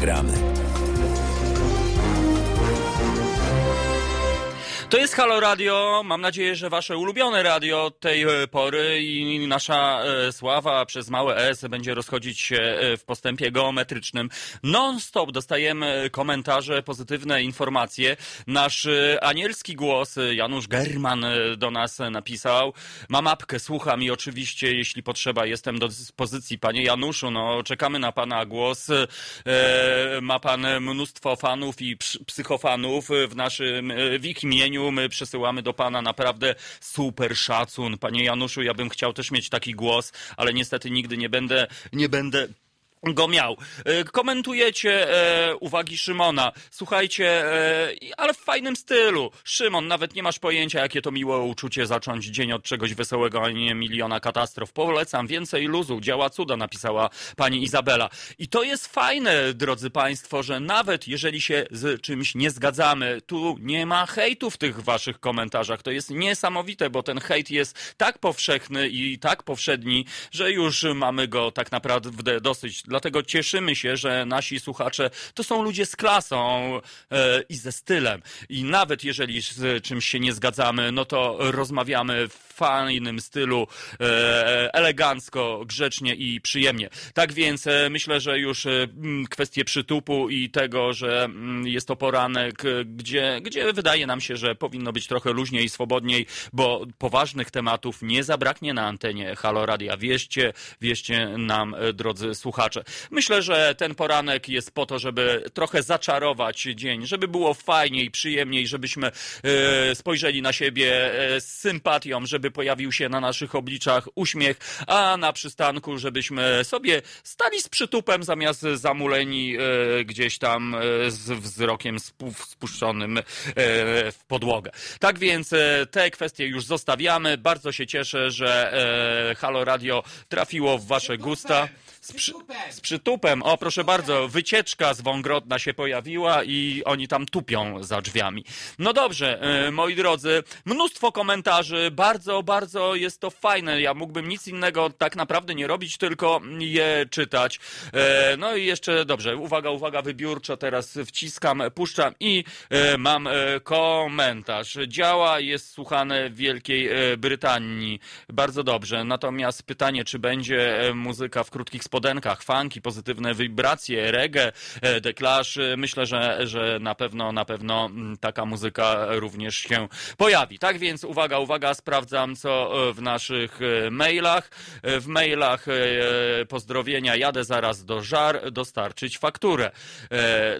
Trochę Halo Radio. Mam nadzieję, że wasze ulubione radio tej e, pory i nasza e, sława przez małe S będzie rozchodzić się e, w postępie geometrycznym. Non-stop dostajemy komentarze, pozytywne informacje. Nasz anielski głos, Janusz German do nas napisał. Mam apkę, słucham i oczywiście, jeśli potrzeba, jestem do dyspozycji. Panie Januszu, no czekamy na pana głos. Ma pan mnóstwo fanów i ps- psychofanów w naszym, w ich imieniu. My przesyłamy do pana naprawdę super szacun. Panie Januszu, ja bym chciał też mieć taki głos, ale niestety nigdy nie będę, nie będę go miał. E, Komentujecie e, uwagi Szymona. Słuchajcie, e, ale w fajnym stylu. Szymon, nawet nie masz pojęcia, jakie to miłe uczucie zacząć dzień od czegoś wesołego, a nie miliona katastrof. Polecam więcej luzu. Działa cuda, napisała pani Izabela. I to jest fajne, drodzy państwo, że nawet jeżeli się z czymś nie zgadzamy, tu nie ma hejtu w tych waszych komentarzach. To jest niesamowite, bo ten hejt jest tak powszechny i tak powszedni, że już mamy go tak naprawdę dosyć. Dlatego cieszymy się, że nasi słuchacze to są ludzie z klasą e, i ze stylem. I nawet jeżeli z czymś się nie zgadzamy, no to rozmawiamy w fajnym stylu, e, elegancko, grzecznie i przyjemnie. Tak więc e, myślę, że już kwestie przytupu i tego, że jest to poranek, gdzie, gdzie wydaje nam się, że powinno być trochę luźniej i swobodniej, bo poważnych tematów nie zabraknie na antenie Halo Radia. Wierzcie, wierzcie nam, drodzy słuchacze. Myślę, że ten poranek jest po to, żeby trochę zaczarować dzień, żeby było fajniej, przyjemniej, żebyśmy e, spojrzeli na siebie e, z sympatią, żeby pojawił się na naszych obliczach uśmiech, a na przystanku, żebyśmy sobie stali z przytupem zamiast zamuleni e, gdzieś tam z wzrokiem spu- spuszczonym w podłogę. Tak więc te kwestie już zostawiamy. Bardzo się cieszę, że Halo Radio trafiło w wasze gusta. Z, przy, z przytupem. O, proszę bardzo, wycieczka z Wągrodna się pojawiła i oni tam tupią za drzwiami. No dobrze, e, moi drodzy, mnóstwo komentarzy, bardzo, bardzo jest to fajne. Ja mógłbym nic innego tak naprawdę nie robić, tylko je czytać. E, no i jeszcze, dobrze, uwaga, uwaga, wybiórczo teraz wciskam, puszczam i e, mam komentarz. Działa, jest słuchane w Wielkiej Brytanii. Bardzo dobrze. Natomiast pytanie, czy będzie muzyka w krótkich spodenkach, funky, pozytywne wibracje, reggae, e, deklasz, e, myślę, że, że na pewno, na pewno mm, taka muzyka również się pojawi. Tak więc uwaga, uwaga, sprawdzam co e, w naszych mailach. W mailach pozdrowienia jadę zaraz do żar dostarczyć fakturę.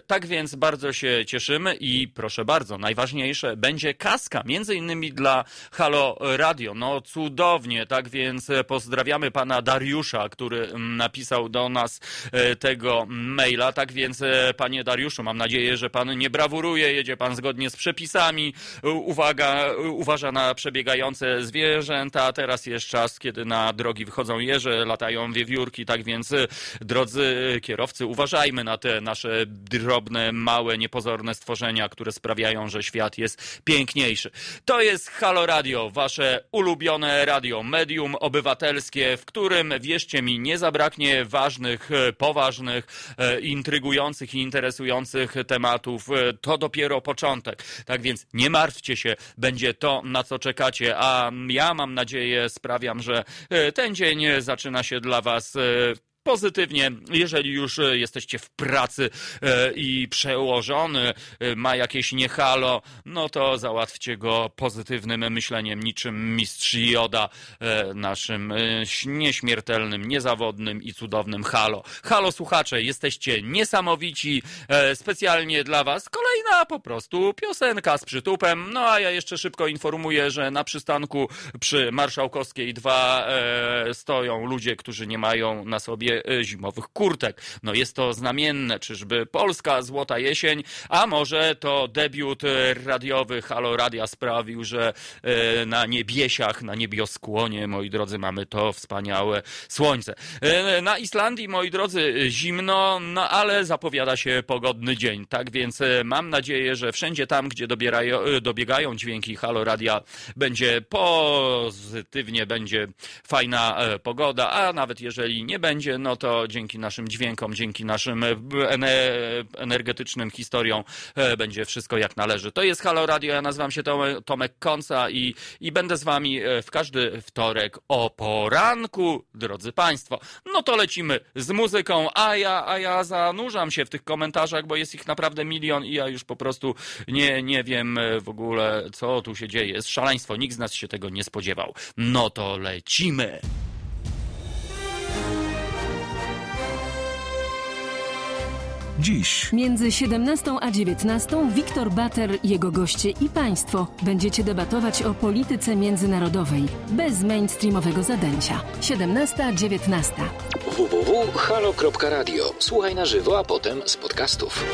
Tak więc bardzo się cieszymy i proszę bardzo, najważniejsze będzie kaska, między innymi dla Halo Radio. No cudownie, tak więc pozdrawiamy pana Dariusza, który mm, napisał do nas e, tego maila. Tak więc, e, panie Dariuszu, mam nadzieję, że pan nie brawuruje, jedzie pan zgodnie z przepisami. Uwaga, uważa na przebiegające zwierzęta. Teraz jest czas, kiedy na drogi wychodzą jeże, latają wiewiórki. Tak więc, e, drodzy kierowcy, uważajmy na te nasze drobne, małe, niepozorne stworzenia, które sprawiają, że świat jest piękniejszy. To jest Halo Radio, wasze ulubione radio, medium obywatelskie, w którym, wierzcie mi, nie zabraknie ważnych, e, poważnych, e, intrygujących i interesujących tematów. E, To dopiero początek. Tak więc nie martwcie się, będzie to, na co czekacie, a ja mam nadzieję, sprawiam, że ten dzień zaczyna się dla was pozytywnie. Jeżeli już e, jesteście w pracy e, i przełożony e, ma jakieś niehalo, no to załatwcie go pozytywnym myśleniem, niczym mistrz Joda, naszym nieśmiertelnym, niezawodnym i cudownym halo. Halo słuchacze, jesteście niesamowici, specjalnie dla was kolejna po prostu piosenka z przytupem. No a ja jeszcze szybko informuję, że na przystanku przy Marszałkowskiej 2 e, stoją ludzie, którzy nie mają na sobie e, zimowych kurtek. No jest to znamienne, czyżby Polska Złota Jesień, a może to debiut e, radiowy Halo Radia sprawił, że e, na niebiesiach, na niebioskłonie, moi drodzy, mamy to wspaniałe słońce. Na Islandii, moi drodzy, zimno, no ale zapowiada się pogodny dzień. Tak więc mam nadzieję, że wszędzie tam, gdzie dobierają, dobiegają dźwięki Halo Radia, będzie pozytywnie, będzie fajna pogoda, a nawet jeżeli nie będzie, no to dzięki naszym dźwiękom, dzięki naszym e, ene- energetycznym historiom e, będzie wszystko jak należy. To jest Halo Radio, ja nazywam się Tomek, Konca i, i będę z wami e, w każdy wtorek o poranku, drodzy Państwo. No to lecimy z muzyką, a ja, a ja zanurzam się w tych komentarzach, bo jest ich naprawdę milion i ja już po prostu nie, nie wiem w ogóle, co tu się dzieje. Jest szaleństwo, nikt z nas się tego nie spodziewał. No to lecimy. Dziś. Między 17 a 19 Wiktor Bater, jego goście i państwo będziecie debatować o polityce międzynarodowej bez mainstreamowego zadęcia. 17-19. www.halo.radio. Słuchaj na żywo, a potem z podcastów.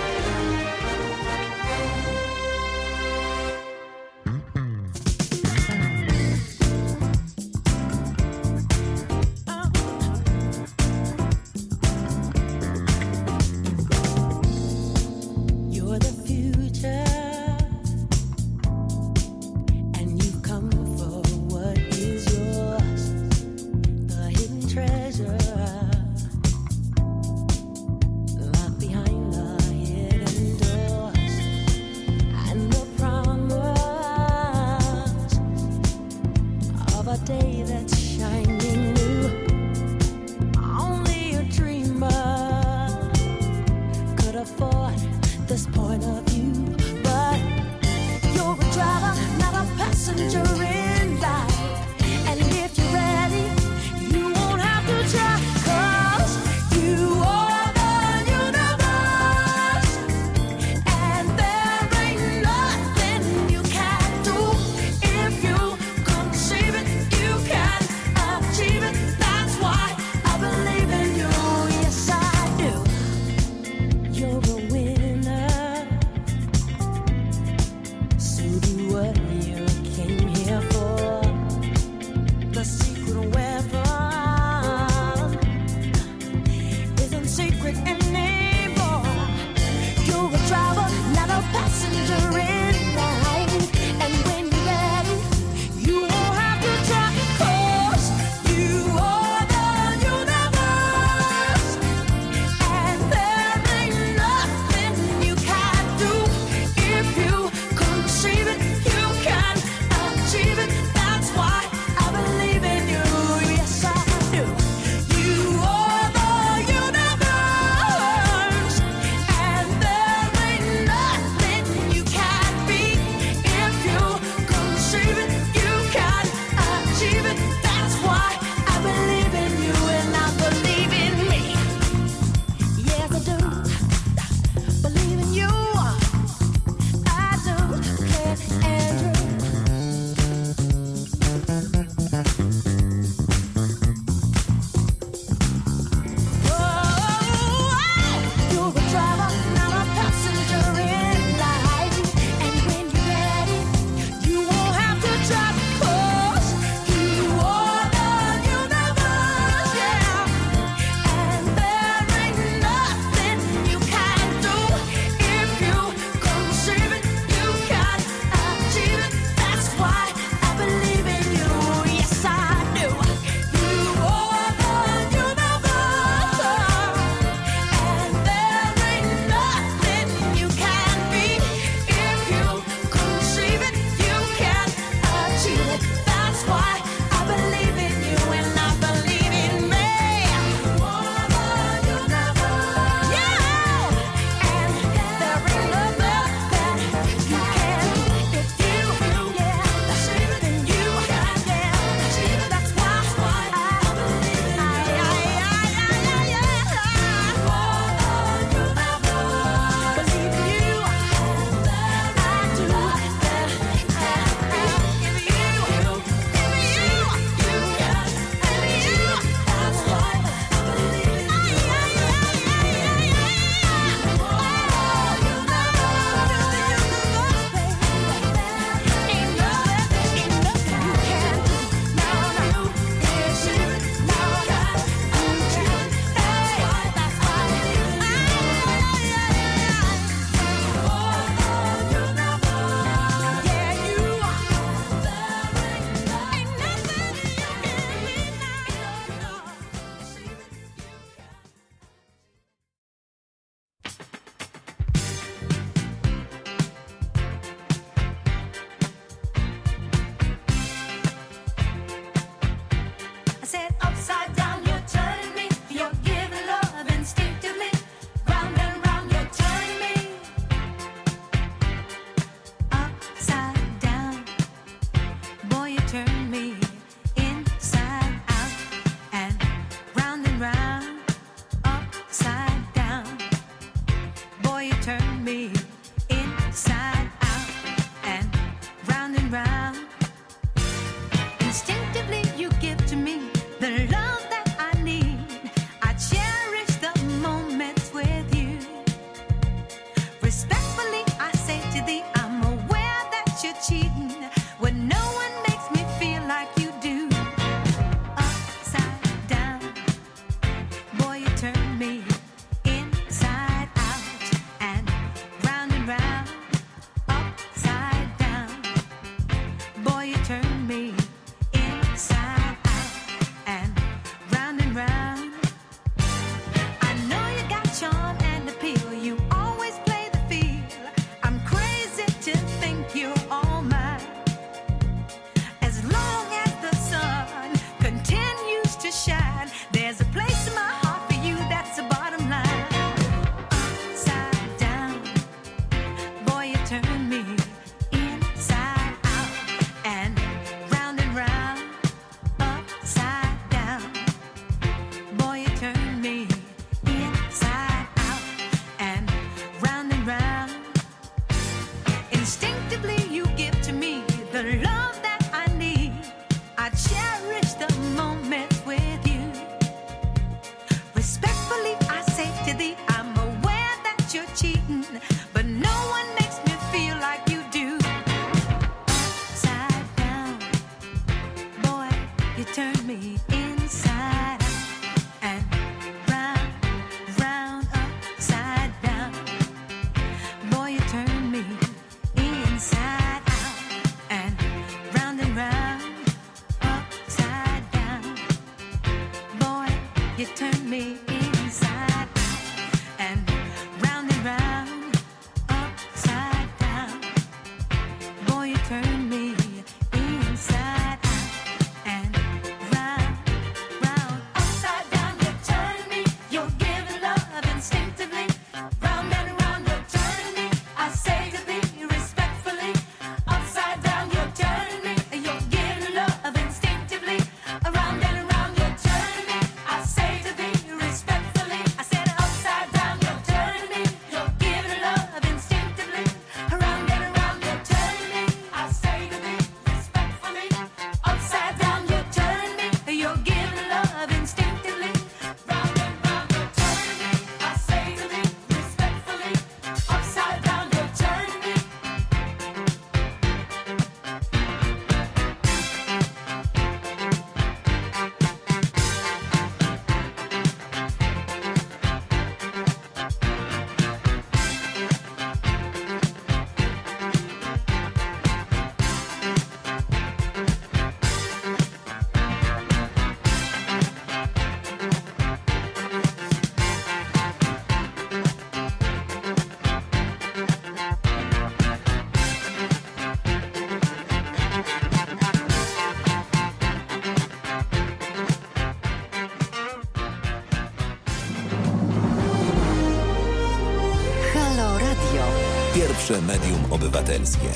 Obywatelskie.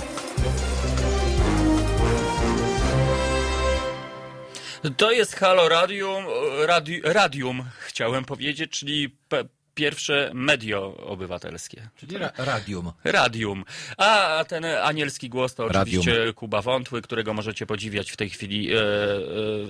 To jest Halo Radium, radi, Radium chciałem powiedzieć, czyli pe, pierwsze medio obywatelskie. Czyli ra radium. Radium. A ten anielski głos to Radium. oczywiście Kuba Wątły, którego możecie podziwiać w tej chwili e, e,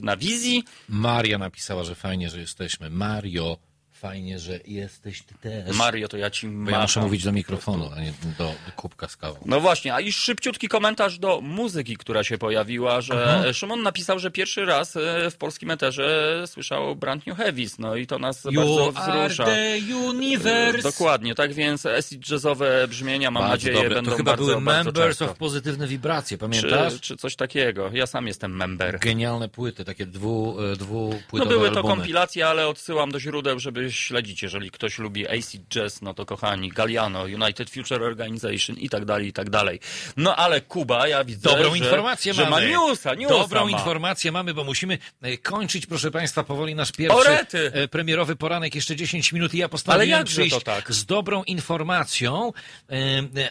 na wizji. Maria napisała, że fajnie, że jesteśmy. Mario, fajnie, że jesteś ty też. Mario, to ja ci Bo ja muszę mówić do mikrofonu, a nie do, kubka z kawą. No właśnie, a i szybciutki komentarz do muzyki, która się pojawiła, że Aha. Szymon napisał, że pierwszy raz e, w polskim eterze słyszał Brand New Heavies, no i to nas You bardzo wzrusza. the universe. Dokładnie, tak więc acid jazzowe brzmienia, mam Bardzo nadzieję, dobre. będą To chyba bardzo, były bardzo Members często. of Pozytywne Wibracje, pamiętasz? Czy, czy coś takiego. Ja sam jestem member. Genialne płyty, takie dwu, e, No dwupłytowe były to albumy. kompilacje, ale odsyłam do źródeł, żeby śledzić. Jeżeli ktoś lubi acid jazz, no to kochani, Galliano, United Future Organization i tak dalej, i tak dalej. No ale Kuba, ja widzę, Dobrą że, informację że mamy. ma newsa, newsa Dobrą ma. informację mamy, bo musimy e, kończyć, proszę Państwa, powoli nasz pierwszy Orety! e, premierowy poranek, jeszcze 10 minut i ja postanowiłem przyjść tak? z dobrą informacją, e,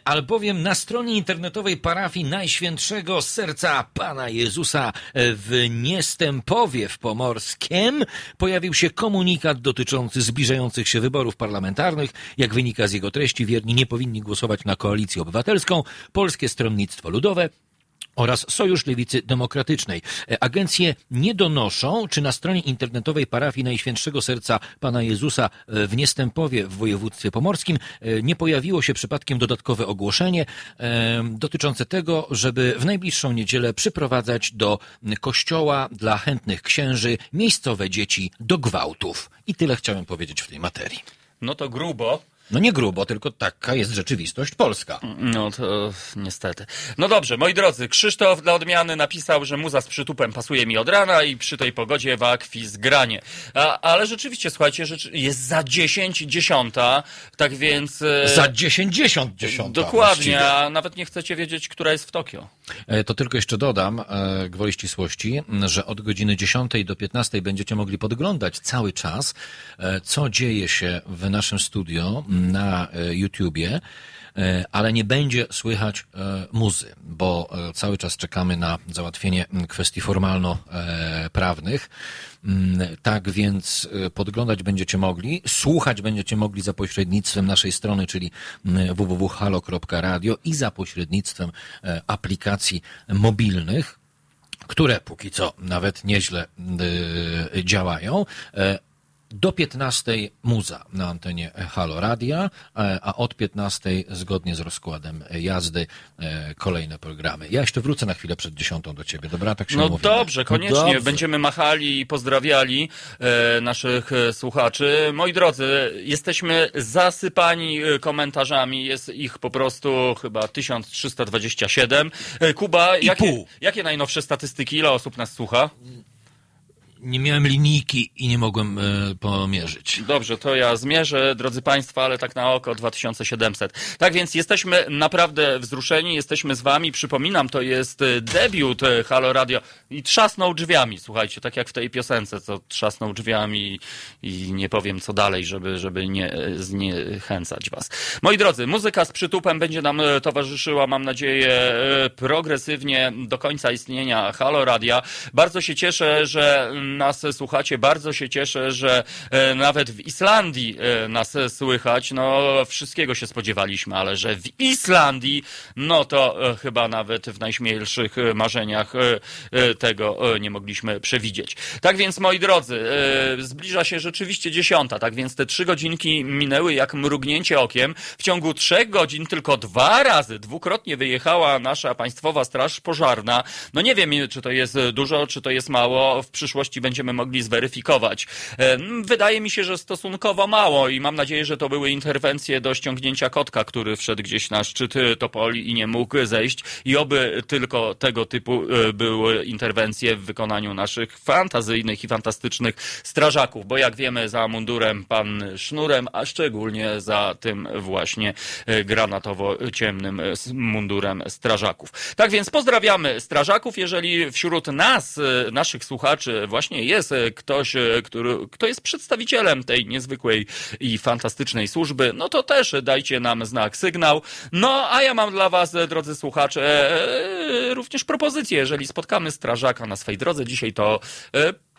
albowiem na stronie internetowej parafii Najświętszego Serca Pana Jezusa w Niestępowie w Pomorskiem pojawił się komunikat dotyczący zbliżających się wyborów parlamentarnych. Jak wynika z jego treści, wierni nie powinni głosować na koalicję obywatelską, Polskie Stronnictwo Ludowe, oraz Sojusz Lewicy Demokratycznej. E, Agencje nie donoszą, czy na stronie internetowej parafii Najświętszego Serca Pana Jezusa e, w Niestępowie w województwie pomorskim e, nie pojawiło się przypadkiem dodatkowe ogłoszenie dotyczące tego, żeby w najbliższą niedzielę przyprowadzać do kościoła dla chętnych księży miejscowe dzieci do gwałtów. I tyle chciałem powiedzieć w tej materii. No to grubo. No nie grubo, tylko taka jest rzeczywistość polska. No to niestety. No dobrze, moi drodzy, Krzysztof dla odmiany napisał, że muza z przytupem pasuje mi od rana i przy tej pogodzie w akwis granie. A, ale rzeczywiście, słuchajcie, rzecz, jest za 10 dziesiąta, tak więc... e, Za 10 dziesiąt dziesiąta. Dokładnie, właściwie. a nawet nie chcecie wiedzieć, która jest w Tokio. E, To tylko jeszcze dodam, e, gwoli ścisłości, że od godziny 10 do 15 będziecie mogli podglądać cały czas, co dzieje się w naszym studio na e, YouTubie, e, ale nie będzie słychać e, muzy, bo cały czas czekamy na załatwienie kwestii formalno-prawnych. Mm, Tak więc podglądać będziecie mogli, słuchać będziecie mogli za pośrednictwem naszej strony, czyli www.halo.radio i za pośrednictwem aplikacji mobilnych, które póki co nawet nieźle działają. Do 15 muza na antenie Halo Radia, e, a od 15 zgodnie z rozkładem jazdy e, kolejne programy. Ja jeszcze wrócę na chwilę przed 10 do ciebie, dobra? Tak się No umówimy. dobrze, koniecznie. Dobrze. Będziemy machali i pozdrawiali e, naszych e, słuchaczy. Moi drodzy, jesteśmy zasypani komentarzami. Jest ich po prostu chyba 1327. E, Kuba, jakie, pół. jakie najnowsze statystyki? Ile osób nas słucha? Nie miałem linijki i nie mogłem e, pomierzyć. Dobrze, to ja zmierzę, drodzy Państwo, ale tak na oko 2700. Tak więc jesteśmy naprawdę wzruszeni, jesteśmy z Wami. Przypominam, to jest e, debiut e, Halo Radio i trzasnął drzwiami, słuchajcie, tak jak w tej piosence, co trzasnął drzwiami i nie powiem co dalej, żeby, żeby nie zniechęcać Was. Moi drodzy, muzyka z przytupem będzie nam towarzyszyła, mam nadzieję, progresywnie do końca istnienia Halo Radia. Bardzo się cieszę, że nas słuchacie, bardzo się cieszę, że e, nawet w Islandii e, nas słychać. No, wszystkiego się spodziewaliśmy, ale że w Islandii, no to e, chyba nawet w najśmielszych marzeniach tego nie mogliśmy przewidzieć. Tak więc, moi drodzy, zbliża się rzeczywiście dziesiąta, tak więc te trzy godzinki minęły jak mrugnięcie okiem. W ciągu trzech godzin tylko dwa razy, dwukrotnie wyjechała nasza Państwowa Straż Pożarna. No nie wiem, czy to jest dużo, czy to jest mało. W przyszłości będziemy mogli zweryfikować. E, Wydaje mi się, że stosunkowo mało i mam nadzieję, że to były interwencje do ściągnięcia kotka, który wszedł gdzieś na szczyt e, Topoli i nie mógł zejść. I oby tylko tego typu e, były interwencje w wykonaniu naszych fantazyjnych i fantastycznych strażaków, bo jak wiemy za mundurem pan sznurem, a szczególnie za tym właśnie granatowo-ciemnym mundurem strażaków. Tak więc pozdrawiamy strażaków, jeżeli wśród nas, naszych słuchaczy właśnie właśnie jest e, ktoś, e, który, kto jest przedstawicielem tej niezwykłej i fantastycznej służby, no to też dajcie nam znak, sygnał. No, a ja mam dla was, e, drodzy słuchacze, również propozycję. Jeżeli spotkamy strażaka na swej drodze dzisiaj, to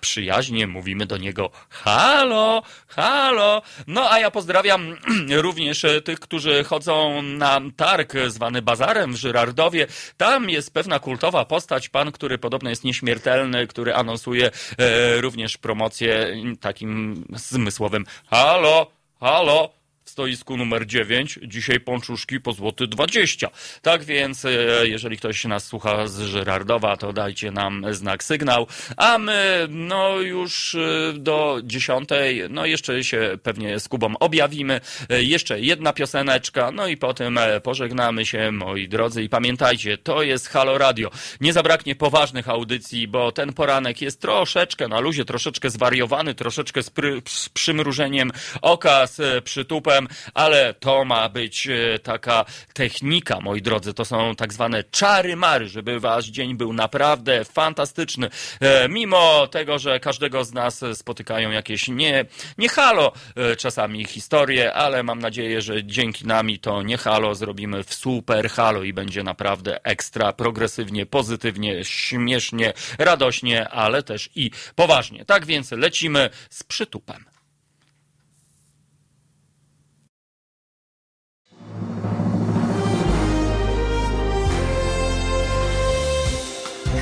przyjaźnie mówimy do niego halo, halo. No a ja pozdrawiam również e, tych, którzy chodzą na targ zwany bazarem w Żyrardowie. Tam jest pewna kultowa postać, pan, który podobno jest nieśmiertelny, który anonsuje e, również promocję takim zmysłowym halo, halo. Stoisku numer 9, dzisiaj pączuszki po złoty 20. Tak więc, e, jeżeli ktoś nas słucha z Żyrardowa, to dajcie nam znak, sygnał. A my, no już e, do 10, no jeszcze się pewnie z Kubą objawimy. E, Jeszcze jedna pioseneczka, no i potem pożegnamy się, moi drodzy. I pamiętajcie, to jest Halo Radio. Nie zabraknie poważnych audycji, bo ten poranek jest troszeczkę na luzie, troszeczkę zwariowany, troszeczkę z, z przymrużeniem oka, z e, ale to ma być e, taka technika, moi drodzy. To są tak zwane czary-mary, żeby wasz dzień był naprawdę fantastyczny. E, Mimo tego, że każdego z nas spotykają jakieś nie, nie halo e, czasami historie, ale mam nadzieję, że dzięki nami to nie halo zrobimy w super halo i będzie naprawdę ekstra, progresywnie, pozytywnie, śmiesznie, radośnie, ale też i poważnie. Tak więc lecimy z przytupem.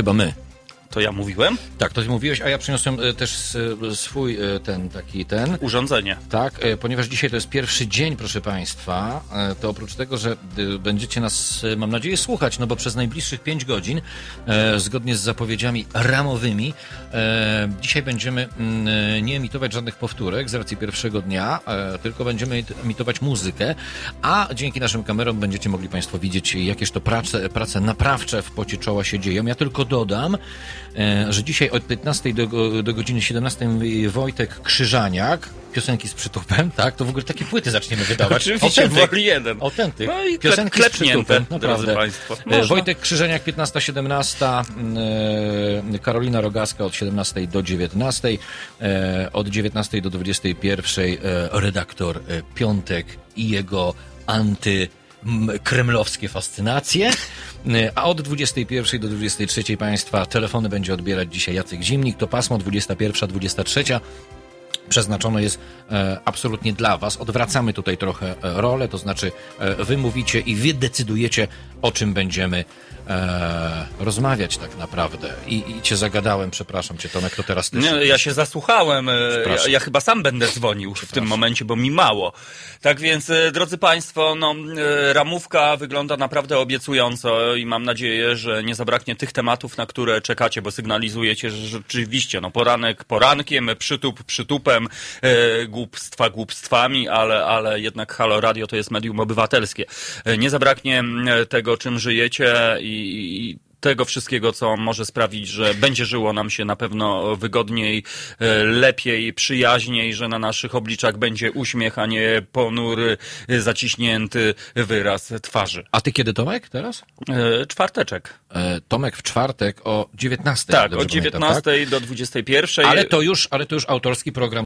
Chyba my. To ja mówiłem? Tak, to ty mówiłeś, a ja przyniosłem e, też s- swój e, ten taki ten. Urządzenie. Tak, e, ponieważ dzisiaj to jest pierwszy dzień, proszę Państwa, e, to oprócz tego, że e, będziecie nas, e, mam nadzieję, słuchać, no bo przez najbliższych 5 godzin, e, zgodnie z zapowiedziami ramowymi, e, dzisiaj będziemy mm, e, nie emitować żadnych powtórek z racji pierwszego dnia, e, tylko będziemy emitować muzykę, a dzięki naszym kamerom będziecie mogli Państwo widzieć, jakież to prace, prace naprawcze w pocie czoła się dzieją. Ja tylko dodam, e, że dzisiaj od 15 do, do godziny 17 Wojtek Krzyżaniak, piosenki z przytupem, tak? To w ogóle takie płyty zaczniemy wydawać. Oczywiście, woli jeden. Autentyk. No i Piosenki klep- z przytupem, naprawdę. państwo. E, Można. Wojtek Krzyżaniak 15-17, e, Karolina Rogaska od 17 do 19, e, od 19 do 21 e, redaktor e, Piątek i jego anty kremlowskie fascynacje, a od 21 do 23 Państwa telefony będzie odbierać dzisiaj Jacek Zimnik, to pasmo 21-23 przeznaczone jest e, absolutnie dla Was. Odwracamy tutaj trochę e, rolę, to znaczy e, Wy mówicie i Wy decydujecie, o czym będziemy e, rozmawiać tak naprawdę. I, I Cię zagadałem, przepraszam Cię Tomek, to teraz Ty. Nie, ja się zasłuchałem. e, Ja, ja chyba sam będę dzwonił w tym momencie, bo mi mało. Tak więc, e, drodzy Państwo, no, e, ramówka wygląda naprawdę obiecująco i mam nadzieję, że nie zabraknie tych tematów, na które czekacie, bo sygnalizujecie, że rzeczywiście, no, poranek porankiem, przytup przytupem, e, głupstwa głupstwami, ale, ale jednak Halo Radio to jest medium obywatelskie. Nie zabraknie tego, czym żyjecie i, i tego wszystkiego, co może sprawić, że będzie żyło nam się na pewno wygodniej, e, lepiej, przyjaźniej, że na naszych obliczach będzie uśmiech, a nie ponury, zaciśnięty wyraz twarzy. A Ty kiedy Tomek teraz? E, Czwarteczek. E, Tomek w czwartek o 19. Tak, dobrze od pamiętam, 19 do 21. Ale to już, ale to już autorski program